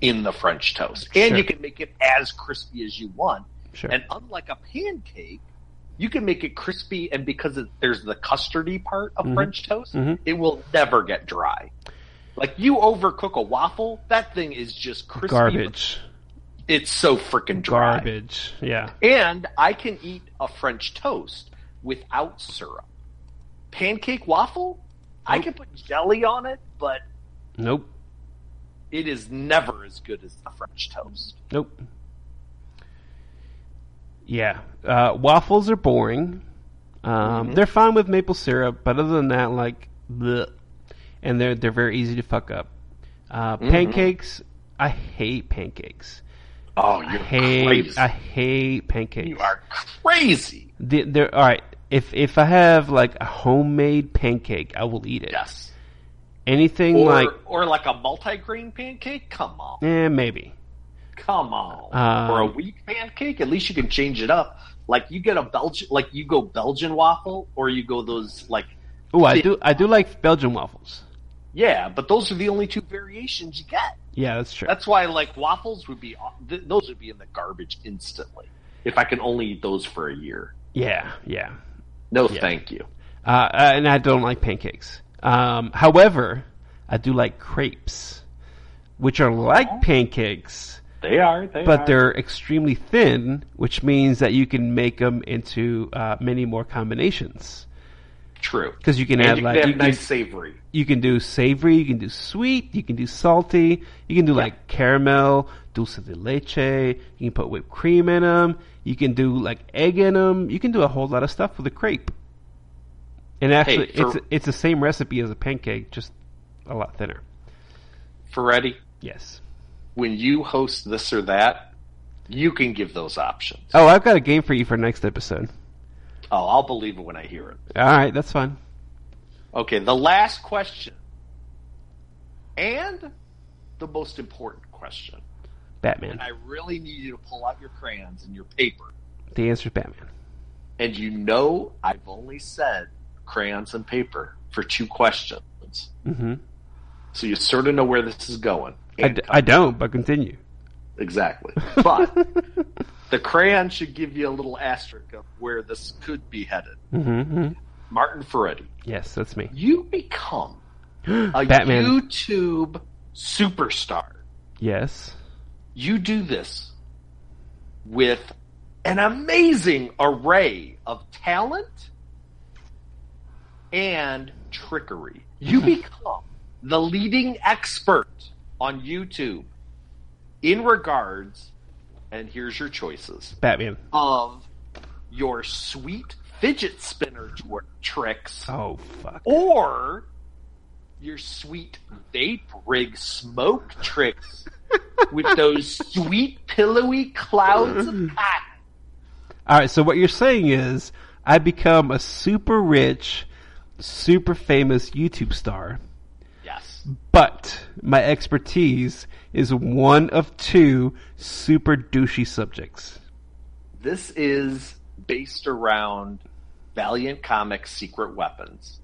in the French toast, and
Sure.
you can make it as crispy as you want.
Sure.
And unlike a pancake, you can make it crispy, and because it, there's the custardy part of
Mhm.
French toast,
Mhm.
it will never get dry. Like you overcook a waffle, that thing is just crispy.
Garbage.
It's so freaking dry.
Garbage. Yeah.
And I can eat a French toast without syrup. Pancake waffle, I can put jelly on it, but
Nope.
it is never as good as the French toast.
Nope. Yeah, uh, waffles are boring. Um,
Mhm.
They're fine with maple syrup, but other than that, like, bleh. and they're they're very easy to fuck up. Uh,
Mhm.
Pancakes, I hate pancakes.
Oh, you're
hate
crazy.
I hate pancakes.
you are crazy.
The- they're all right. If if I have like a homemade pancake, I will eat it.
Yes.
Anything
Or,
like
or like a multigrain pancake? Come on.
eh, maybe.
Come on.
Um,
For a wheat pancake, at least you can change it up. Like you get a Belgian, like you go Belgian waffle, or you go those like
Oh, I do. I do like Belgian waffles.
yeah, but those are the only two variations you get.
Yeah, that's true.
That's why like waffles would be th- those would be in the garbage instantly if I can only eat those for a year.
yeah, yeah.
No,
Yeah.
thank you.
Uh, and I don't like pancakes. Um, however, I do like crepes, which are like pancakes,
They are. They
but
are.
they're extremely thin, which means that you can make them into uh, many more combinations.
true.
Because you can
And
add
you
like
can have
you can,
nice savory.
you can do savory, you can do sweet, you can do salty, you can do like caramel, dulce de leche. You can put whipped cream in them. You can do like egg in them. You can do a whole lot of stuff with a crepe. And actually,
for-
it's it's the same recipe as a pancake, just a lot thinner.
Ferretti,
Yes.
when you host this or that, you can give those options.
Oh, I've got a game for you for next episode.
Oh, I'll believe it when I hear it.
All right, that's fine.
Okay, the last question. And the most important question.
Batman.
I really need you to pull out your crayons and your paper.
The answer is Batman.
And you know I've only said crayons and paper for two questions.
hmm
So you sort of know where this is going.
I, d- I don't, but continue.
Exactly. But the crayon should give you a little asterisk of where this could be headed.
hmm
Martin Ferretti,
Yes, that's me.
you become a
Batman.
YouTube superstar.
Yes.
You do this with an amazing array of talent and trickery. You become the leading expert on YouTube in regards, and here's your choices
Batman.
of your sweet fidget spinner tw- tricks
Oh fuck.
or your sweet vape rig smoke tricks with those sweet pillowy clouds of cotton.
All right. So what you're saying is, I become a super rich, super famous YouTube star,
Yes.
but my expertise is one of two super douchey subjects.
This is based around Valiant Comics Secret Weapons.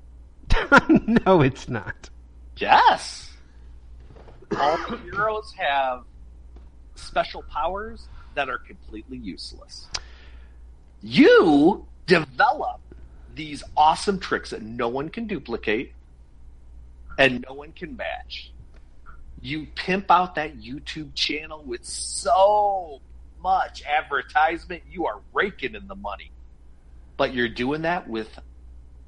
no, it's not.
Yes. All the heroes have special powers that are completely useless. You develop these awesome tricks that no one can duplicate and no one can match. You pimp out that YouTube channel with so much advertisement, you are raking in the money. But you're doing that with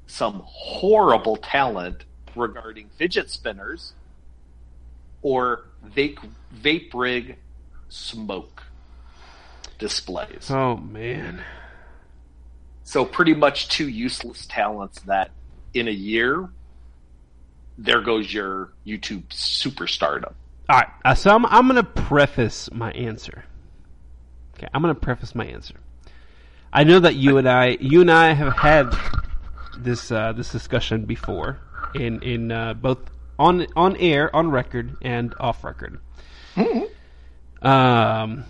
some horrible talent regarding fidget spinners or vape, vape rig smoke displays.
Oh man.
So pretty much two useless talents that in a year, there goes your YouTube superstardom.
All right. Uh, so I'm I'm gonna preface my answer. Okay, I'm gonna preface my answer. I know that you and I, you and I have had this uh, this discussion before in in uh, both on on air, on record, and off record. Um,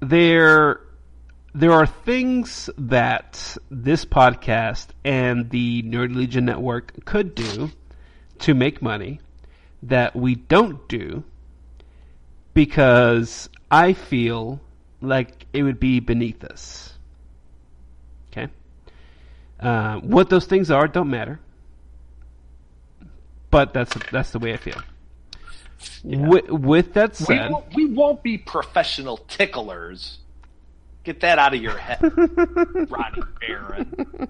there there are things that this podcast and the Nerd Legion Network could do to make money that we don't do because I feel like it would be beneath us. Okay? Uh, what those things are don't matter. But that's that's the way I feel. With, with that
We
said,
won't, we won't be professional ticklers. Get that out of your head, Ronnie Barron.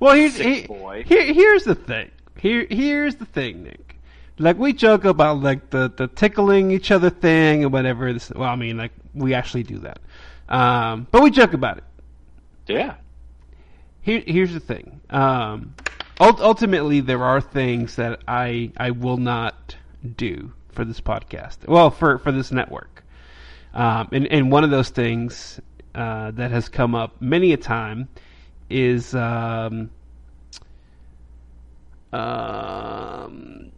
well, here's he-
boy.
here, here's the thing. Here, here's the thing, Nick. Like we joke about like the the tickling each other thing and whatever. This, well, I mean, like we actually do that, um, but we joke about it.
Yeah.
Here, here's the thing. Um, ultimately, there are things that I I will not do for this podcast. Well, for for this network, um, and and one of those things uh, that has come up many a time is um, um,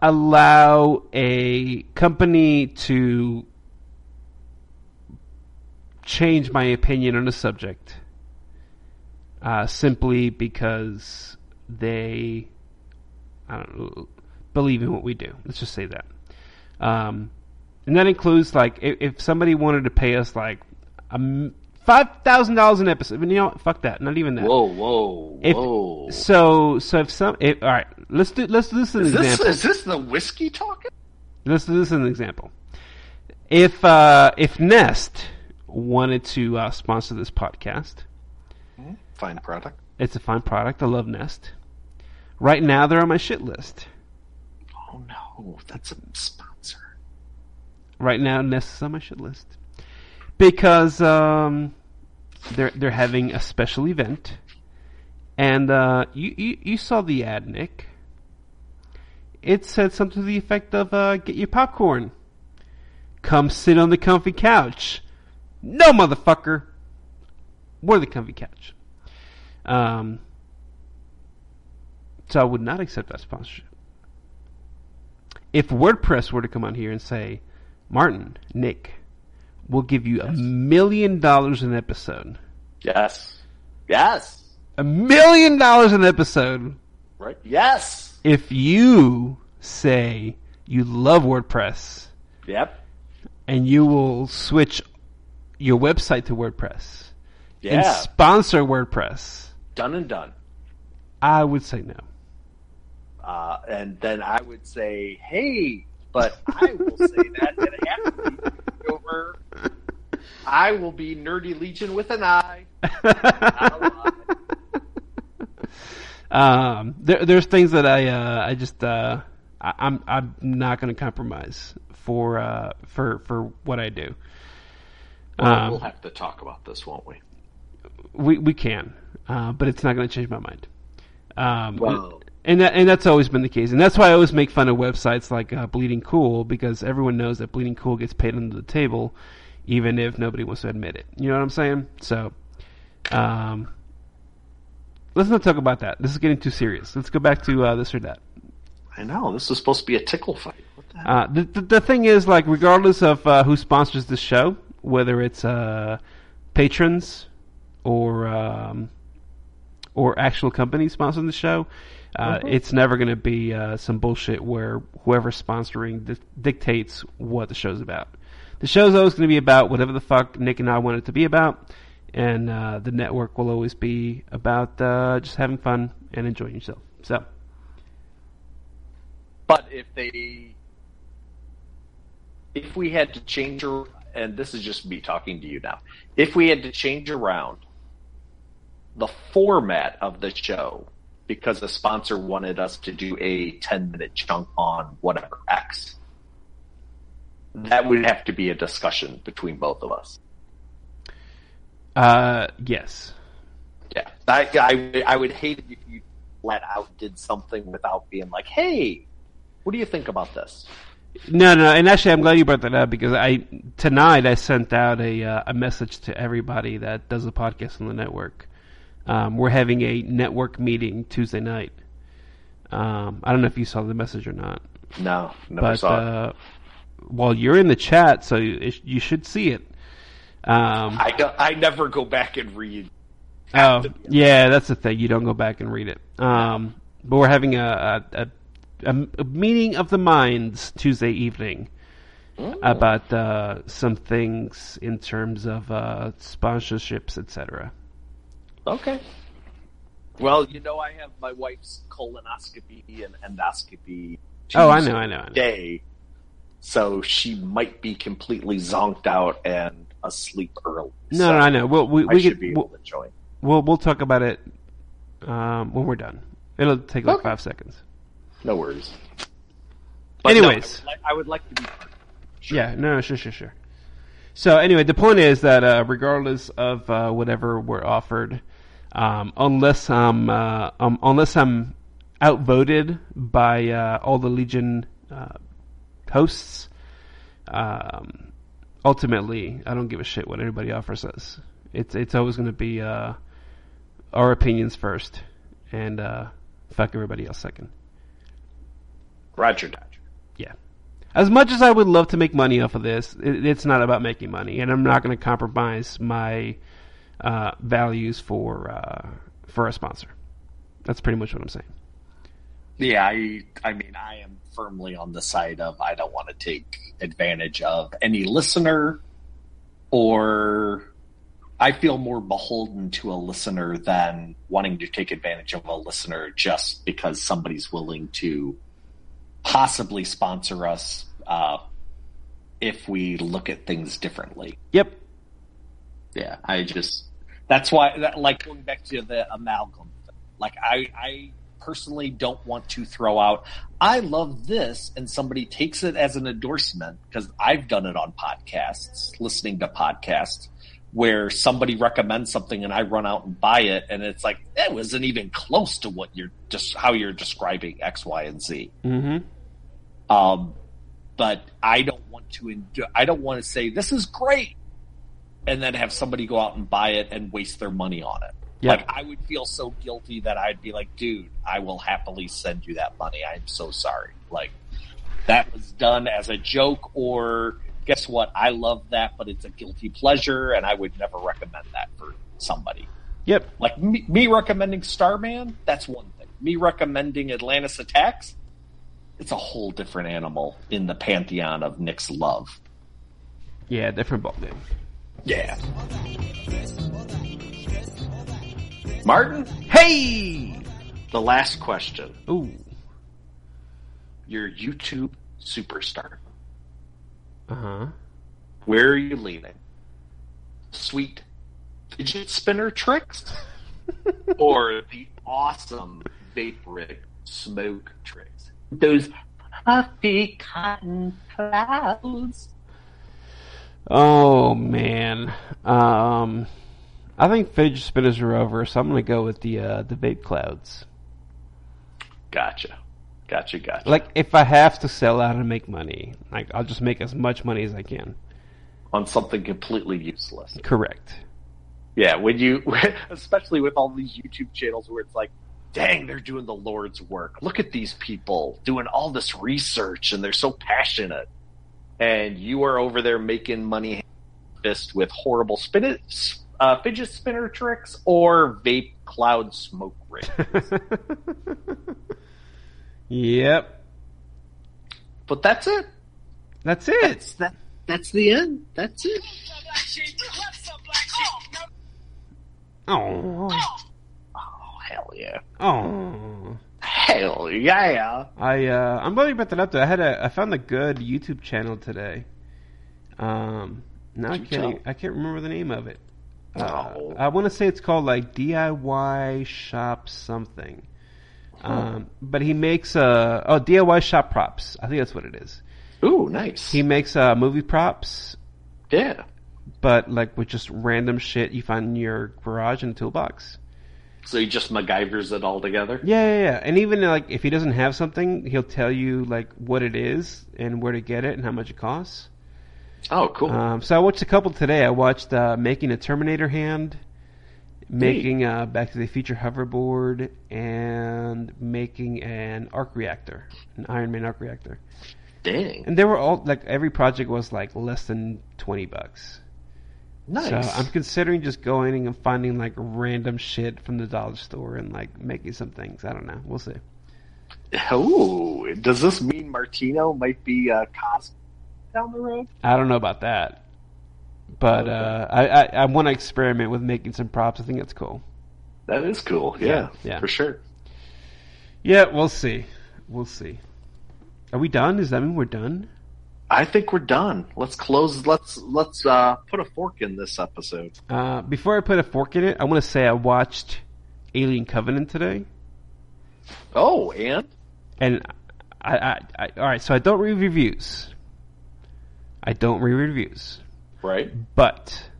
allow a company to change my opinion on a subject uh, simply because they I don't know, believe in what we do. Let's just say that. Um, and that includes like if, if somebody wanted to pay us like a five thousand dollars an episode, you know, fuck that, not even that.
Whoa, whoa,
If,
whoa!
So so if some if, all right, let's do let's do this as
is
an
this is this the whiskey talking?
Let's do this as an example. If uh, if Nest wanted to uh, sponsor this podcast,
Fine product.
it's a fine product. I love Nest. Right now, they're on my shit list.
Oh no, that's a sponsor.
Right now, Nest is on my shit list because um, they're they're having a special event, and uh, you, you you saw the ad, Nick. It said something to the effect of uh, "Get your popcorn, come sit on the comfy couch." No, motherfucker, we're the comfy couch. Um, so I would not accept that sponsorship. If WordPress were to come on here and say, Martin, Nick, we'll give you a million dollars an episode.
Yes. Yes.
A million dollars an episode
Right. Yes.
if you say you love WordPress
Yep.
and you will switch your website to WordPress and sponsor WordPress,
done and done.
I would say no.
Uh, and then I would say, hey, but I will say that has to be over. I will be Nerdy Legion with an I. Not a lie.
um, there, there's things that I uh, I just uh, I, I'm I'm not going to compromise for uh, for for what I do.
Well,
Um,
we'll have to talk about this, won't we?
we we can, uh, but it's not going to change my mind. Um,
Well-
and that and that's always been the case, and that's why I always make fun of websites like uh, Bleeding Cool because everyone knows that Bleeding Cool gets paid under the table, even if nobody wants to admit it. You know what I'm saying? So, um, let's not talk about that. This is getting too serious. Let's go back to uh, this or that.
I know. This is supposed to be a tickle fight. The?
Uh, the, the the thing is, like, regardless of uh, who sponsors the show, whether it's uh, patrons or um, or actual companies sponsoring the show, uh, it's never going to be uh, some bullshit where whoever's sponsoring di- dictates what the show's about. The show's always going to be about whatever the fuck Nick and I want it to be about, and uh, the network will always be about uh, just having fun and enjoying yourself. So.
But if they, if we had to change, and this is just me talking to you now, if we had to change around the format of the show because the sponsor wanted us to do a 10 minute chunk on whatever X, that would have to be a discussion between both of us.
Uh, yes.
Yeah. I, I, I would hate it if you flat out did something without being like, hey, what do you think about this?
No, no, and actually, I'm glad you brought that up because I tonight I sent out a uh, a message to everybody that does a podcast on the network. Um, we're having a network meeting Tuesday night. Um, I don't know if you saw the message or not,
No, never
but
saw it.
uh, well, you're in the chat, so you, you should see it. Um,
I, don't- I never go back and read.
Oh,
to be
yeah, that's the thing. You don't go back and read it. Um, but we're having a, a, a, a, a meeting of the minds Tuesday evening about uh, some things in terms of uh, sponsorships, etc.
Okay. Well, you know, I have my wife's colonoscopy and endoscopy.
Oh, I know, I know, I know.
Day, so she might be completely zonked out and asleep early.
No,
so
no, I know. We'll, we we
should
could,
be able
we'll,
to join.
we'll we'll talk about it um, when we're done. It'll take like
Okay.
five seconds.
No worries. But no,
Anyways.
I, would like, I would like to be. part. Sure.
Yeah, no, sure, sure, sure. So anyway, the point is that uh, regardless of uh, whatever we're offered, um, unless I'm uh, um, unless I'm outvoted by uh, all the Legion uh, hosts, um, ultimately I don't give a shit what anybody offers us. It's it's always going to be uh, our opinions first, and uh, fuck everybody else second.
Roger.
Yeah. As much as I would love to make money off of this, it, it's not about making money, and I'm not going to compromise my uh, values for uh, for a sponsor. That's pretty much what I'm saying.
Yeah, I I mean I am firmly on the side of I don't want to take advantage of any listener or I feel more beholden to a listener than wanting to take advantage of a listener just because somebody's willing to possibly sponsor us uh, if we look at things differently.
Yep.
Yeah, I just that's why that, like going back to the amalgam. Like I I personally don't want to throw out I love this and somebody takes it as an endorsement because I've done it on podcasts, listening to podcasts where somebody recommends something and I run out and buy it and it's like it wasn't even close to what you're just how you're describing X, Y, and Z.
Mm-hmm.
Um, but I don't want to endu- I don't want to say this is great and then have somebody go out and buy it and waste their money on it.
Yep.
Like I would feel so guilty that I'd be like, dude, I will happily send you that money. I'm so sorry. Like that was done as a joke or guess what? I love that, but it's a guilty pleasure and I would never recommend that for somebody.
Yep.
Like me, me recommending Starman, that's one thing. Me recommending Atlantis Attacks, it's a whole different animal in the pantheon of Nick's love.
Yeah, different ballgame.
Yeah. Martin,
Hey.
the last question.
Ooh.
Your YouTube superstar.
Uh huh.
Where are you leaning? Sweet fidget spinner tricks? or the awesome vape rig smoke tricks? Those puffy cotton clouds.
Oh man. Um, I think fidget spinners are over, so I'm gonna go with the uh, the vape clouds.
Gotcha. Gotcha, gotcha.
Like if I have to sell out and make money, like I'll just make as much money as I can.
on something completely useless.
Correct.
Yeah, when you, especially with all these YouTube channels where it's like, dang, they're doing the Lord's work. Look at these people doing all this research and they're so passionate. And you are over there making money fist with horrible spin uh, fidget spinner tricks or vape cloud smoke rig.
yep.
but that's it.
That's it.
That's that. That's the end. That's it.
Oh.
Oh, hell yeah.
Oh.
Hell yeah.
I uh, I'm glad you brought that up. Though I had a I found a good YouTube channel today. Um, now I can't. I can't remember the name of it. Uh,
Oh.
I want to say it's called like DIY Shop something. Um, but he makes uh oh DIY Shop props. I think that's what it is.
Ooh, nice.
He makes uh movie props,
yeah.
but like with just random shit you find in your garage and a toolbox.
So he just MacGyvers it all together?
Yeah, yeah, yeah. And even like if he doesn't have something, he'll tell you like what it is and where to get it and how much it costs.
Oh, cool.
Um, so I watched a couple today. I watched uh, making a Terminator hand, making uh, Back to the Future hoverboard, and making an arc reactor, an Iron Man arc reactor.
Dang.
And they were all like every project was like less than twenty bucks.
Nice.
So I'm considering just going and finding like random shit from the dollar store and like making some things. I don't know. We'll see.
Oh, does this mean Martino might be uh, Cosmo down the road?
I don't know about that, but
Okay.
uh, I I, I want to experiment with making some props. I think that's cool.
That is cool. Yeah,
Yeah, yeah.
for sure.
Yeah, we'll see. We'll see. Are we done? Does that mean we're done?
I think we're done. Let's close. Let's let's uh, put a fork in this episode.
Uh, before I put a fork in it, I want to say I watched Alien Covenant today,
Oh, and
and I, I, I all right. So I don't read reviews. I don't read reviews,
right?
but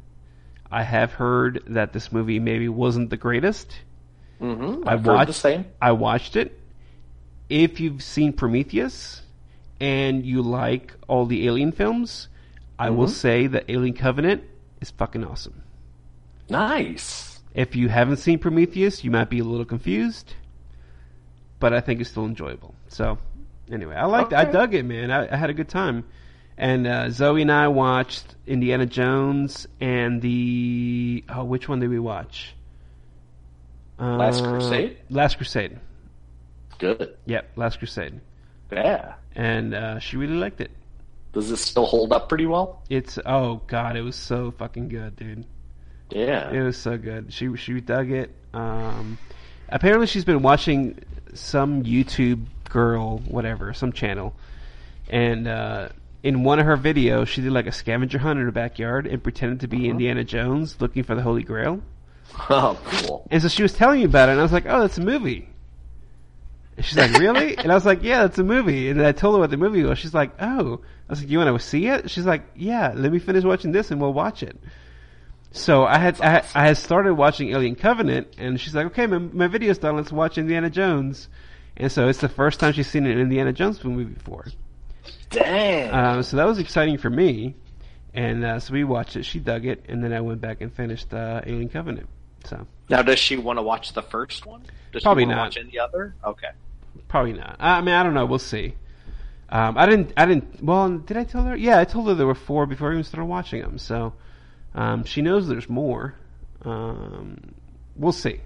I have heard that this movie maybe wasn't the greatest.
Mm-hmm.
I
I've heard the
watched.
same.
I watched it. If you've seen Prometheus and you like all the Alien films, I will
Mhm.
say that Alien Covenant is fucking awesome.
Nice.
If you haven't seen Prometheus, you might be a little confused, but I think it's still enjoyable. So Anyway, I liked. it. I dug it, man. I, I had a good time. And uh, Zoe and I watched Indiana Jones and the oh, which one did we watch? Uh,
Last Crusade?
Last Crusade.
Good.
Yep, Last Crusade.
Yeah.
And uh, she really liked it.
Does this still hold up pretty well?
It's oh god, it was so fucking good, dude.
Yeah.
It was so good. She she dug it. Um, apparently, she's been watching some YouTube girl, whatever, some channel, and uh, in one of her videos, she did like a scavenger hunt in her backyard and pretended to be Indiana Jones looking for the Holy Grail.
Oh, cool.
And so she was telling me about it, and I was like, "Oh, that's a movie." And she's like, "Really?" and I was like, "Yeah, that's a movie." And then I told her what the movie was. She's like, "Oh." I was like, "You want to see it?" She's like, "Yeah, let me finish watching this, and we'll watch it." So I had I, had- I had started watching Alien Covenant, and she's like, "Okay, my, my video's done. Let's watch Indiana Jones." And so it's the first time she's seen an Indiana Jones movie before.
Dang.
Um, so that was exciting for me, and uh, so we watched it. She dug it, and then I went back and finished uh, Alien Covenant. So
now, does she want to watch the first one? Does
Probably not.
watch any other? Okay.
Probably not. I mean, I don't know. We'll see. Um, I didn't. I didn't. Well, did I tell her? Yeah, I told her there were four before I even started watching them. So um, she knows there's more. Um, we'll see.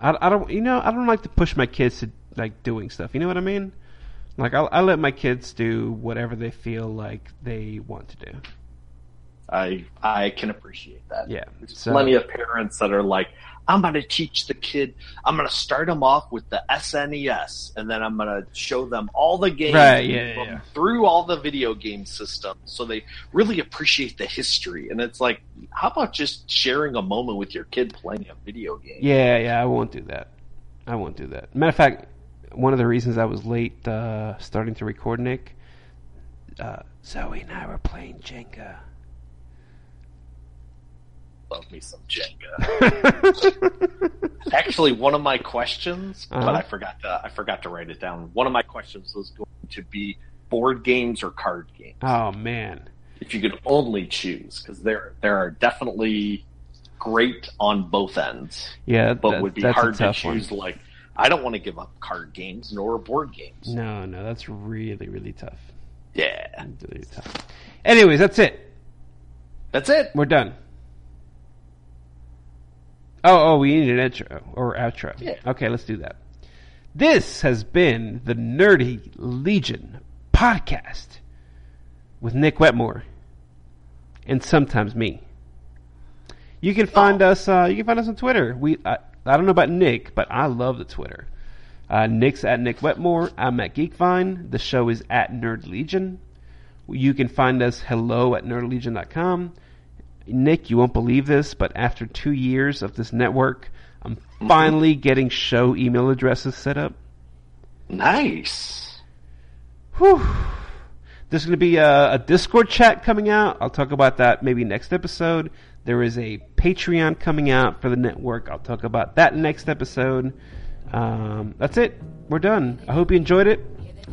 I, I don't. You know, I don't like to push my kids to like doing stuff. You know what I mean? Like I, I let my kids do whatever they feel like they want to do.
I I can appreciate that.
Yeah,
There's
so-
plenty of parents that are like, I'm going to teach the kid. I'm going to start them off with the SNES, and then I'm going to show them all the games
Right, yeah, yeah.
through all the video game systems, so they really appreciate the history. And it's like, how about just sharing a moment with your kid playing a video game?
Yeah, yeah, I won't do that. I won't do that. Matter of fact, one of the reasons I was late uh, starting to record, Nick, uh, Zoe and I were playing Jenga.
Love me some Jenga. Actually, one of my questions,
Uh-huh.
but I forgot to I forgot to write it down. One of my questions was going to be board games or card games.
oh man,
if you could only choose, because there there are definitely great on both ends,
yeah,
but
that-
would be hard to choose.
one.
Like, I don't want to give up card games nor board games.
No, no, that's really, really tough.
Yeah,
Really tough. Anyways, that's it.
that's it.
We're done. Oh, oh, we need an intro or outro.
Yeah.
Okay, let's do that. This has been the Nerdy Legion podcast with Nick Wetmore and sometimes me. You can find us. Uh, you can find us on Twitter. We. I, I don't know about Nick, but I love the Twitter. Uh, Nick's at Nick Wetmore. I'm at Geekvine. The show is at Nerd Legion. You can find us hello at nerdlegion.com. Nick, you won't believe this, but after two years of this network, I'm finally getting show email addresses set up.
Nice.
Whew. There's going to be a, a Discord chat coming out. I'll talk about that maybe next episode. There is a Patreon coming out for the network. I'll talk about that next episode. Um, that's it. We're done. I hope you enjoyed it.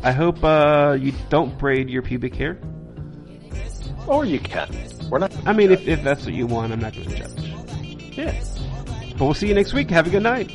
I hope uh, you don't braid your pubic hair.
Or you can. We're not.
I mean, if, if that's what you want, I'm not going to judge.
Yeah.
But we'll see you next week. Have a good night.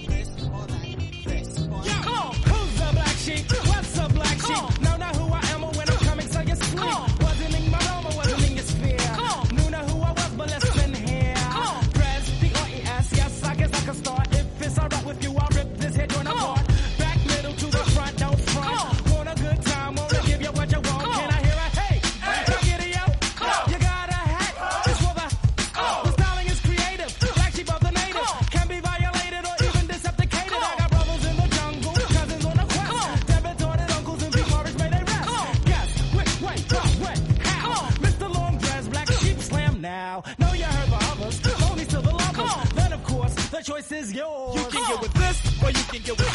Is yours. You can get with this or you can get with